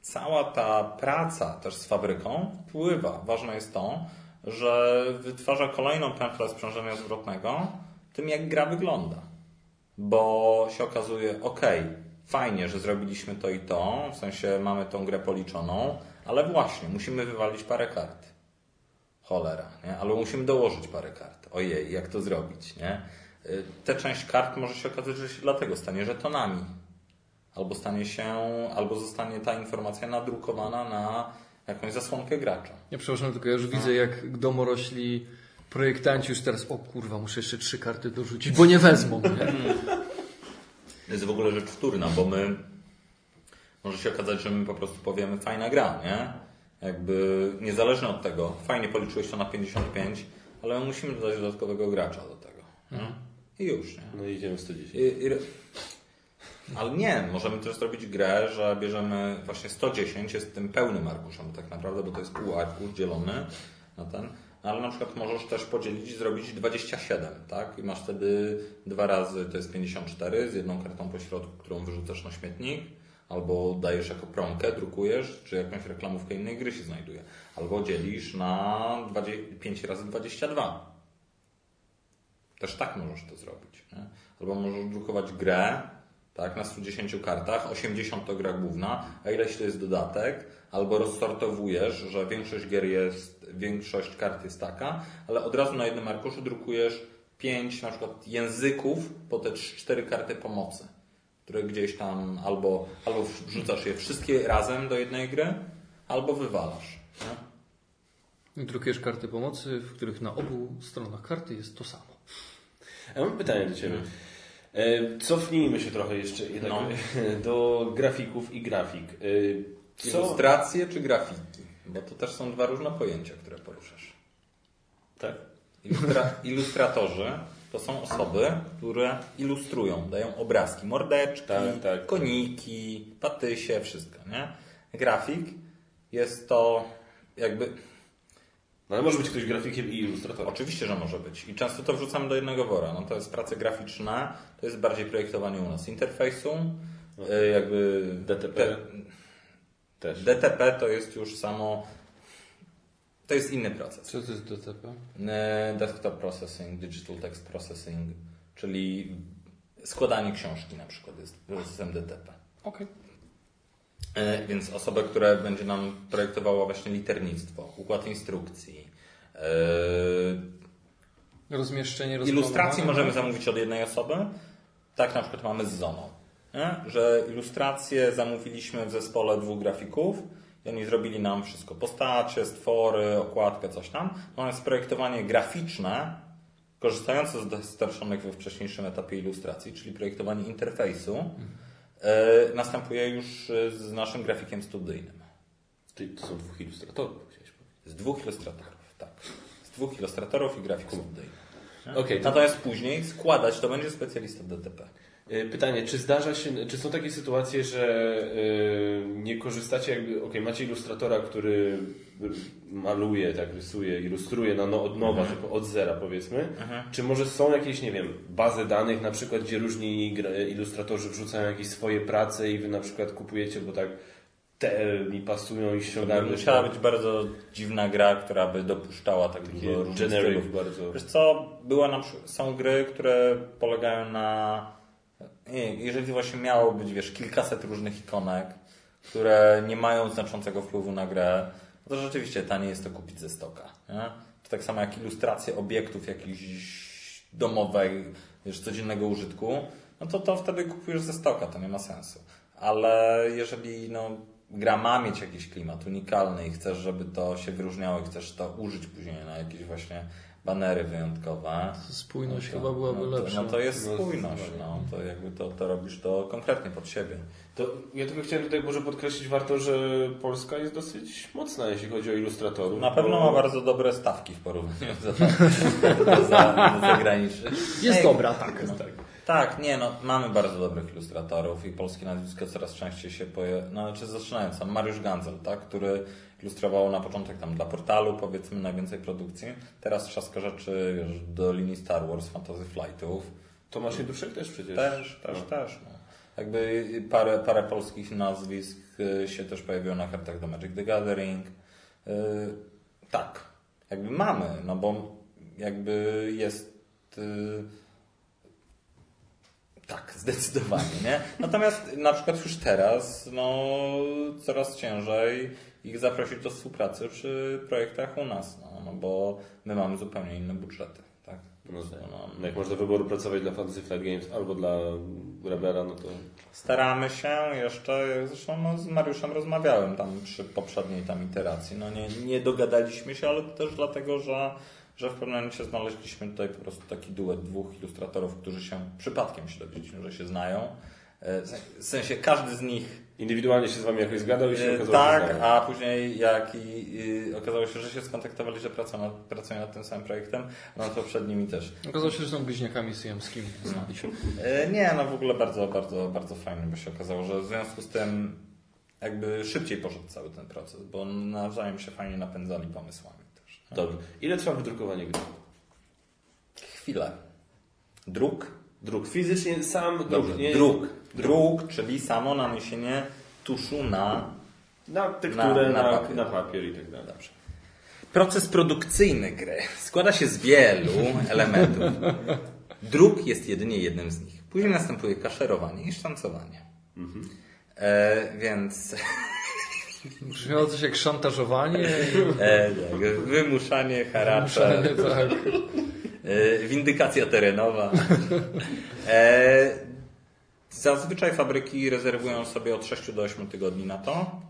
cała ta praca też z fabryką wpływa. Ważne jest to, że wytwarza kolejną pętlę sprzężenia zwrotnego tym, jak gra wygląda. Bo się okazuje, ok, fajnie, że zrobiliśmy to i to, w sensie mamy tą grę policzoną, ale właśnie, musimy wywalić parę kart. Cholera, nie? Albo musimy dołożyć parę kart. Ojej, jak to zrobić, nie? Y, Tę część kart może się okazać, że się dlatego stanie żetonami. Albo stanie się, albo zostanie ta informacja nadrukowana na jakąś zasłonkę gracza. Ja przepraszam, tylko ja już widzę, jak domorośli projektanci już teraz, o kurwa, muszę jeszcze trzy karty dorzucić, bo nie wezmą. Nie? To jest w ogóle rzecz wtórna, bo my może się okazać, że my po prostu powiemy fajna gra, nie? Jakby niezależnie od tego, fajnie policzyłeś to na 55, ale my musimy dodać dodatkowego gracza do tego. Nie? I już, nie? No i idziemy w 110. I, i, ale nie, możemy też zrobić grę, że bierzemy właśnie 110, jest tym pełnym arkuszem tak naprawdę, bo to jest pół arkusz dzielony na ten. No, ale na przykład możesz też podzielić zrobić 27, tak? I masz wtedy dwa razy, to jest 54 z jedną kartą po środku, którą wyrzucasz na śmietnik, albo dajesz jako promkę, drukujesz, czy jakąś reklamówkę innej gry się znajduje. Albo dzielisz na 20, 5 razy 22. Też tak możesz to zrobić. Nie? Albo możesz drukować grę tak, na 110 kartach, 80 to gra główna, a ileś to jest dodatek, albo rozsortowujesz, że większość gier jest, większość kart jest taka, ale od razu na jednym arkuszu drukujesz 5 na przykład języków po te 4 karty pomocy, które gdzieś tam albo, albo wrzucasz je wszystkie razem do jednej gry, albo wywalasz. Nie? I drukujesz karty pomocy, w których na obu stronach karty jest to samo. Ja mam pytanie do Ciebie. E, Cofnijmy się trochę jeszcze jednak No. do grafików i grafik. E, Co? Ilustracje czy grafiki? Bo to też są dwa różne pojęcia, które poruszasz. Tak. Ilustra ilustratorzy to są osoby, które ilustrują, dają obrazki, mordeczki, Tak, tak. koniki, patysie, wszystko, nie? Grafik jest to jakby No, ale może być ktoś grafikiem i ilustratorem. Oczywiście, że może być. I często to wrzucamy do jednego wora. No to jest prace graficzne, to jest bardziej projektowanie u nas interfejsu, y, jakby DTP. te- Też. DTP to jest już samo, to jest inny proces. Co to jest DTP? E, Desktop Processing, Digital Text Processing, czyli składanie książki na przykład jest procesem DTP. Okej. E, Więc osobę, która będzie nam projektowała właśnie liternictwo, układ instrukcji, e, Rozmieszczenie, Ilustracji możemy zamówić od jednej osoby. Tak na przykład mamy z Zoną. Nie? Że ilustracje zamówiliśmy w zespole dwóch grafików i oni zrobili nam wszystko. Postacie, stwory, okładkę, coś tam. Natomiast projektowanie graficzne, korzystające z dostarczonych we wcześniejszym etapie ilustracji, czyli projektowanie interfejsu, e, następuje już e, z naszym grafikiem studyjnym. Czyli to są dwóch ilustratorów, chciałeś powiedzieć. Z dwóch ilustratorów, tak. Z dwóch ilustratorów i grafików studyjnych. Okej, to Natomiast później składać to będzie specjalista DTP. E, Pytanie, czy zdarza się, czy są takie sytuacje, że e, nie korzystacie jakby, okej, macie ilustratora, który maluje, tak, rysuje, ilustruje na no, od nowa, tylko od zera powiedzmy. Czy może są jakieś, nie wiem, bazy danych na przykład, gdzie różni ilustratorzy wrzucają jakieś swoje prace i wy na przykład kupujecie, bo tak te mi pasują i ściągarne. Musiała być bardzo dziwna gra, która by dopuszczała tak dużo generic bardzo. Wiesz co, była na, są gry, które polegają na... Nie, jeżeli właśnie miało być, wiesz, kilkaset różnych ikonek, które nie mają znaczącego wpływu na grę, no to rzeczywiście taniej jest to kupić ze stoka. Nie? To tak samo jak ilustracje obiektów jakichś domowej, wiesz, codziennego użytku, no to to wtedy kupujesz ze stoka, to nie ma sensu. Ale jeżeli no, gra ma mieć jakiś klimat unikalny i chcesz, żeby to się wyróżniało i chcesz to użyć później na jakieś właśnie banery wyjątkowe. Spójność no to- chyba byłaby no to, lepsza. No to jest No, spójność, no. To jakby to, to robisz to konkretnie pod siebie. To ja tylko chciałem tutaj może podkreślić warto, że Polska jest dosyć mocna, jeśli chodzi o ilustratorów. Na pewno bo- ma bardzo dobre stawki w porównaniu do, do, za, do zagranicznych. Jest Ej, dobra, tak. No, tak, nie, no, mamy bardzo dobrych ilustratorów i polskie nazwisko coraz częściej się poje... No, znaczy zaczynając, tam Mariusz Ganzel, tak, który ilustrował na początek tam dla portalu, powiedzmy, najwięcej produkcji. Teraz trzaska rzeczy, wiesz, do linii Star Wars, Fantasy Flightów. Tomasz Jeduszek też przecież. Też, też, No. też. No. Jakby parę, parę polskich nazwisk y, się też pojawiło na kartach do Magic the Gathering. Y, Tak, jakby mamy, no bo jakby jest... y, Tak, zdecydowanie, nie? Natomiast na przykład już teraz, no coraz ciężej ich zaprosić do współpracy przy projektach u nas, no, no bo my mamy zupełnie inne budżety, tak? No, No, jak można wyboru pracować dla Fantasy Flight Games albo dla Rebela, no to Staramy się jeszcze, zresztą no, z Mariuszem rozmawiałem tam przy poprzedniej tam iteracji. No nie, nie dogadaliśmy się, ale to też dlatego, że, że w pewnym momencie znaleźliśmy tutaj po prostu taki duet dwóch ilustratorów, którzy się przypadkiem się dowiedzieliśmy, że się znają. E, W sensie każdy z nich indywidualnie się z wami jakoś zgadał i się e, okazało, tak, że znają. a później jak i, i okazało się, że się skontaktowali, że pracują nad, pracują nad tym samym projektem, no to przed nimi też Okazało się, że są bliźniakami syjamskimi. Znali się. E, Nie, no w ogóle bardzo, bardzo, bardzo fajnie, bo się okazało, że w związku z tym jakby szybciej poszedł cały ten proces, bo nawzajem się fajnie napędzali pomysłami. Dobrze. Ile trwa wydrukowanie gry? Chwilę. Druk? Druk. Fizycznie sam druk. Dobrze, nie... druk. Druk, czyli samo naniesienie tuszu na... Na tekturę, Na- na, na na, papier. papier. i tak dalej. Dobrze. Proces produkcyjny gry składa się z wielu elementów. Druk jest jedynie jednym z nich. Później następuje kaszerowanie i sztancowanie. E, więc Brzmiało coś jak szantażowanie. E, tak, wymuszanie, haracze, tak. e, windykacja terenowa. E, zazwyczaj fabryki rezerwują sobie od 6 do 8 tygodni na to.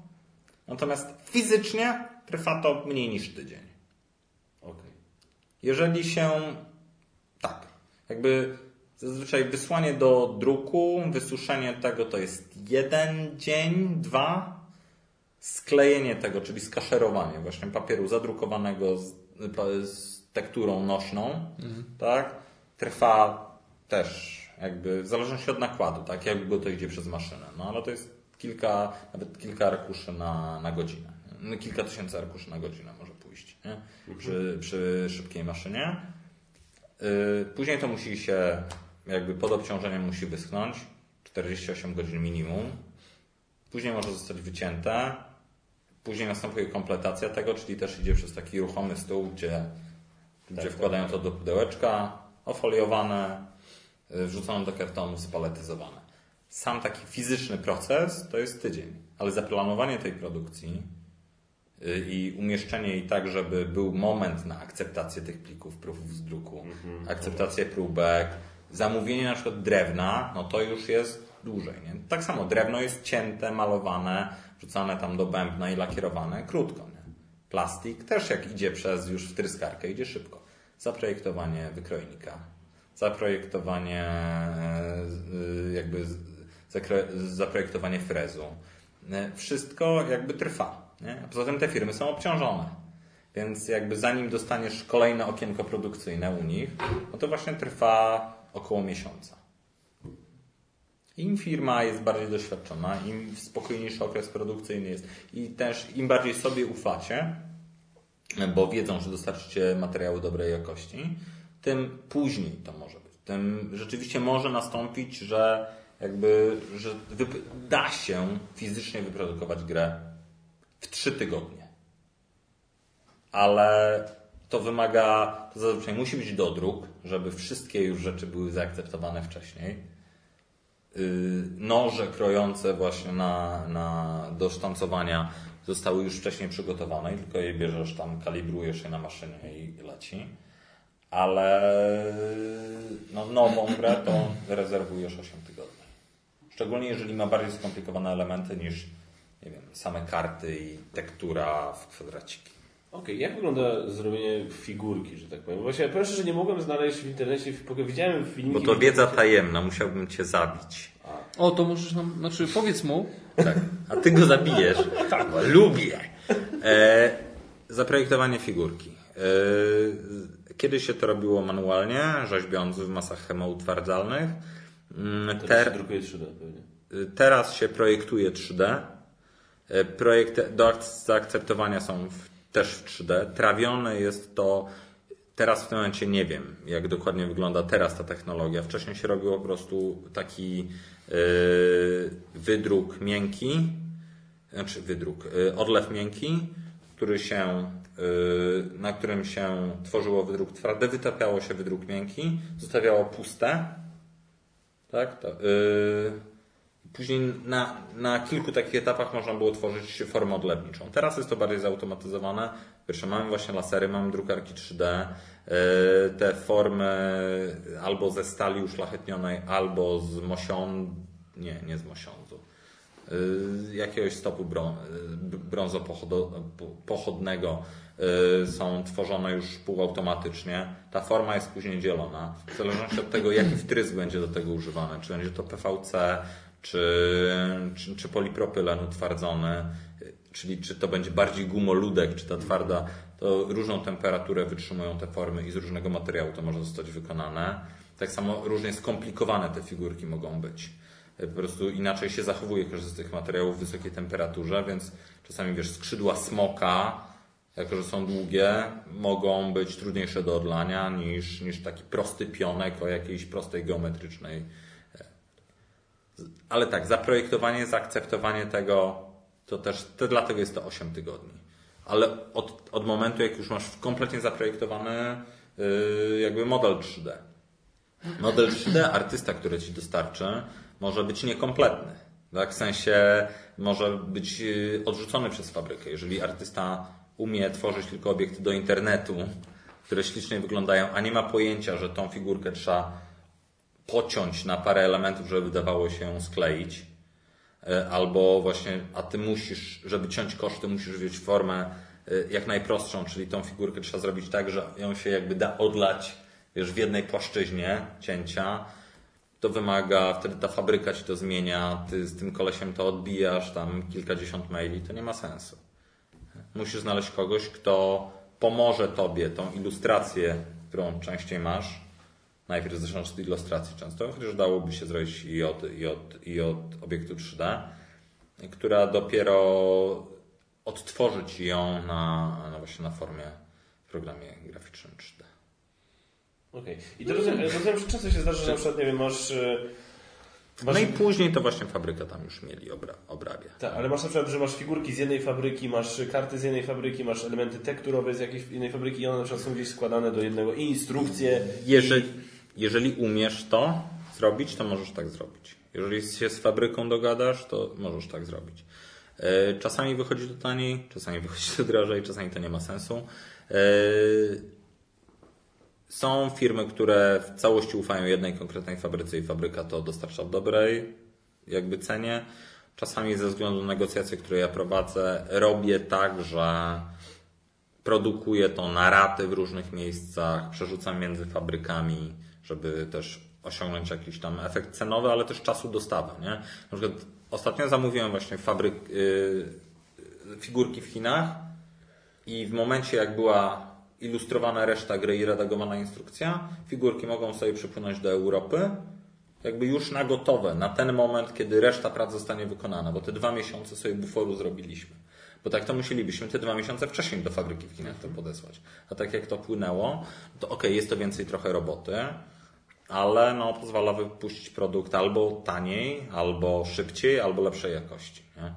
Natomiast fizycznie trwa to mniej niż tydzień. Okej. Jeżeli się. Tak. Jakby zazwyczaj wysłanie do druku, wysuszenie tego to jest jeden dzień, dwa. Sklejenie tego, czyli skaszerowanie właśnie papieru zadrukowanego z, z tekturą nośną, tak, trwa też jakby w zależności od nakładu, tak, jak długo to idzie przez maszynę. No ale to jest kilka, nawet kilka arkuszy na, na godzinę. No, kilka tysięcy arkuszy na godzinę może pójść nie? Przy, przy szybkiej maszynie. Yy, Później to musi się, jakby pod obciążeniem musi wyschnąć. 48 godzin minimum. Później może zostać wycięte. Później następuje kompletacja tego, czyli też idzie przez taki ruchomy stół, gdzie, gdzie tak, wkładają to do pudełeczka, ofoliowane, yy, wrzucone do kartonu, spaletyzowane. Sam taki fizyczny proces to jest tydzień, ale zaplanowanie tej produkcji yy, i umieszczenie jej tak, żeby był moment na akceptację tych plików, próbów z druku, akceptację próbek, zamówienie na przykład drewna, no to już jest dłużej. Nie? Tak samo drewno jest cięte, malowane, wrzucane tam do bębna i lakierowane krótko. Nie? Plastik też jak idzie przez już wtryskarkę, idzie szybko. Zaprojektowanie wykrojnika, zaprojektowanie e, jakby zaprojektowanie frezu. E, Wszystko jakby trwa. Nie? Poza tym te firmy są obciążone. Więc jakby zanim dostaniesz kolejne okienko produkcyjne u nich, no to właśnie trwa około miesiąca. Im firma jest bardziej doświadczona, im spokojniejszy okres produkcyjny jest i też im bardziej sobie ufacie, bo wiedzą, że dostarczycie materiały dobrej jakości, tym później to może być. Tym rzeczywiście może nastąpić, że jakby, że da się fizycznie wyprodukować grę w trzy tygodnie. Ale to wymaga, to zazwyczaj musi być dodruk, żeby wszystkie już rzeczy były zaakceptowane wcześniej. Yy, Noże krojące właśnie na, na do sztancowania zostały już wcześniej przygotowane, tylko je bierzesz tam, kalibrujesz je na maszynie i leci. Ale no, nową grę to rezerwujesz 8 tygodni. Szczególnie jeżeli ma bardziej skomplikowane elementy niż nie wiem, same karty i tektura w kwadraciki. Okej, jak wygląda zrobienie figurki, że tak powiem? Właśnie powiem szczerze, nie mogłem znaleźć w internecie, w- widziałem filmiki... Bo to wiedza tajemna, musiałbym cię zabić. O, to możesz nam, znaczy powiedz mu, Tak. A ty go zabijesz. Tak, bo lubię. E, zaprojektowanie figurki. E, kiedyś się to robiło manualnie, rzeźbiąc w masach chemoutwardzalnych. Mm, Teraz się drukuje 3D pewnie. Teraz się projektuje 3D. E, Projekty do ak- zaakceptowania są w, też w 3D. Trawione jest to. Teraz w tym momencie nie wiem, jak dokładnie wygląda teraz ta technologia. Wcześniej się robiło po prostu taki e, wydruk miękki, znaczy wydruk, e, odlew miękki, który się, e, na którym się tworzyło wydruk twardy, wytapiało się wydruk miękki, zostawiało puste. Tak? To, yy, Później na, na kilku takich etapach można było tworzyć formę odlewniczą. Teraz jest to bardziej zautomatyzowane. Pierwsze, mamy właśnie lasery, mamy drukarki 3D. yy, Te formy albo ze stali uszlachetnionej, albo z mosiądzu. Nie, nie z mosiądzu. yy, Jakiegoś stopu yy, brązopochodnego są tworzone już półautomatycznie. Ta forma jest później dzielona. W zależności od tego, jaki wtrysk będzie do tego używany. Czy będzie to PVC, czy, czy, czy polipropylen utwardzony, czyli czy to będzie bardziej gumoludek, czy ta twarda, to różną temperaturę wytrzymują te formy i z różnego materiału to może zostać wykonane. Tak samo różnie skomplikowane te figurki mogą być. Po prostu inaczej się zachowuje każdy z tych materiałów w wysokiej temperaturze, więc czasami wiesz, skrzydła smoka, jako że są długie, mogą być trudniejsze do odlania niż, niż taki prosty pionek o jakiejś prostej geometrycznej ale tak, zaprojektowanie, zaakceptowanie tego, to też, to dlatego jest to 8 tygodni. Ale od, od momentu, jak już masz kompletnie zaprojektowany yy, jakby model 3D. Model 3D, artysta, który ci dostarczy, może być niekompletny. Tak? W sensie może być yy, odrzucony przez fabrykę. Jeżeli artysta umie tworzyć tylko obiekty do internetu, które ślicznie wyglądają, a nie ma pojęcia, że tą figurkę trzeba pociąć na parę elementów, żeby dawało się ją skleić. E, Albo właśnie, a ty musisz, żeby ciąć koszty, musisz wziąć formę e, jak najprostszą, czyli tą figurkę trzeba zrobić tak, że ją się jakby da odlać wiesz, w jednej płaszczyźnie cięcia. To wymaga, wtedy ta fabryka ci to zmienia, ty z tym kolesiem to odbijasz, tam kilkadziesiąt maili, to nie ma sensu. Musisz znaleźć kogoś, kto pomoże tobie tą ilustrację, którą częściej masz, najpierw zaczynasz od ilustracji często, chociaż dałoby się zrobić i od, i od, i od obiektu 3D, która dopiero odtworzyć ją na, na właśnie na formie w programie graficznym 3D. Okej. I to rozumiem, rozumiem, że często się zdarza, że na przykład, nie wiem, masz... e, masz No i później to właśnie fabryka tam już mieli obra, obrabia. Tak, ale masz na przykład, że masz figurki z jednej fabryki, masz karty z jednej fabryki, masz elementy tekturowe z jakiejś innej fabryki i one na przykład są gdzieś składane do jednego i instrukcje. Jeżeli, jeżeli umiesz to zrobić, to możesz tak zrobić. Jeżeli się z fabryką dogadasz, to możesz tak zrobić. E, Czasami wychodzi to taniej, czasami wychodzi to drożej, czasami to nie ma sensu. E, Są firmy, które w całości ufają jednej konkretnej fabryce i fabryka to dostarcza w dobrej jakby cenie. Czasami ze względu na negocjacje, które ja prowadzę, robię tak, że produkuję to na raty w różnych miejscach, przerzucam między fabrykami, żeby też osiągnąć jakiś tam efekt cenowy, ale też czasu dostawy. Nie? Na przykład ostatnio zamówiłem właśnie fabryk, yy, figurki w Chinach i w momencie jak była ilustrowana reszta gry i redagowana instrukcja, figurki mogą sobie przypłynąć do Europy jakby już na gotowe, na ten moment, kiedy reszta prac zostanie wykonana, bo te dwa miesiące sobie buforu zrobiliśmy. Bo tak to musielibyśmy te dwa miesiące wcześniej do fabryki w Chinach to podesłać. A tak jak to płynęło, to ok, jest to więcej trochę roboty, ale no, pozwala wypuścić produkt albo taniej, albo szybciej, albo lepszej jakości. Nie?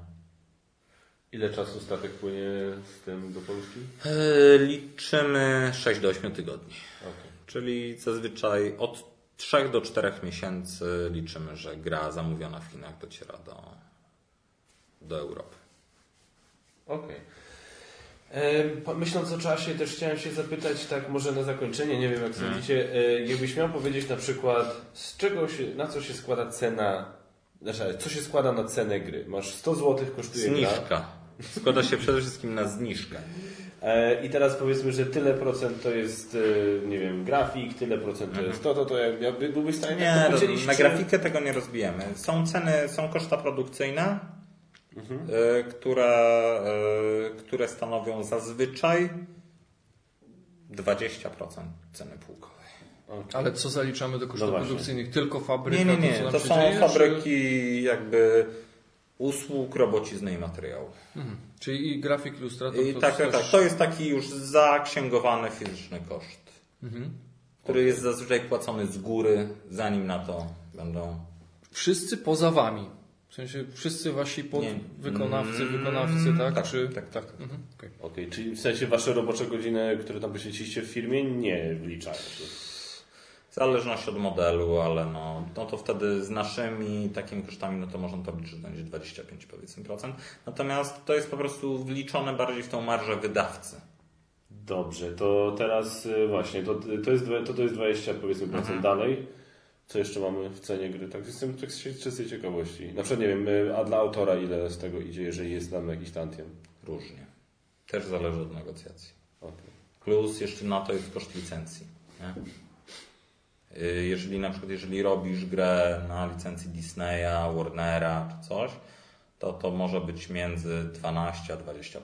Ile czasu statek płynie z tym do Polski? E, Liczymy 6 do 8 tygodni. Okej. Czyli zazwyczaj od 3 do 4 miesięcy liczymy, że gra zamówiona w Chinach dociera do, do Europy. Okej. Po- Myśląc o czasie, też chciałem się zapytać, tak może na zakończenie, nie wiem jak sądzicie, e, jakbyś miał powiedzieć na przykład, z czego się, na co się składa cena, znaczy, co się składa na cenę gry? Masz 100 zł, kosztuje gra. Zniżka. Składa się przede wszystkim na zniżkę. E, I teraz powiedzmy, że tyle procent to jest, e, nie wiem, grafik, tyle procent to jest to, to, to jak, jakby byłbyś w stanie tak Nie, to na grafikę tego nie rozbijemy. Są ceny, są koszta produkcyjne, y, które, y, które stanowią zazwyczaj 20% ceny pułkowej. Ale co zaliczamy do No kosztów właśnie. produkcyjnych? Tylko fabryka? Nie, nie, nie. To się są dzieje, fabryki jakby usług, robocizny i materiału. Czy... Mhm. Czyli i grafik, ilustrator I to tak, też... tak, to jest taki już zaksięgowany fizyczny koszt, Mhm. który jest zazwyczaj płacony z góry, zanim na to będą Wszyscy poza wami. W sensie wszyscy wasi pod... Nie. wykonawcy, Mm, wykonawcy, tak? tak, Czy... tak, tak. Mhm. okej. Okej, czyli w sensie wasze robocze godziny, które tam poświęciliście w firmie, nie wliczają się. W zależności od modelu, ale no, no to wtedy z naszymi takimi kosztami, no to można to liczyć, że będzie 25 powiedzmy procent. Natomiast to jest po prostu wliczone bardziej w tą marżę wydawcy. Dobrze, to teraz y, właśnie, to, to, jest, to, to jest 20 powiedzmy procent dalej. Co jeszcze mamy w cenie gry? Tak, jestem tak z czystej ciekawości. Na przykład nie wiem, a dla autora ile z tego idzie, jeżeli jest tam jakiś tantiem? Różnie. Też zależy od negocjacji. Okej. Plus jeszcze na to jest koszt licencji. Nie? Y, Jeżeli na przykład jeżeli robisz grę na licencji Disneya, Warnera czy coś, to to może być między 12 a 20%.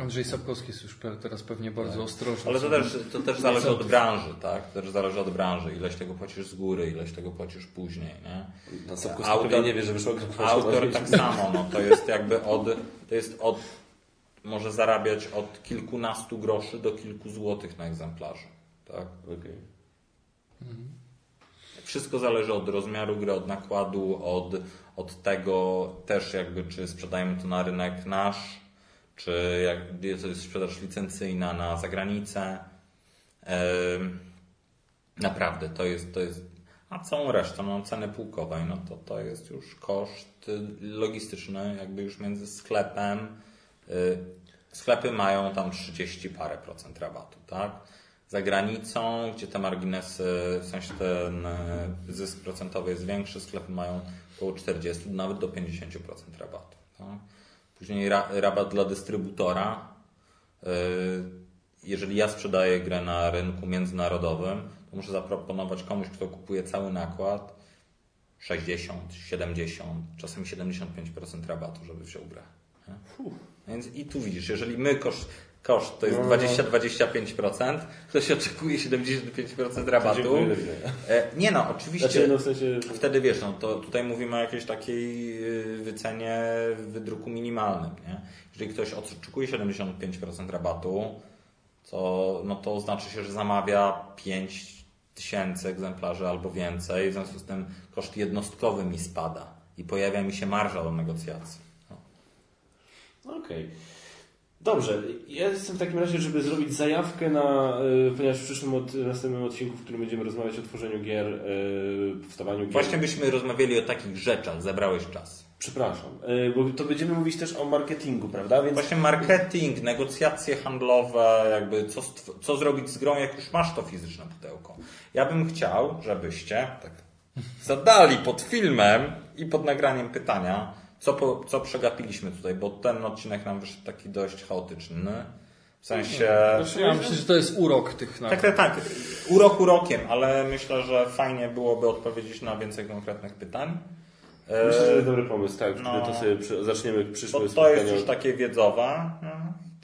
Andrzej Sapkowski jest już teraz pewnie bardzo ostrożny. Ale to też, to też zależy od branży, tak? To też zależy od branży. Ileś tego płacisz z góry, ileś tego płacisz później, nie? Na Sapkowski Autor- pewnie nie wie, że wyszło Autor tak samo, no to jest jakby od, to jest od, może zarabiać od kilkunastu groszy do kilku złotych na egzemplarzu, tak? Okej. Wszystko zależy od rozmiaru gry, od nakładu, od, od tego też jakby, czy sprzedajemy to na rynek nasz, czy jak jest sprzedaż licencyjna na zagranicę. Naprawdę, to jest, to jest. A całą resztę, no ceny pułkowej, no to to jest już koszt logistyczny, jakby już między sklepem. y, Sklepy mają tam 30 parę procent rabatu, tak? Za granicą, gdzie te marginesy, w sensie ten y, zysk procentowy jest większy, sklepy mają około 40, nawet do 50% rabatu. Tak? Później ra, rabat dla dystrybutora. Y, Jeżeli ja sprzedaję grę na rynku międzynarodowym, to muszę zaproponować komuś, kto kupuje cały nakład 60, 70, czasem 75% rabatu, żeby wziął grę. Więc i tu widzisz, jeżeli my koszt, koszt to jest No, no, no. 20-25%, ktoś oczekuje 75% rabatu. Widzenia. E, Nie no, oczywiście. Znaczy, no. Wtedy wiesz, no to tutaj mówimy o jakiejś takiej y, wycenie w wydruku minimalnym. Nie? Jeżeli ktoś oczekuje 75% rabatu, to, no to znaczy się, że zamawia 5 tysięcy egzemplarzy albo więcej, w związku z tym koszt jednostkowy mi spada i pojawia mi się marża do negocjacji. No. Okej. Dobrze, ja jestem w takim razie, żeby zrobić zajawkę na, y, ponieważ w przyszłym od, następnym odcinku, w którym będziemy rozmawiać o tworzeniu gier, powstawaniu gier. Właśnie byśmy rozmawiali o takich rzeczach, zebrałeś czas. Przepraszam, y, bo to będziemy mówić też o marketingu, prawda? Więc Właśnie marketing, negocjacje handlowe, jakby co, co zrobić z grą, jak już masz to fizyczne pudełko. Ja bym chciał, żebyście tak zadali pod filmem i pod nagraniem pytania, co, po, co przegapiliśmy tutaj, bo ten odcinek nam wyszedł taki dość chaotyczny. W sensie... Znaczy, ja myślę, że to jest urok tych Tak, nagród. tak, tak. Urok urokiem, ale myślę, że fajnie byłoby odpowiedzieć na więcej konkretnych pytań. E, myślę, że to jest dobry pomysł, tak, no. to sobie zaczniemy przyszłe Bo to jest już takie wiedzowe. No,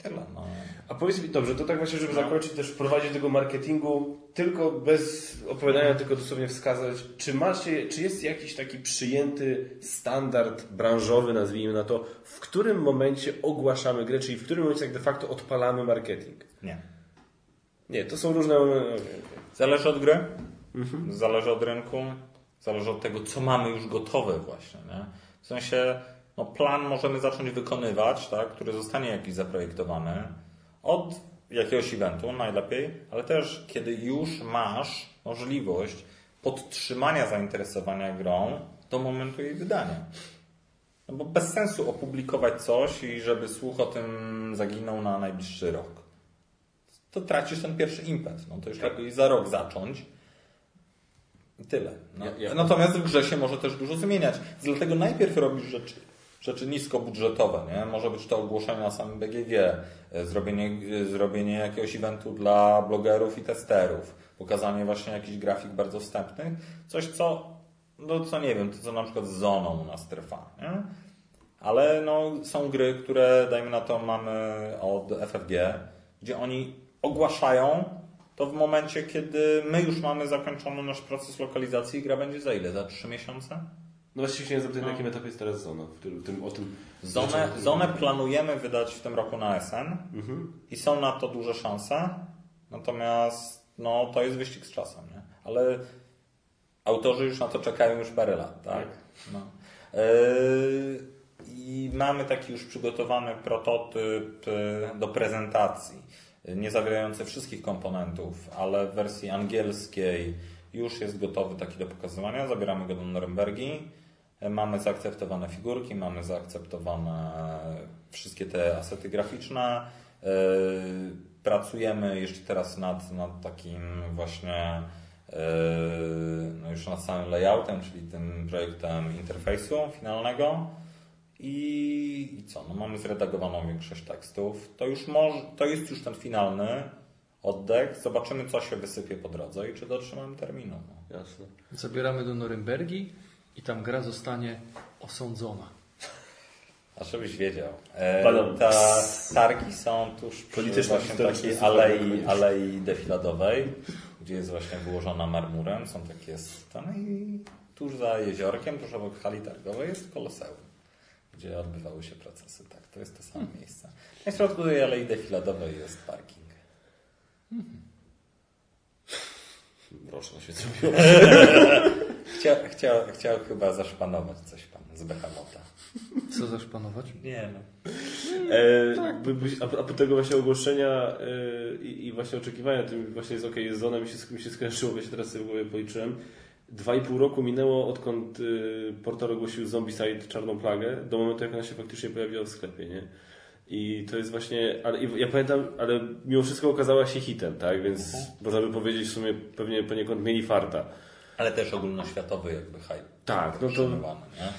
tyle. No. A powiedz mi, dobrze, to tak właśnie, żeby No. zakończyć też wprowadzić tego marketingu, tylko bez opowiadania, tylko dosłownie wskazać, czy macie, czy jest jakiś taki przyjęty standard branżowy, nazwijmy na to, w którym momencie ogłaszamy grę, czyli w którym momencie tak de facto odpalamy marketing? Nie. Nie, to są różne. Zależy od gry. Zależy od rynku, zależy od tego, co mamy już gotowe właśnie. Nie? W sensie, no plan możemy zacząć wykonywać, tak, który zostanie jakiś zaprojektowany od jakiegoś eventu najlepiej, ale też kiedy już masz możliwość podtrzymania zainteresowania grą do momentu jej wydania. No bo bez sensu opublikować coś i żeby słuch o tym zaginął na najbliższy rok. To tracisz ten pierwszy impet. No to już lepiej za rok zacząć. I tyle. No. Ja- ja- Natomiast w grze się może też dużo zmieniać. Dlatego najpierw robisz rzeczy, rzeczy niskobudżetowe. Nie? Może być to ogłoszenie na samym BGG, e, zrobienie, e, zrobienie jakiegoś eventu dla blogerów i testerów, pokazanie właśnie jakichś grafik bardzo wstępnych. Coś, co, no co nie wiem, to co na przykład z zoną u nas trwa. Nie? Ale no, są gry, które dajmy na to mamy od FFG, gdzie oni ogłaszają to w momencie, kiedy my już mamy zakończony nasz proces lokalizacji gra będzie za ile? Za 3 miesiące? No właściwie chciałem zapytać, na jakim etapie jest teraz Zona? W którym, tym, o tym... Zonę, zonę planujemy wydać w tym roku na SN Mhm. i są na to duże szanse, natomiast no, to jest wyścig z czasem, nie? ale autorzy już na to czekają już parę lat, tak? No. Yy, I mamy taki już przygotowany prototyp yy, do prezentacji, nie zawierający wszystkich komponentów, ale w wersji angielskiej już jest gotowy taki do pokazywania. Zabieramy go do Norymbergi. Yy, Mamy zaakceptowane figurki, mamy zaakceptowane wszystkie te asety graficzne. Yy, Pracujemy jeszcze teraz nad, nad takim właśnie yy, no już nad samym layoutem, czyli tym projektem interfejsu finalnego. I, I co? No mamy zredagowaną większość tekstów. To już może, to jest już ten finalny oddech. Zobaczymy, co się wysypie po drodze i czy dotrzymamy terminu. No. Jasne. Zabieramy do Norymbergi i tam gra zostanie osądzona. A żebyś wiedział. E, ta, targi są tuż przy właśnie takiej alei, alei defiladowej, gdzie jest właśnie wyłożona marmurem. Są takie stany i tuż za jeziorkiem, tuż obok hali targowej jest koloseum, gdzie odbywały się procesy. Tak, to jest to samo miejsce. Na środku tej alei defiladowej jest parking. Proszę, się zrobiło. Chciał, chciał, chciał chyba zaszpanować coś pan z Behamota. Co zaszpanować? Nie no. E, by- by- a, a po tego właśnie ogłoszenia e, i, i właśnie oczekiwania, tym właśnie jest ok, jest zona, mi się, mi się skończyło, bo się teraz sobie w głowie policzyłem. Dwa i pół roku minęło, odkąd y, portal ogłosił Zombicide Czarną Plagę, do momentu, jak ona się faktycznie pojawiła w sklepie, nie? I to jest właśnie, ale ja pamiętam, ale mimo wszystko okazała się hitem, tak? Więc można by powiedzieć w sumie pewnie poniekąd mieli farta. Ale też ogólnoświatowy jakby hype. Tak, no to- nie?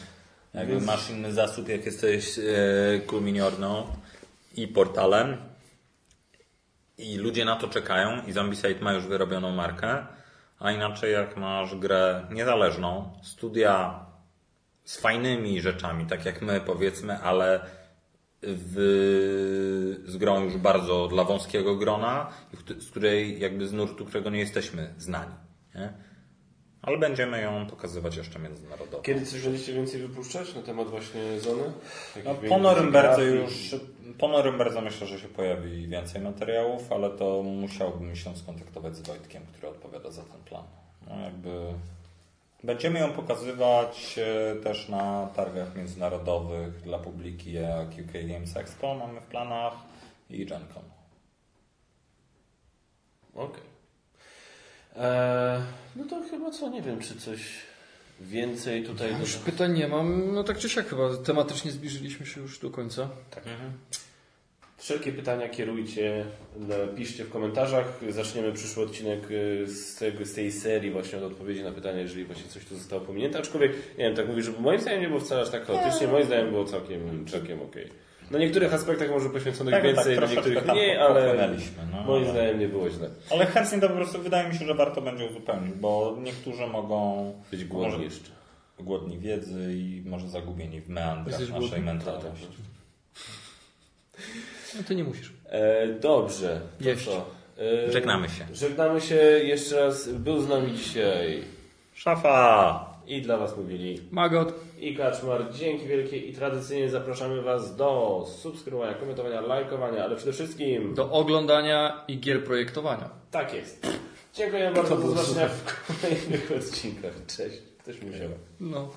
Jakby Więc- masz inny zasób, jak jesteś e, kulminiorną i portalem i ludzie na to czekają i Zombicide ma już wyrobioną markę, a inaczej jak masz grę niezależną, studia z fajnymi rzeczami, tak jak my powiedzmy, ale w, z grą już bardzo dla wąskiego grona, z której jakby z nurtu, którego nie jesteśmy znani. Nie? Ale będziemy ją pokazywać jeszcze międzynarodowo. Kiedy coś będziecie więcej wypuszczać na temat właśnie zony? No, po Norymberdze już, po Norymberdze myślę, że się pojawi więcej materiałów, ale to musiałbym się skontaktować z Wojtkiem, który odpowiada za ten plan. No, jakby będziemy ją pokazywać e, też na targach międzynarodowych dla publiki jak UK Games Expo mamy w planach i Gen Con. Okej. Eee, No to chyba co, nie wiem, czy coś więcej tutaj... Już pytań nie mam. No tak czy siak chyba tematycznie zbliżyliśmy się już do końca. Wszelkie pytania kierujcie, piszcie w komentarzach. Zaczniemy przyszły odcinek e, z, tego, z tej serii właśnie od odpowiedzi na pytania, jeżeli właśnie coś tu zostało pominięte. Aczkolwiek, nie wiem, tak mówisz, że moim zdaniem nie było wcale aż tak chaotycznie, moim zdaniem było całkiem, całkiem okej. Na niektórych aspektach może poświęconych Tak, więcej, tak, na niektórych mniej, ale no, moim ale- zdaniem nie było źle. Ale chętnie to po prostu wydaje mi się, że warto będzie uzupełnić, bo niektórzy mogą Być głodni może- jeszcze. głodni wiedzy i może zagubieni w meandrach Jesteś naszej głodny? mentalności. No ty nie musisz. E, dobrze. To co? E, Żegnamy się. Żegnamy się jeszcze raz. Był z nami dzisiaj Szafa! i dla Was mówili Magot. i Kaczmar. Dzięki wielkie i tradycyjnie zapraszamy Was do subskrybowania, komentowania, lajkowania, ale przede wszystkim Do oglądania i gier projektowania. tak jest. Dziękuję bardzo. Do zobaczenia w kolejnych odcinkach. Cześć. Ktoś musiał. No.